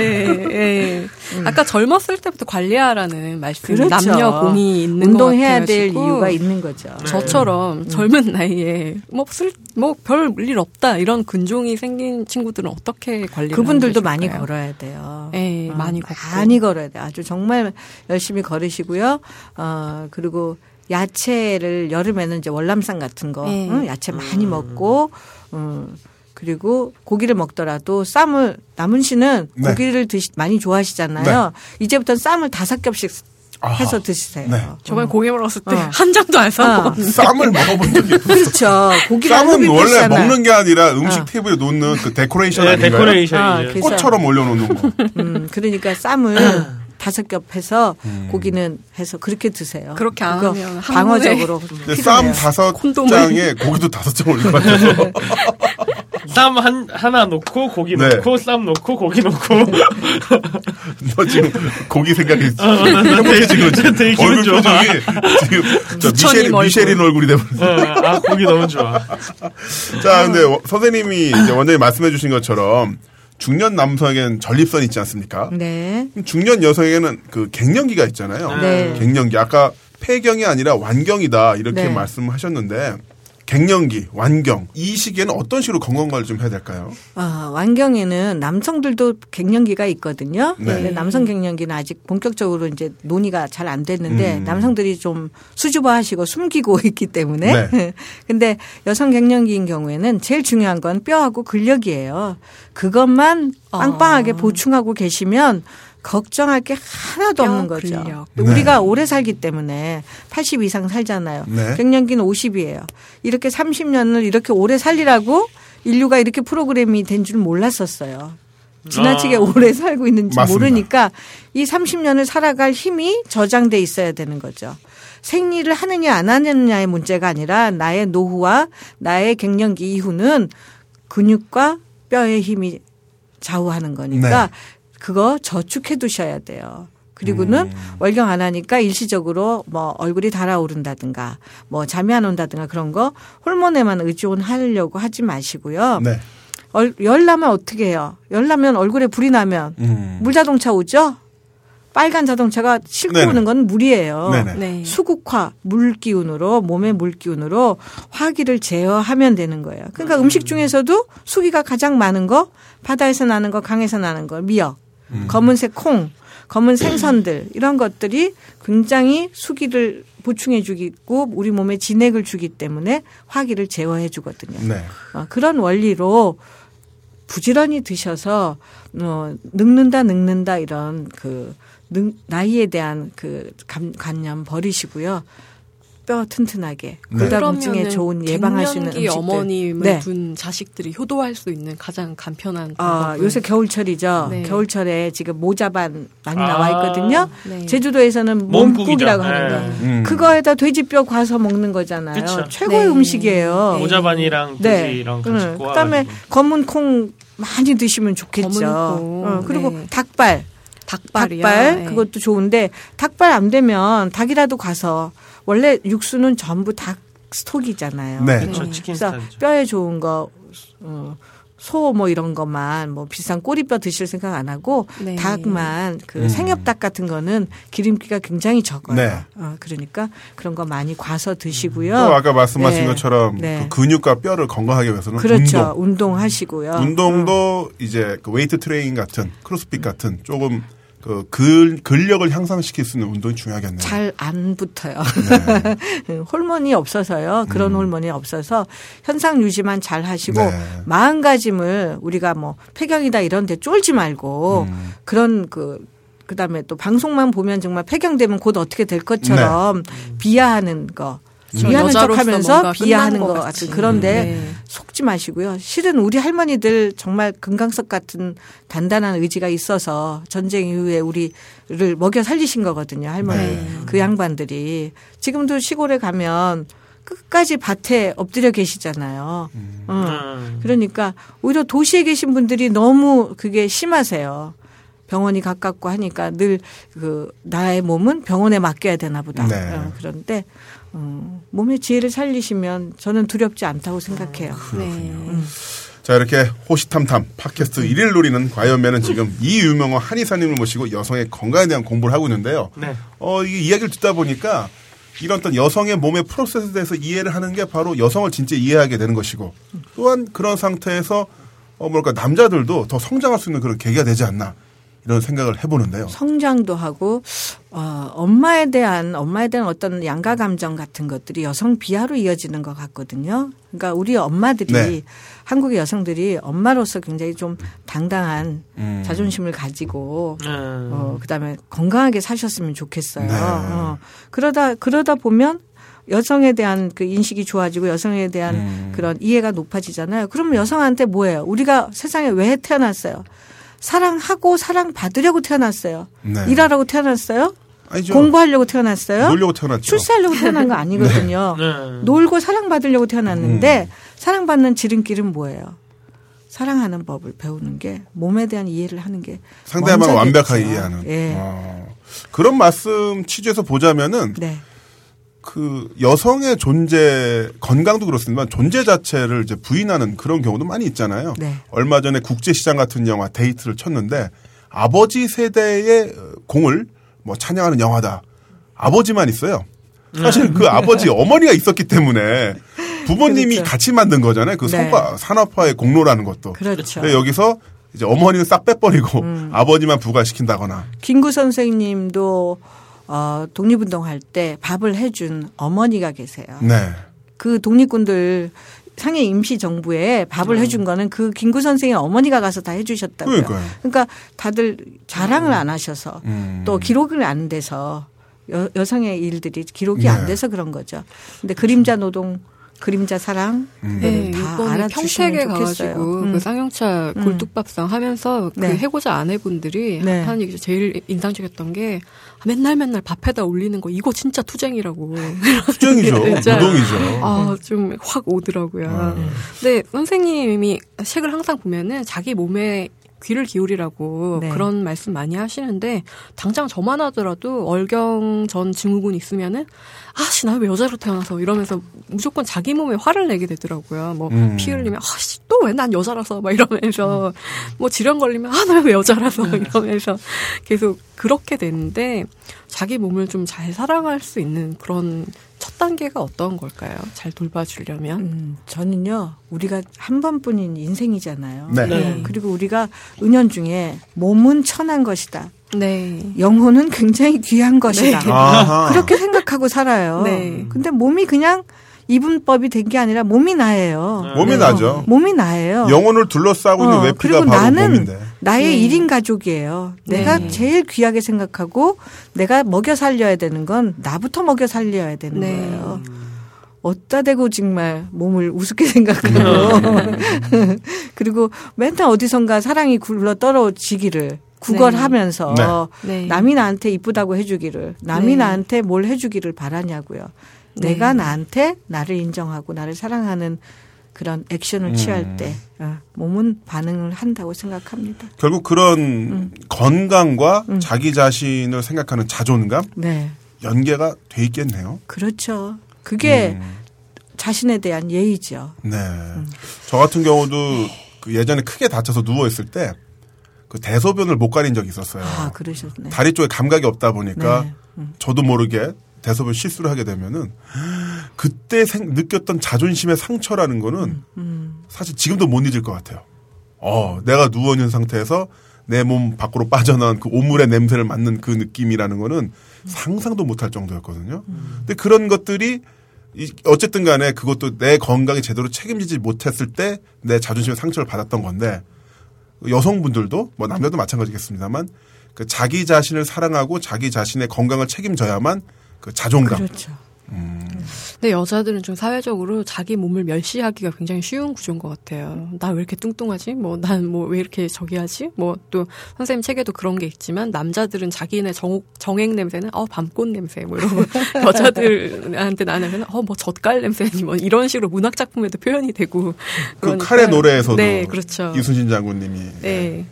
예. 음. 아까 젊었을 때부터 관리하라는 말씀 그렇죠. 남녀 공이 있는 운동해야 될 이유가 있는 거죠. 저처럼 음. 젊은 나이에 뭐뭐별 일 없다 이런 근종이 생긴 친구들은 어떻게 관리? 그분들도 많이 걸어야 돼요. 네, 어, 많이 걷고. 많이 걸어야 돼. 아주 정말 열심히 걸으시고요. 어 그리고 야채를 여름에는 이제 월남쌈 같은 거 네. 응? 야채 많이 음. 먹고 음. 그리고 고기를 먹더라도 쌈을 남은 씨는 네. 고기를 드시 많이 좋아하시잖아요. 네. 이제부터는 쌈을 다섯 겹씩 해서 드시세요. 네. 저번에 고기 먹었을 때한 어. 장도 안 사고 어. 쌈을 먹어본 적이 없어요. 그렇죠. 고기 쌈은 원래 드시잖아요. 먹는 게 아니라 음식 어. 테이블에 놓는 그 [LAUGHS] 데코레이션 네, 아닌가요? 데코레이션 아, 꽃처럼 올려놓는 거. 음, 그러니까 쌈을 [LAUGHS] 다섯 겹 해서 음. 고기는 해서 그렇게 드세요. 그렇게 안 하면 방어적으로. 쌈 다섯 장에 고기도 다섯 장 올릴 것 같아서. 쌈 한, 하나 놓고 고기 네. 놓고 쌈 놓고 고기 놓고 [LAUGHS] 너 지금 고기 생각이 [LAUGHS] 행복해지는 거지 되게 기분 좋아 지금 미셸, 미셸인 얼굴이 되버렸어 어, 아 고기 너무 좋아 [LAUGHS] 자 근데 선생님이 이제 원장님 말씀해 주신 것처럼 중년 남성에게는 전립선 있지 않습니까? 네. 중년 여성에게는 그 갱년기가 있잖아요. 네. 갱년기 아까 폐경이 아니라 완경이다 이렇게 네. 말씀하셨는데 갱년기, 완경 이 시기에는 어떤 식으로 건강 관리 좀 해야 될까요? 아, 완경에는 남성들도 갱년기가 있거든요. 네. 네. 남성 갱년기는 아직 본격적으로 이제 논의가 잘 안 됐는데 음. 남성들이 좀 수줍어하시고 숨기고 [LAUGHS] 있기 때문에. 네. [LAUGHS] 근데 여성 갱년기인 경우에는 제일 중요한 건 뼈하고 근력이에요. 그것만 빵빵하게 어. 보충하고 계시면 걱정할 게 하나도 없는 거죠. 네. 우리가 오래 살기 때문에 80 이상 살잖아요. 네. 갱년기는 50이에요. 이렇게 30년을 이렇게 오래 살리라고 인류가 이렇게 프로그램이 된 줄 몰랐었어요. 지나치게 아. 오래 살고 있는지 맞습니다. 모르니까 이 30년을 살아갈 힘이 저장돼 있어야 되는 거죠. 생리를 하느냐 안 하느냐의 문제가 아니라 나의 노후와 나의 갱년기 이후는 근육과 뼈의 힘이 좌우하는 거니까 네. 그거 저축해 두셔야 돼요. 그리고는 음. 월경 안 하니까 일시적으로 뭐 얼굴이 달아오른다든가 뭐 잠이 안 온다든가 그런 거 호르몬에만 의존하려고 하지 마시고요. 네. 얼, 열 나면 어떻게 해요? 열 나면 얼굴에 불이 나면 음. 물 자동차 오죠? 빨간 자동차가 싣고 네네. 오는 건 물이에요. 네. 수국화 물 기운으로 몸의 물 기운으로 화기를 제어하면 되는 거예요. 그러니까 음. 식 중에서도 수기가 가장 많은 거 바다에서 나는 거 강에서 나는 거 미역 음. 검은색 콩, 검은 생선들 이런 것들이 굉장히 수기를 보충해 주고 우리 몸에 진액을 주기 때문에 화기를 제어해 주거든요. 네. 어, 그런 원리로 부지런히 드셔서 어, 늙는다 늙는다 이런 그 나이에 대한 그 관념 버리시고요. 뼈 튼튼하게 네. 골다공증에 좋은 예방할 수 있는 음식들. 어머님을 네. 둔 자식들이 효도할 수 있는 가장 간편한 아, 요새 겨울철이죠. 네. 겨울철에 지금 모자반 많이 아~ 나와 있거든요. 네. 제주도에서는 몸국이라고 네. 하는데 음. 그거에다 돼지뼈 과서 먹는 거잖아요. 그쵸. 최고의 네. 음식이에요. 모자반이랑 돼지랑 같이 그다음에 검은 콩 많이 드시면 좋겠죠. 어, 그리고 네. 닭발. 닭발이요. 닭발 네. 그것도 좋은데 닭발 안 되면 닭이라도 가서 원래 육수는 전부 닭 스톡이잖아요. 네. 그렇죠. 치킨 그래서 뼈에 좋은 거 어, 소뭐 이런 것만 뭐 비싼 꼬리뼈 드실 생각 안 하고 네. 닭만 그 음. 생엽닭 같은 거는 기름기가 굉장히 적어요. 네. 어, 그러니까 그런 거 많이 과서 드시고요. 또 아까 말씀하신 네. 것처럼 네. 그 근육과 뼈를 건강하게 위해서는 그렇죠. 운동. 하시고요 운동도 어. 이제 그 웨이트 트레이닝 같은 크로스핏 같은 조금 그 근, 근력을 향상시킬 수 있는 운동이 중요하겠네요. 잘 안 붙어요. 네. [LAUGHS] 호르몬이 없어서요. 그런 음. 호르몬이 없어서 현상 유지만 잘 하시고 네. 마음가짐을 우리가 뭐 폐경이다 이런 데 쫄지 말고 음. 그런 그 그다음에 또 방송만 보면 정말 폐경되면 곧 어떻게 될 것처럼 네. 비하하는 거 비하는 척하면서 비하하는 것, 것 같은 그런데 네. 속지 마시고요. 실은 우리 할머니들 정말 금강석 같은 단단한 의지가 있어서 전쟁 이후에 우리를 먹여 살리신 거거든요. 할머니 네. 그 양반들이 지금도 시골에 가면 끝까지 밭에 엎드려 계시잖아요. 음. 어. 그러니까 오히려 도시에 계신 분들이 너무 그게 심하세요. 병원이 가깝고 하니까 늘 그 나의 몸은 병원에 맡겨야 되나 보다. 네. 어, 그런데 어, 몸의 지혜를 살리시면 저는 두렵지 않다고 생각해요. 아, 네. 음. 자 이렇게 호시탐탐 팟캐스트 1일 노리는 과연매는 지금 이 유명호 한의사님을 모시고 여성의 건강에 대한 공부를 하고 있는데요. 네. 어 이게 이야기를 듣다 보니까 이런 어떤 여성의 몸의 프로세스에 대해서 이해를 하는 게 바로 여성을 진짜 이해하게 되는 것이고 또한 그런 상태에서 어 뭐랄까 남자들도 더 성장할 수 있는 그런 계기가 되지 않나 이런 생각을 해보는데요. 성장도 하고 어, 엄마에 대한 엄마에 대한 어떤 양가 감정 같은 것들이 여성 비하로 이어지는 것 같거든요. 그러니까 우리 엄마들이 네. 한국의 여성들이 엄마로서 굉장히 좀 당당한 음. 자존심을 가지고 음. 어, 그다음에 건강하게 사셨으면 좋겠어요. 네. 어, 그러다 그러다 보면 여성에 대한 그 인식이 좋아지고 여성에 대한 음. 그런 이해가 높아지잖아요. 그러면 여성한테 뭐예요? 우리가 세상에 왜 태어났어요? 사랑하고 사랑받으려고 태어났어요. 네. 일하라고 태어났어요? 아니죠. 공부하려고 태어났어요? 놀려고 태어났죠. 출세하려고 태어난 거 아니거든요. [LAUGHS] 네. 네. 놀고 사랑받으려고 태어났는데 음. 사랑받는 지름길은 뭐예요? 사랑하는 법을 배우는 게 몸에 대한 이해를 하는 게 상대방을 완벽하게 이해하는. 예. 어. 그런 말씀 취지에서 보자면은 네. 그 여성의 존재 건강도 그렇습니다만 존재 자체를 이제 부인하는 그런 경우도 많이 있잖아요. 네. 얼마 전에 국제시장 같은 영화 데이트를 쳤는데 아버지 세대의 공을 뭐 찬양하는 영화다. 아버지만 있어요. 사실 그 아버지 어머니가 있었기 때문에 부모님이 그렇죠. 같이 만든 거잖아요. 그 네. 성과 산업화의 공로라는 것도. 그렇죠. 여기서 이제 어머니는 싹 빼버리고 음. 아버지만 부과시킨다거나. 김구 선생님도 어, 독립운동할 때 밥을 해준 어머니가 계세요. 네. 그 독립군들 상해 임시 정부에 밥을 음. 해준 거는 그 김구 선생의 어머니가 가서 다 해주셨다고요. 그러니까요. 그러니까 다들 자랑을 음. 안 하셔서 음. 또 기록을 안 돼서 여, 여성의 일들이 기록이 네. 안 돼서 그런 거죠. 근데 그림자 노동 그림자 사랑 음. 네, 다 알아주시면 좋겠어요. 가가지고 음. 그 쌍용차 음. 골뚝밥상 하면서 그 네. 해고자 아내분들이 네. 하는 얘기 제일 인상적이었던 게 맨날 맨날 밥에다 올리는 거 이거 진짜 투쟁이라고. [LAUGHS] 투쟁이죠. 노동이죠. 아 좀 확 오더라고요. 아. 근데 선생님이 책을 항상 보면은 자기 몸에 귀를 기울이라고 네. 그런 말씀 많이 하시는데 당장 저만 하더라도 얼경 전 증후군 있으면은 아씨 나 왜 여자로 태어나서 이러면서 무조건 자기 몸에 화를 내게 되더라고요. 뭐피 음. 흘리면 아씨 또 왜 난 여자라서 막 이러면서 음. 뭐 질환 걸리면 아 나 왜 여자라서 음. 이러면서 계속 그렇게 되는데 자기 몸을 좀 잘 사랑할 수 있는 그런 첫 단계가 어떤 걸까요? 잘 돌봐주려면? 음, 저는요, 우리가 한 번뿐인 인생이잖아요. 네. 네. 그리고 우리가 은연 중에 몸은 천한 것이다. 네. 영혼은 굉장히 귀한 것이다. 네. 그렇게 생각하고 살아요. 네. 근데 몸이 그냥 이분법이 된 게 아니라 몸이 나예요. 네. 몸이 나죠. 몸이 나예요. 영혼을 둘러싸고 있는 어, 외피가 바로 나는 몸인데. 나의 네. 1인 가족이에요. 내가 네. 제일 귀하게 생각하고 내가 먹여 살려야 되는 건 나부터 먹여 살려야 되는 네. 거예요. 어따 대고 정말 몸을 우습게 [LAUGHS] 생각하고 네. [LAUGHS] 그리고 맨날 어디선가 사랑이 굴러 떨어지기를 구걸하면서 네. 네. 남이 나한테 이쁘다고 해주기를 남이 네. 나한테 뭘 해주기를 바라냐고요. 내가 나한테 나를 인정하고 나를 사랑하는 그런 액션을 취할 음. 때 어, 몸은 반응을 한다고 생각합니다. 결국 그런 음. 건강과 음. 자기 자신을 생각하는 자존감 네. 연계가 돼 있겠네요. 그렇죠. 그게 음. 자신에 대한 예의죠. 네. 음. 저 같은 경우도 그 예전에 크게 다쳐서 누워 있을 때 그 대소변을 못 가린 적이 있었어요. 아, 그러셨네. 다리 쪽에 감각이 없다 보니까 네. 음. 저도 모르게 대소변 실수를 하게 되면은 그때 생, 느꼈던 자존심의 상처라는 거는. 사실 지금도 못 잊을 것 같아요. 어, 내가 누워 있는 상태에서 내 몸 밖으로 빠져나온 그 오물의 냄새를 맡는 그 느낌이라는 거는 상상도 못할 정도였거든요. 음. 근데 그런 것들이 어쨌든 간에 그것도 내 건강에 제대로 책임지지 못했을 때 내 자존심의 상처를 받았던 건데 여성분들도 뭐 남자도 마찬가지겠습니다만 그 자기 자신을 사랑하고 자기 자신의 건강을 책임져야만 그 자존감. 그렇죠. 음. 근데 여자들은 좀 사회적으로 자기 몸을 멸시하기가 굉장히 쉬운 구조인 것 같아요. 나 왜 이렇게 뚱뚱하지? 뭐, 난 뭐 왜 이렇게 저기 하지? 뭐, 또, 선생님 책에도 그런 게 있지만, 남자들은 자기네 정, 정액 냄새는, 어, 밤꽃 냄새, 뭐 이러고, [LAUGHS] 여자들한테 나는, 어, 뭐 젓갈 냄새니, 뭐 이런 식으로 문학작품에도 표현이 되고. 그 칼의 노래에서도. 네, 그렇죠. 이순신 장군님이. 네. 네.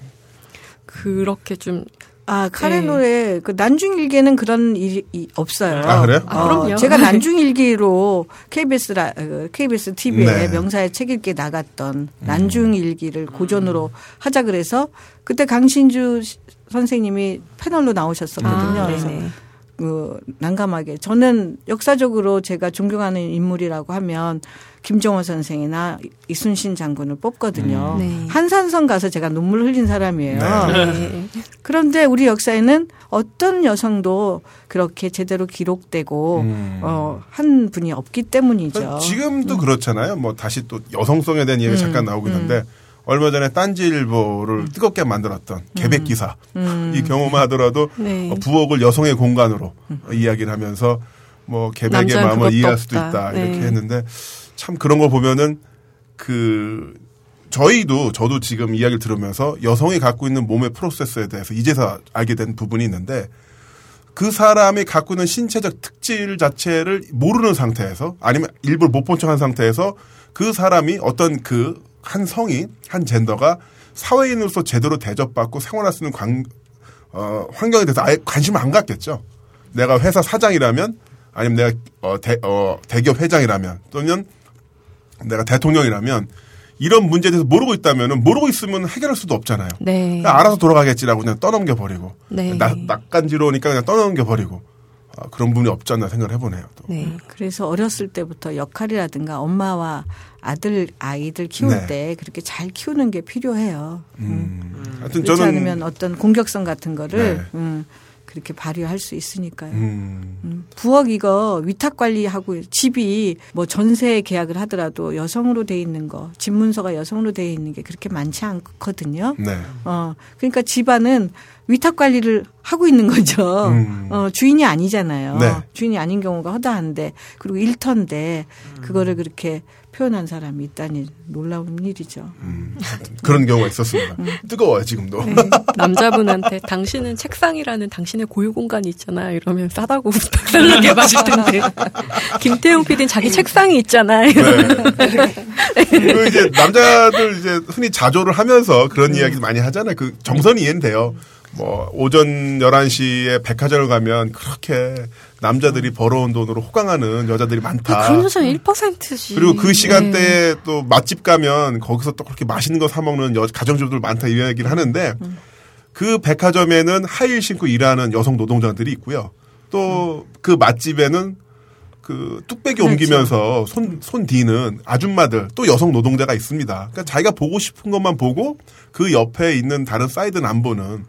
그렇게 좀 아, 카레 네. 노래, 그 난중일기에는 그런 일이 없어요. 아, 그래요? 아, 그럼요. 제가 난중일기로 KBS, 라, KBS TV에 네. 명사의 책 읽기 나갔던 음. 난중일기를 고전으로 하자 그래서 그때 강신주 선생님이 패널로 나오셨었거든요. 아, 그래서 그 난감하게 저는 역사적으로 제가 존경하는 인물이라고 하면 김정호 선생이나 이순신 장군을 뽑거든요. 음. 네. 한산성 가서 제가 눈물 흘린 사람이에요. 네. 네. 그런데 우리 역사에는 어떤 여성도 그렇게 제대로 기록되고 음. 어, 한 분이 없기 때문이죠. 지금도 음. 그렇잖아요. 뭐 다시 또 여성성에 대한 얘기 음. 잠깐 나오고 있는데 음. 얼마 전에 딴지일보를 음. 뜨겁게 만들었던 개백 기사 이 경우만 하더라도 네. 어, 부엌을 여성의 공간으로 이야기를 하면서 뭐 개백의 마음을 이해할 수도 있다 이렇게 네. 했는데 참 그런 걸 보면은 그 저희도 저도 지금 이야기를 들으면서 여성이 갖고 있는 몸의 프로세스에 대해서 이제서 알게 된 부분이 있는데 그 사람이 갖고 있는 신체적 특질 자체를 모르는 상태에서 아니면 일부러 못 본 척한 상태에서 그 사람이 어떤 그 한 성이 한 젠더가 사회인으로서 제대로 대접받고 생활할 수 있는 관, 어, 환경에 대해서 아예 관심을 안 갖겠죠. 내가 회사 사장이라면 아니면 내가 어, 대, 어, 대기업 회장이라면 또는 내가 대통령이라면 이런 문제에 대해서 모르고 있다면 모르고 있으면 해결할 수도 없잖아요. 네. 알아서 돌아가겠지라고 그냥 떠넘겨 버리고 네. 낯간지러우니까 그냥 떠넘겨 버리고 아, 그런 분이 없지 않나 생각을 해보네요. 또. 네. 그래서 어렸을 때부터 역할이라든가 엄마와 아들 아이들 키울 네. 때 그렇게 잘 키우는 게 필요해요. 음. 음. 하여튼 그렇지 저는 않으면 어떤 공격성 같은 거를 네. 음. 그렇게 발휘할 수 있으니까요. 음. 음. 부엌 이거 위탁 관리하고 집이 뭐 전세 계약을 하더라도 여성으로 돼 있는 거, 집 문서가 여성으로 돼 있는 게 그렇게 많지 않거든요. 네. 어, 그러니까 집안은 위탁 관리를 하고 있는 거죠. 음. 어, 주인이 아니잖아요. 네. 주인이 아닌 경우가 허다한데 그리고 일터인데 그거를 그렇게 표현한 사람이 있다니 놀라운 일이죠. 음, 그런 경우가 있었습니다. 음. 뜨거워요 지금도. 네, [LAUGHS] 남자분한테 당신은 책상이라는 당신의 고유 공간이 있잖아요. 이러면 싸다고 [LAUGHS] 부탁달라게 맞을 텐데. [LAUGHS] 김태용 PD는 자기 책상이 있잖아요. 네. 그 이제 남자들 이제 흔히 자조를 하면서 그런 음. 이야기 많이 하잖아요. 그 정선이 이해는 돼요. 뭐 오전 11시에 백화점을 가면 그렇게 남자들이 벌어온 돈으로 호강하는 여자들이 많다. 그런 여자는 1%지. 그리고 그 시간대에 네. 또 맛집 가면 거기서 또 그렇게 맛있는 거 사 먹는 여, 가정주부들 많다 이런 얘기를 하는데 음. 그 백화점에는 하이힐 신고 일하는 여성 노동자들이 있고요. 또그 맛집에는 그 뚝배기 그렇죠. 옮기면서 손, 손 디는 아줌마들 또 여성 노동자가 있습니다. 그러니까 자기가 보고 싶은 것만 보고 그 옆에 있는 다른 사이드는 안 보는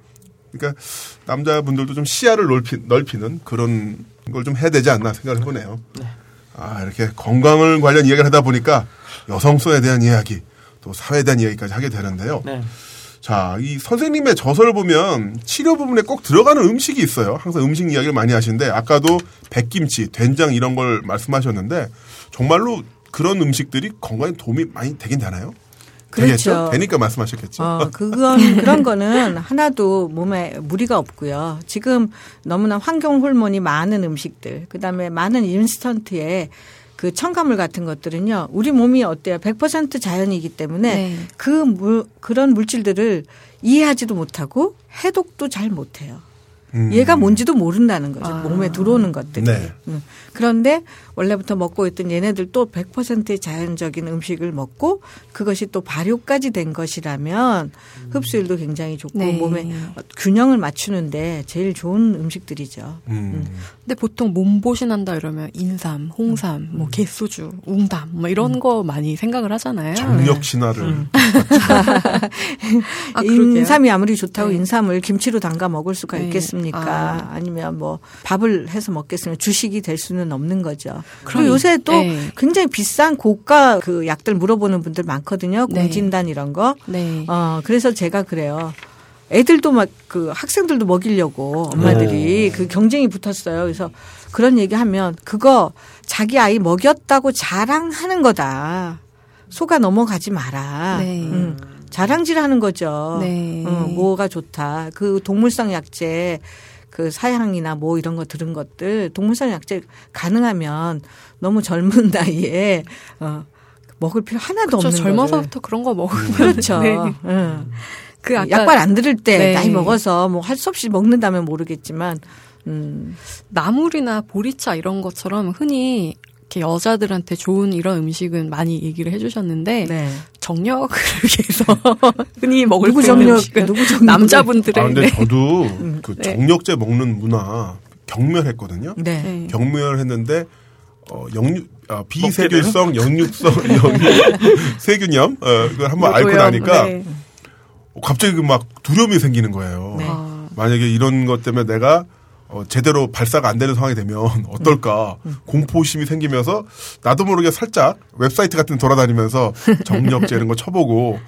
그러니까 남자분들도 좀 시야를 넓히, 넓히는 그런 걸 좀 해야 되지 않나 생각을 해보네요. 네. 아, 이렇게 건강을 관련 이야기를 하다 보니까 여성성에 대한 이야기, 또 사회에 대한 이야기까지 하게 되는데요. 네. 자, 이 선생님의 저서를 보면 치료 부분에 꼭 들어가는 음식이 있어요. 항상 음식 이야기를 많이 하시는데 아까도 백김치, 된장 이런 걸 말씀하셨는데 정말로 그런 음식들이 건강에 도움이 많이 되긴 되나요? 그렇죠. 되니까 말씀하셨겠죠. 어, [LAUGHS] 그건 그런 거는 하나도 몸에 무리가 없고요. 지금 너무나 환경 호르몬이 많은 음식들, 그다음에 많은 인스턴트에 그그 첨가물 같은 것들은요. 우리 몸이 어때요? 100% 자연이기 때문에 네. 그 물, 그런 물질들을 이해하지도 못하고 해독도 잘 못해요. 음. 얘가 뭔지도 모른다는 거죠. 아. 몸에 들어오는 것들이. 네. 음. 그런데 원래부터 먹고 있던 얘네들 또 100%의 자연적인 음식을 먹고 그것이 또 발효까지 된 것이라면 흡수율도 굉장히 좋고 네. 몸에 균형을 맞추는데 제일 좋은 음식들이죠. 음. 음. 근데 보통 몸보신한다 이러면 인삼, 홍삼, 뭐 음. 개소주, 웅담 뭐 이런 음. 거 많이 생각을 하잖아요. 정력 신화를. 음. [LAUGHS] 아, [LAUGHS] 인삼이 아무리 좋다고 네. 인삼을 김치로 담가 먹을 수가 네. 있겠습니까? 아. 아니면 뭐 밥을 해서 먹겠으면 주식이 될 수는 없는 거죠. 그리고 요새 또 네. 굉장히 비싼 고가 그 약들 물어보는 분들 많거든요. 네. 공진단 이런 거. 네. 어, 그래서 제가 그래요. 애들도 막 그 학생들도 먹이려고 엄마들이 네. 그 경쟁이 붙었어요. 그래서 그런 얘기 하면 그거 자기 아이 먹였다고 자랑하는 거다. 속아 넘어가지 마라. 네. 음, 자랑질 하는 거죠. 네. 음, 뭐가 좋다. 그 동물성 약재 그 사양이나 뭐 이런 거 들은 것들 동물성 약재 가능하면 너무 젊은 [LAUGHS] 나이에 어 먹을 필요 하나도 그렇죠. 없는 젊어서부터 그런 거 먹으면 [LAUGHS] 그렇죠. 네. 응. 그 약발 안 들을 때 네. 나이 먹어서 뭐 할 수 없이 먹는다면 모르겠지만 음. 나물이나 보리차 이런 것처럼 흔히 이렇게 여자들한테 좋은 이런 음식은 많이 얘기를 해주셨는데 네. 정력을 [LAUGHS] 위해서 [LAUGHS] 흔히 먹을 누구 정력, 누구 정력 남자분들의 아, 근데 네. 저도 음. 그 네. 정력제 먹는 문화 경멸했거든요. 네. 네. 경멸했는데 어, 영육 아, 비세균성 영육성 [LAUGHS] 영육 세균염 어, 그걸 한번 앓고 나니까 네. 갑자기 그막 두려움이 생기는 거예요. 네. 만약에 이런 것 때문에 내가 어, 제대로 발사가 안 되는 상황이 되면 [LAUGHS] 어떨까 음. 음. 공포심이 생기면서 나도 모르게 살짝 웹사이트 같은 데 돌아다니면서 정력제 이런 거 쳐보고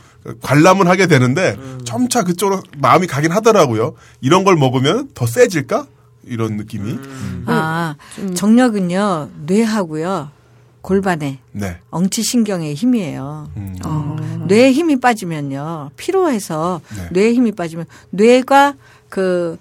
관람은 하게 되는데 음. 점차 그쪽으로 마음이 가긴 하더라고요. 이런 걸 먹으면 더 세질까? 이런 느낌이. 음. 아, 정력은요, 뇌하고요, 골반에 네. 엉치 신경의 힘이에요. 음. 어. 뇌에 힘이 빠지면요, 피로해서 네. 뇌에 힘이 빠지면 뇌가 그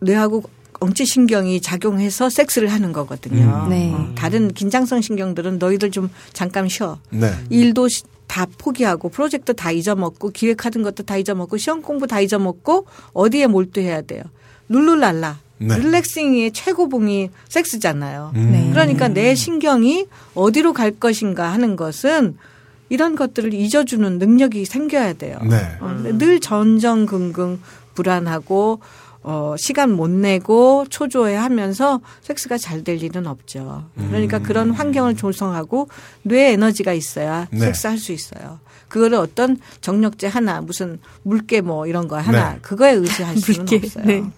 뇌하고 엉치신경이 작용해서 섹스를 하는 거거든요. 음. 네. 어, 다른 긴장성 신경들은 너희들 좀 잠깐 쉬어. 네. 일도 다 포기하고 프로젝트 다 잊어먹고 기획하던 것도 다 잊어먹고 시험 공부 다 잊어먹고 어디에 몰두해야 돼요. 룰루랄라. 네. 릴렉싱의 최고봉이 섹스잖아요. 음. 네. 그러니까 내 신경이 어디로 갈 것인가 하는 것은 이런 것들을 잊어주는 능력이 생겨야 돼요. 네. 어, 늘 전전긍긍 불안하고 어, 시간 못 내고 초조해 하면서 섹스가 잘 될 일은 없죠. 그러니까 음. 그런 환경을 조성하고 뇌 에너지가 있어야 네. 섹스 할 수 있어요. 그거를 어떤 정력제 하나 무슨 물개 뭐 이런 거 하나 네. 그거에 의지할 [LAUGHS] 수는 없어요. 네. 음.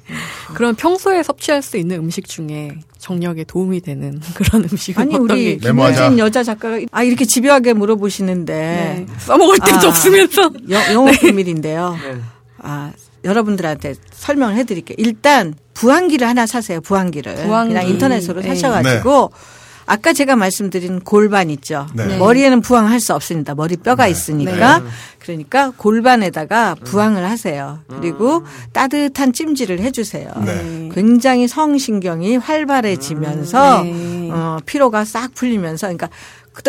그럼 평소에 섭취할 수 있는 음식 중에 정력에 도움이 되는 [LAUGHS] 그런 음식은 아니 우리 김효진 여자 작가가 아 이렇게 집요하게 물어보시는데 네. 써먹을 때도 아, [LAUGHS] 없으면서 영업 비밀인데요. 네. 아 여러분들한테 설명을 해드릴게요. 일단 부항기를 하나 사세요. 부항기를 부항기. 그냥 인터넷으로 네. 사셔가지고 네. 아까 제가 말씀드린 골반 있죠. 네. 머리에는 부항할 수 없습니다. 머리 뼈가 네. 있으니까 네. 그러니까 골반에다가 부항을 하세요. 그리고 음. 따뜻한 찜질을 해주세요. 네. 굉장히 성신경이 활발해지면서 음. 어, 피로가 싹 풀리면서 그러니까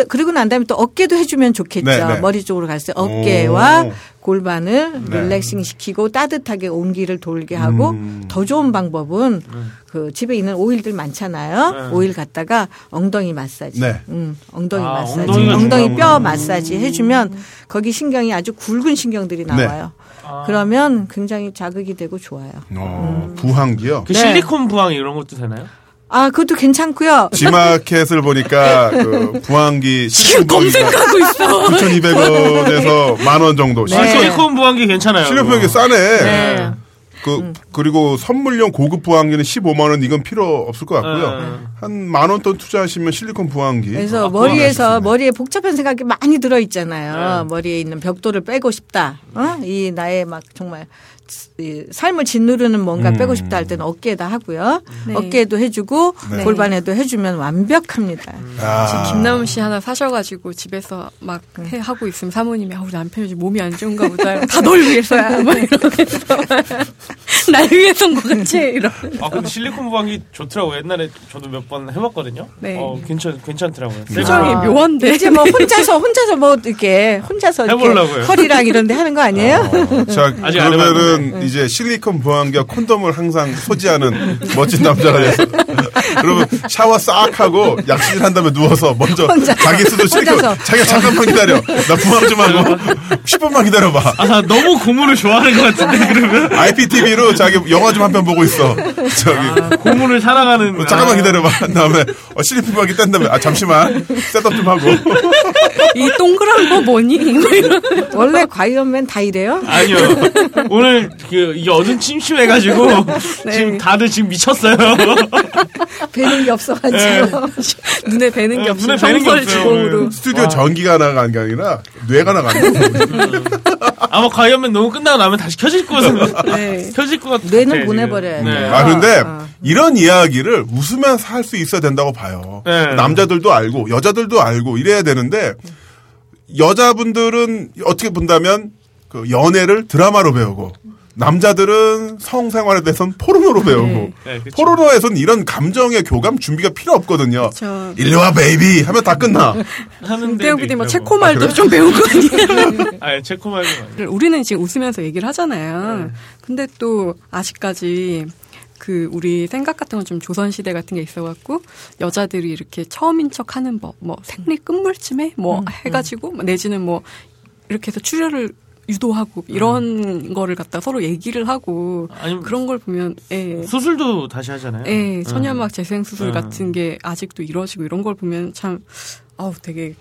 그리고 난 다음에 또 어깨도 해주면 좋겠죠. 네, 네. 머리 쪽으로 갈때 어깨와 오. 골반을 네. 릴렉싱 시키고 따뜻하게 온기를 돌게 하고 음. 더 좋은 방법은 음. 그 집에 있는 오일들 많잖아요. 네. 오일 갖다가 엉덩이 마사지. 네. 음, 엉덩이 아, 마사지. 엉덩이 뼈 마사지 해주면 거기 신경이 아주 굵은 신경들이 네. 나와요. 아. 그러면 굉장히 자극이 되고 좋아요. 어, 음. 부항기요? 그 실리콘 부항 이런 것도 되나요? 아, 그것도 괜찮고요. 지마켓을 보니까 [LAUGHS] 그 부항기 지금 검색하고 있어. 9,200원에서 만 원 정도. 네. 실리콘 부항기 괜찮아요. 실리콘 부항기 싸네. 네. 그 음. 그리고 선물용 고급 부항기는 15만 원 이건 필요 없을 것 같고요. 네. 한만 원 돈 투자하시면 실리콘 부항기. 그래서 아, 머리에서 머리에 복잡한 생각이 많이 들어 있잖아요. 네. 머리에 있는 벽돌을 빼고 싶다. 어? 이 나의 막 정말 삶을 짓누르는 뭔가 음. 빼고 싶다 할 때는 어깨에다 하고요. 네. 어깨에도 해주고 네. 골반에도 해주면 완벽합니다. 음. 아. 지금 김남훈 씨 하나 사셔가지고 집에서 막 해, 하고 있으면 사모님이 아, 우리 남편이 몸이 안 좋은가 보다. [LAUGHS] 다 널 위해서야. [LAUGHS] 막 이러면서. [LAUGHS] 날 위해서 온것 같지 이런. 아 근데 실리콘 무방기 좋더라고. 옛날에 저도 몇 번 해봤거든요. 네. 어 괜찮 괜찮더라고요. 표정이 아, 묘한데 이제 뭐 혼자서 혼자서 뭐 이렇게 혼자서 해보려고요. 허리랑 이런데 하는 거 아니에요? 어, 자 그러면은 이제 실리콘 무방기와 콘돔을 항상 소지하는 멋진 남자가 돼서 그러면 샤워 싹 하고 약실 한 다음에 누워서 먼저 혼자, 자기 수도 실리콘 자기가 잠깐만 기다려 나 부항 좀 하고 10분만 기다려봐. 아 너무 고무를 좋아하는 것 같은데 그러면 IPTV로 자기 영화 좀 한 편 보고 있어. 저기 아, 고무를 사랑하는. 어, 잠깐만 기다려봐. 다음에 어, 실리콘 무방기 뗀 다음에 아 잠시만 셋업 좀 하고. 이 동그란 거 뭐니? [LAUGHS] 원래 과이언맨 다 이래요? 아니요. 오늘 그 이게 어둠 침침해가지고 네. 지금 다들 지금 미쳤어요. [LAUGHS] 배는 게 없어가지고 네. [LAUGHS] 눈에 배는 게 없어. 눈에 배는 게 없어요. 스튜디오 와. 전기가 나간 게 아니라 뇌가 나간 거. 아마 과이언맨 너무 끝나고 나면 다시 켜질 것 같은. 네. [LAUGHS] 켜질 것 같아. 뇌는 보내버려야 돼. 네. 아 근데 어. 이런 이야기를 웃으면서 할 수 있어야 된다고 봐요. 네. 남자들도 알고 여자들도 알고 이래야 되는데 여자분들은 어떻게 본다면 그 연애를 드라마로 배우고 남자들은 성생활에 대해서는 포르노로 배우고 네. 네, 포르노에서는 이런 감정의 교감 준비가 필요 없거든요. 그쵸. 일로 와 baby 하면 다 끝나. [LAUGHS] 하는데 대형 PD 뭐 체코 말도 아, 그래? 좀 배운 거 아니에요? [LAUGHS] 아 체코 말도 우리는 지금 웃으면서 얘기를 하잖아요. 네. 근데 또 아직까지 그 우리 생각 같은 건 좀 조선 시대 같은 게 있어갖고 여자들이 이렇게 처음인 척하는 법, 뭐 생리 끝물쯤에 뭐 음, 해가지고 음. 내지는 뭐 이렇게 해서 출혈을 유도하고 이런 음. 거를 갖다 서로 얘기를 하고 그런 걸 보면 예. 수술도 다시 하잖아요. 예, 천연막 음. 재생 수술 음. 같은 게 아직도 이루어지고 이런 걸 보면 참 아우 되게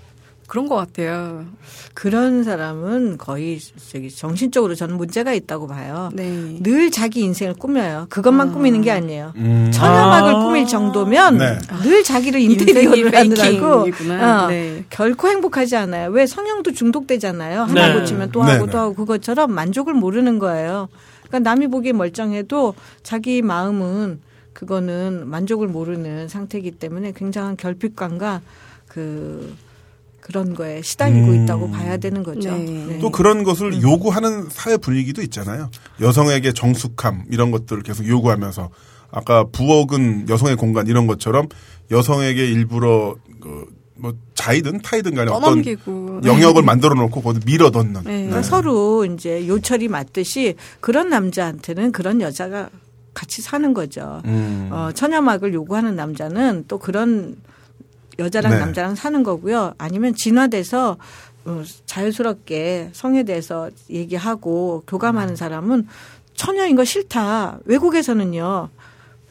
그런 것 같아요. 그런 사람은 거의 저기 정신적으로 저는 문제가 있다고 봐요. 네. 늘 자기 인생을 꾸며요. 그것만 아. 꾸미는 게 아니에요. 음. 천연막을 아. 꾸밀 정도면 네. 늘 자기를 인테리어를 하느라고 어, 네. 결코 행복하지 않아요. 왜 성형도 중독되잖아요. 하나 네. 고치면 또 하고 네, 또 하고 그것처럼 만족을 모르는 거예요. 그러니까 남이 보기에 멀쩡해도 자기 마음은 그거는 만족을 모르는 상태이기 때문에 굉장한 결핍감과 그 그런 거에 시달리고 음. 있다고 봐야 되는 거죠. 네. 네. 또 그런 것을 음. 요구하는 사회 분위기도 있잖아요. 여성에게 정숙함 이런 것들을 계속 요구하면서 아까 부엌은 여성의 공간 이런 것처럼 여성에게 일부러 그뭐 자이든 타이든 간에 어떤 영역을 만들어 놓고 거기 밀어 넣는. 네. 그러니까 서로 이제 요철이 맞듯이 그런 남자한테는 그런 여자가 같이 사는 거죠. 음. 어, 처녀막을 요구하는 남자는 또 그런 여자랑 네. 남자랑 사는 거고요. 아니면 진화돼서 어, 자연스럽게 성에 대해서 얘기하고 교감하는 사람은 처녀인 거 싫다. 외국에서는요.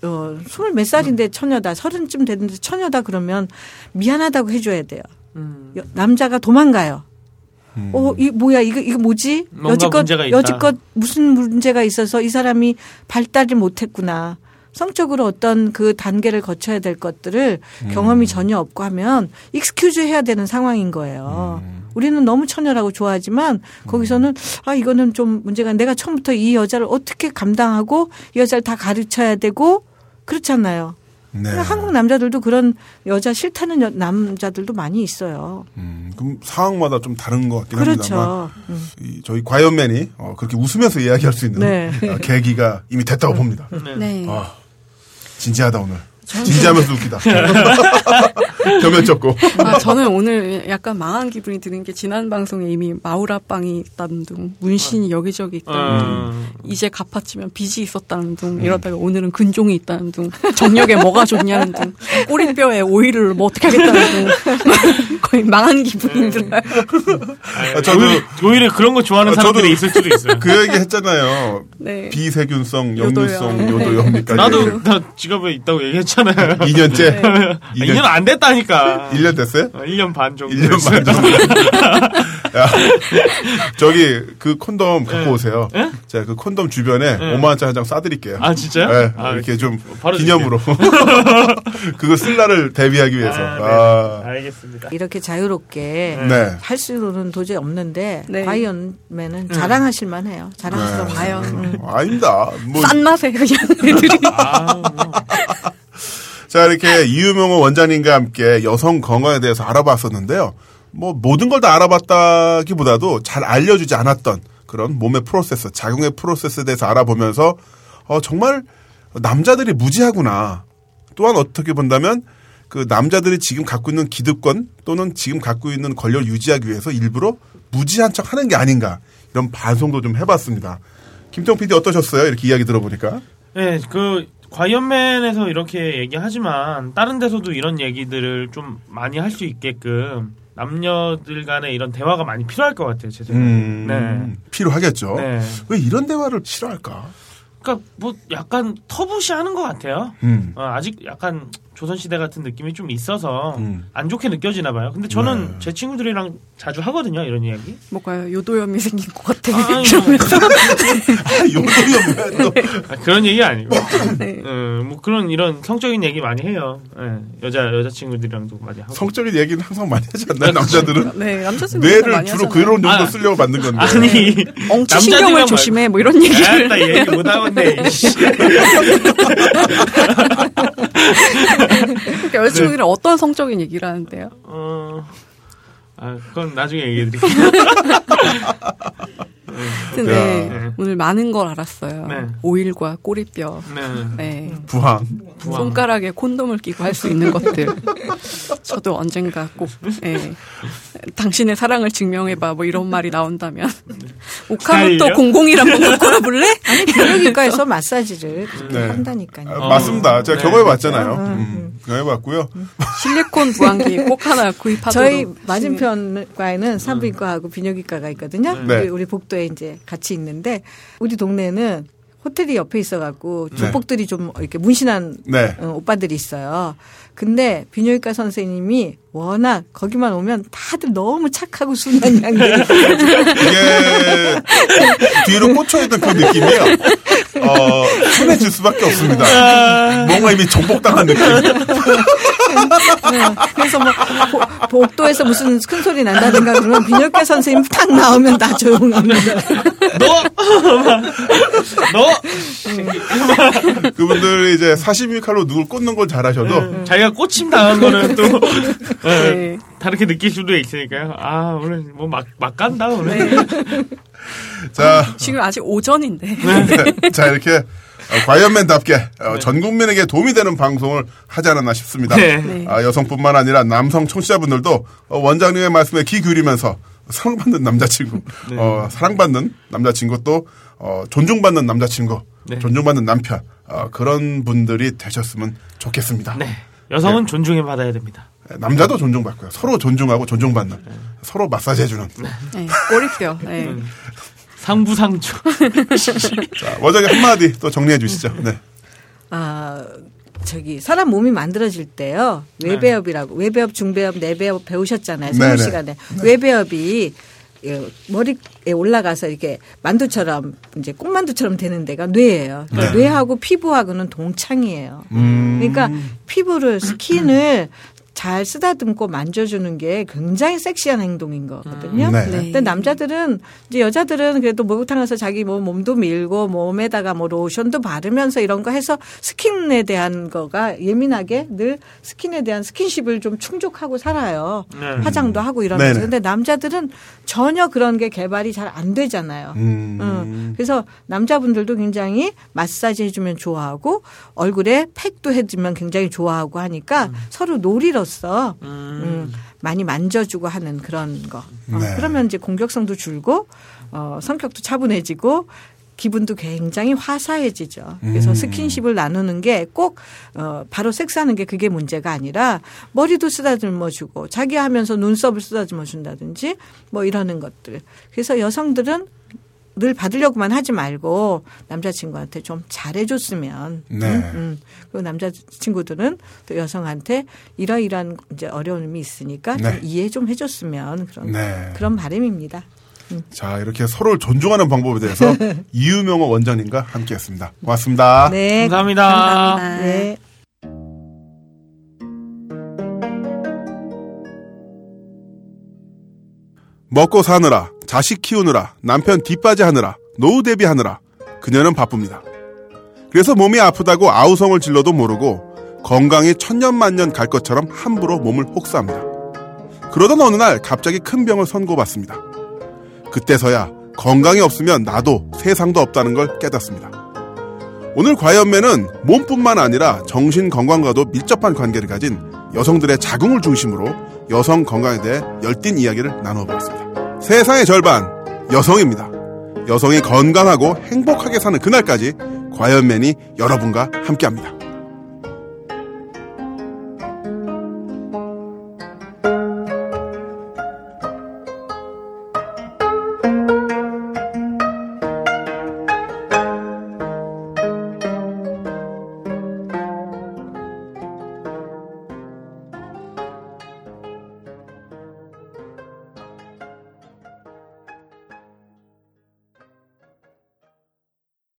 어, 스물 몇 살인데 처녀다. 서른쯤 됐는데 처녀다 그러면 미안하다고 해줘야 돼요. 음. 남자가 도망가요. 음. 어, 이 뭐야 이거 이거 뭐지? 여지껏 여지껏 무슨 문제가 있어서 이 사람이 발달을 못했구나. 성적으로 어떤 그 단계를 거쳐야 될 것들을 음. 경험이 전혀 없고 하면 excuse 해야 되는 상황인 거예요. 음. 우리는 너무 처녀라고 좋아하지만 거기서는 아 이거는 좀 문제가 내가 처음부터 이 여자를 어떻게 감당하고 이 여자를 다 가르쳐야 되고 그렇잖아요. 네. 한국 남자들도 그런 여자 싫다는 여, 남자들도 많이 있어요. 음, 그럼 상황마다 좀 다른 것 같긴 그렇죠. 합니다만 음. 이, 저희 과이언맨이 어, 그렇게 웃으면서 이야기할 수 있는 네. 어, 계기가 이미 됐다고 봅니다. 네. 어, 진지하다 오늘. 진지하면서 웃기다. [LAUGHS] 겸연쩍고. 아, 저는 오늘 약간 망한 기분이 드는 게 지난 방송에 이미 마우라빵이 있다는 둥, 문신이 여기저기 있다는 둥, 음. 이제 갚아치면 빚이 있었다는 둥, 음. 이러다가 오늘은 근종이 있다는 둥, 정력에 뭐가 좋냐는 둥, 꼬리뼈에 오일을 뭐 어떻게 하겠다는 둥, [LAUGHS] 거의 망한 기분이 음. 들어요. 아, 저도 오히려 그런 거 좋아하는 아, 사람들이 있을 수도 있어요. 그 얘기 했잖아요. 네. 비세균성, 역류성, 요도염니까. 나도 나 지갑에 있다고 얘기했잖아. 됐잖아요. 2년째? 2년, 2년 안 됐다니까. 1년 됐어요? 1년 어, 반 정도. 1년 반 정도. [LAUGHS] 야, 저기 그 콘돔 갖고 네. 오세요. 네? 제가 그 콘돔 주변에 네. 5만 원짜리 한 장 싸드릴게요. 아 진짜요? 네, 아, 이렇게 좀 기념으로. [LAUGHS] 그거 쓸 날을 대비하기 위해서. 아, 네. 아. 알겠습니다. 이렇게 자유롭게 네. 할 수는 도저히 없는데 네. 과이언맨은 자랑하실 만 해요. 자랑하실 네. 과연. 음. 아닙니다. 뭐. 싼 맛에 그냥 [LAUGHS] 애들이. 아, 뭐. 자, 이렇게 이유명호 원장님과 함께 여성 건강에 대해서 알아봤었는데요. 뭐 모든 걸 다 알아봤다기보다도 잘 알려주지 않았던 그런 몸의 프로세스, 작용의 프로세스에 대해서 알아보면서 어, 정말 남자들이 무지하구나. 또한 어떻게 본다면 그 남자들이 지금 갖고 있는 기득권 또는 지금 갖고 있는 권력을 유지하기 위해서 일부러 무지한 척 하는 게 아닌가 이런 반성도 좀 해봤습니다. 김태형 PD 어떠셨어요? 이렇게 이야기 들어보니까. 네, 그 과연맨에서 이렇게 얘기하지만 다른 데서도 이런 얘기들을 좀 많이 할 수 있게끔 남녀들 간의 이런 대화가 많이 필요할 것 같아요, 제 생각에. 음, 네. 필요하겠죠. 네. 왜 이런 대화를 싫어할까? 그러니까 뭐 약간 터부시 하는 것 같아요. 음. 어, 아직 약간 조선시대 같은 느낌이 좀 있어서 음. 안 좋게 느껴지나 봐요. 근데 저는 네. 제 친구들이랑 자주 하거든요, 이런 이야기. 뭐가요? 요도염이 생긴 것 같아. 아, [LAUGHS] 요도염 또. [LAUGHS] 아, 그런 얘기 아니고. [LAUGHS] 네. 어, 뭐 그런 이런 성적인 얘기 많이 해요. 네. 여자 여자 친구들이랑도 많이 하고. 성적인 얘기는 항상 많이 하지 않나요, 남자들은? 네, 남자들은 뇌를 주로 그런 정도 아, 쓰려고 만든 건데. 아니, 엉치 신경을 조심해, 뭐 이런 얘기를. 나 얘기 못 하겠네. 그러니까 여자친구들은 네. 어떤 성적인 얘기를 하는데요? 어, 아, 그건 나중에 얘기해 드릴게요. [LAUGHS] 네. 네. 오늘 많은 걸 알았어요. 네. 오일과 꼬리뼈. 네. 네. 부항. 부항. 손가락에 콘돔을 끼고 할 수 있는 것들. [LAUGHS] 저도 언젠가 꼭 네. 당신의 사랑을 증명해봐 뭐 이런 말이 나온다면 [LAUGHS] 오카모토 공공이란 한번 갖고 볼래? 아니 [LAUGHS] 비뇨기과에서 마사지를 네. 한다니까요. 아, 맞습니다. 제가 네. 경험해 봤잖아요. 음, 음. 해봤고요. 실리콘 부항기 꼭 하나 구입하도록. 저희 맞은편과에는 산부인과하고 비뇨기과가 있거든요. 네. 우리 복도에 이제 같이 있는데 우리 동네는 호텔이 옆에 있어갖고 네. 조폭들이 네. 좀 이렇게 문신한 네. 어, 오빠들이 있어요. 근데 비뇨기과 선생님이 워낙 거기만 오면 다들 너무 착하고 순한 [LAUGHS] 양들이 이게 뒤로 꽂혀있던 그 느낌이요. 어, 순해질 수밖에 없습니다. 아. 뭔가 이미 정복당한 느낌. [LAUGHS] 네, 그래서 뭐 복도에서 무슨 큰 소리 난다든가 그러면 비뇨기과 선생님 탁 나오면 다 조용합니다. 너, 너. 그분들 이제 사시미 칼로 누굴 꽂는 걸 잘하셔도 네, 자기가 꽂힘 당한 거는 또 네. 네. 다르게 느낄 수도 있으니까요. 아 오늘 뭐막막 간다 오늘. 네. 자 지금 아직 오전인데. 네. 자 이렇게 어, 과연맨답게 어, 네. 전 국민에게 도움이 되는 방송을 하지 않았나 싶습니다. 네. 아, 여성뿐만 아니라 남성 청취자분들도 어, 원장님의 말씀에 귀 기울이면서 사랑받는 남자친구, 네. 어, 사랑받는 남자친구 또 어, 존중받는 남자친구, 네. 존중받는 남편 어, 그런 분들이 되셨으면 좋겠습니다. 네. 여성은 네. 존중해 받아야 됩니다. 남자도 존중받고요. 서로 존중하고 존중받는 네. 서로 마사지 해주는. 네. 꼬리뼈. 네. 음. 상부상조. [LAUGHS] 자, 원장님 한마디 또 정리해 주시죠. 네. 아, 저기 사람 몸이 만들어질 때요. 외배업이라고 외배업, 중배업, 내배업 배우셨잖아요. 생물 시간에. 외배업이 예, 머리에 올라가서 이렇게 만두처럼 이제 꽃만두처럼 되는 데가 뇌예요. 그러니까 네. 뇌하고 피부하고는 동창이에요. 음. 그러니까 피부를 skin을 [CLEARS THROAT] 잘 쓰다듬고 만져주는 게 굉장히 섹시한 행동인 거거든요. 음. 네. 네. 근데 남자들은 이제 여자들은 그래도 목욕탕 가서 자기 뭐 몸도 밀고 몸에다가 뭐 로션도 바르면서 이런 거 해서 skin에 대한 거가 예민하게 늘 skin에 대한 스킨십을 좀 충족하고 살아요. 네. 화장도 하고 이러면서. 네네. 근데 남자들은 전혀 그런 게 개발이 잘 안 되잖아요. 음. 음. 그래서 남자분들도 굉장히 마사지 해주면 좋아하고 얼굴에 팩도 해주면 굉장히 좋아하고 하니까 음. 서로 놀이로 로 음. 음. 많이 만져주고 하는 그런 거. 어, 네. 그러면 이제 공격성도 줄고 어, 성격도 차분해지고 기분도 굉장히 화사해지죠. 그래서 음. 스킨십을 나누는 게 꼭 어, 바로 섹스하는 게 그게 문제가 아니라 머리도 쓰다듬어 주고 자기 하면서 눈썹을 쓰다듬어 준다든지 뭐 이러는 것들. 그래서 여성들은 늘 받으려고만 하지 말고 남자친구한테 좀 잘해줬으면. 네. 음, 음. 그리고 남자친구들은 또 여성한테 이러이러한 이제 어려움이 있으니까 네. 좀 이해 좀 해줬으면 그런 네. 그런 바람입니다. 음. 자 이렇게 서로를 존중하는 방법에 대해서 [LAUGHS] 이유명호 원장님과 함께했습니다. 고맙습니다. 네, 감사합니다. 감사합니다. 네. 먹고 사느라, 자식 키우느라, 남편 뒷바지 하느라, 노후 대비하느라 그녀는 바쁩니다. 그래서 몸이 아프다고 아우성을 질러도 모르고 건강이 천년만년 갈 것처럼 함부로 몸을 혹사합니다. 그러던 어느 날 갑자기 큰 병을 선고받습니다. 그때서야 건강이 없으면 나도 세상도 없다는 걸 깨닫습니다. 오늘 과연맨은 몸뿐만 아니라 정신 건강과도 밀접한 관계를 가진 여성들의 자궁을 중심으로 여성 건강에 대해 열띤 이야기를 나눠보았습니다. 세상의 절반 여성입니다. 여성이 건강하고 행복하게 사는 그날까지 과연맨이 여러분과 함께합니다.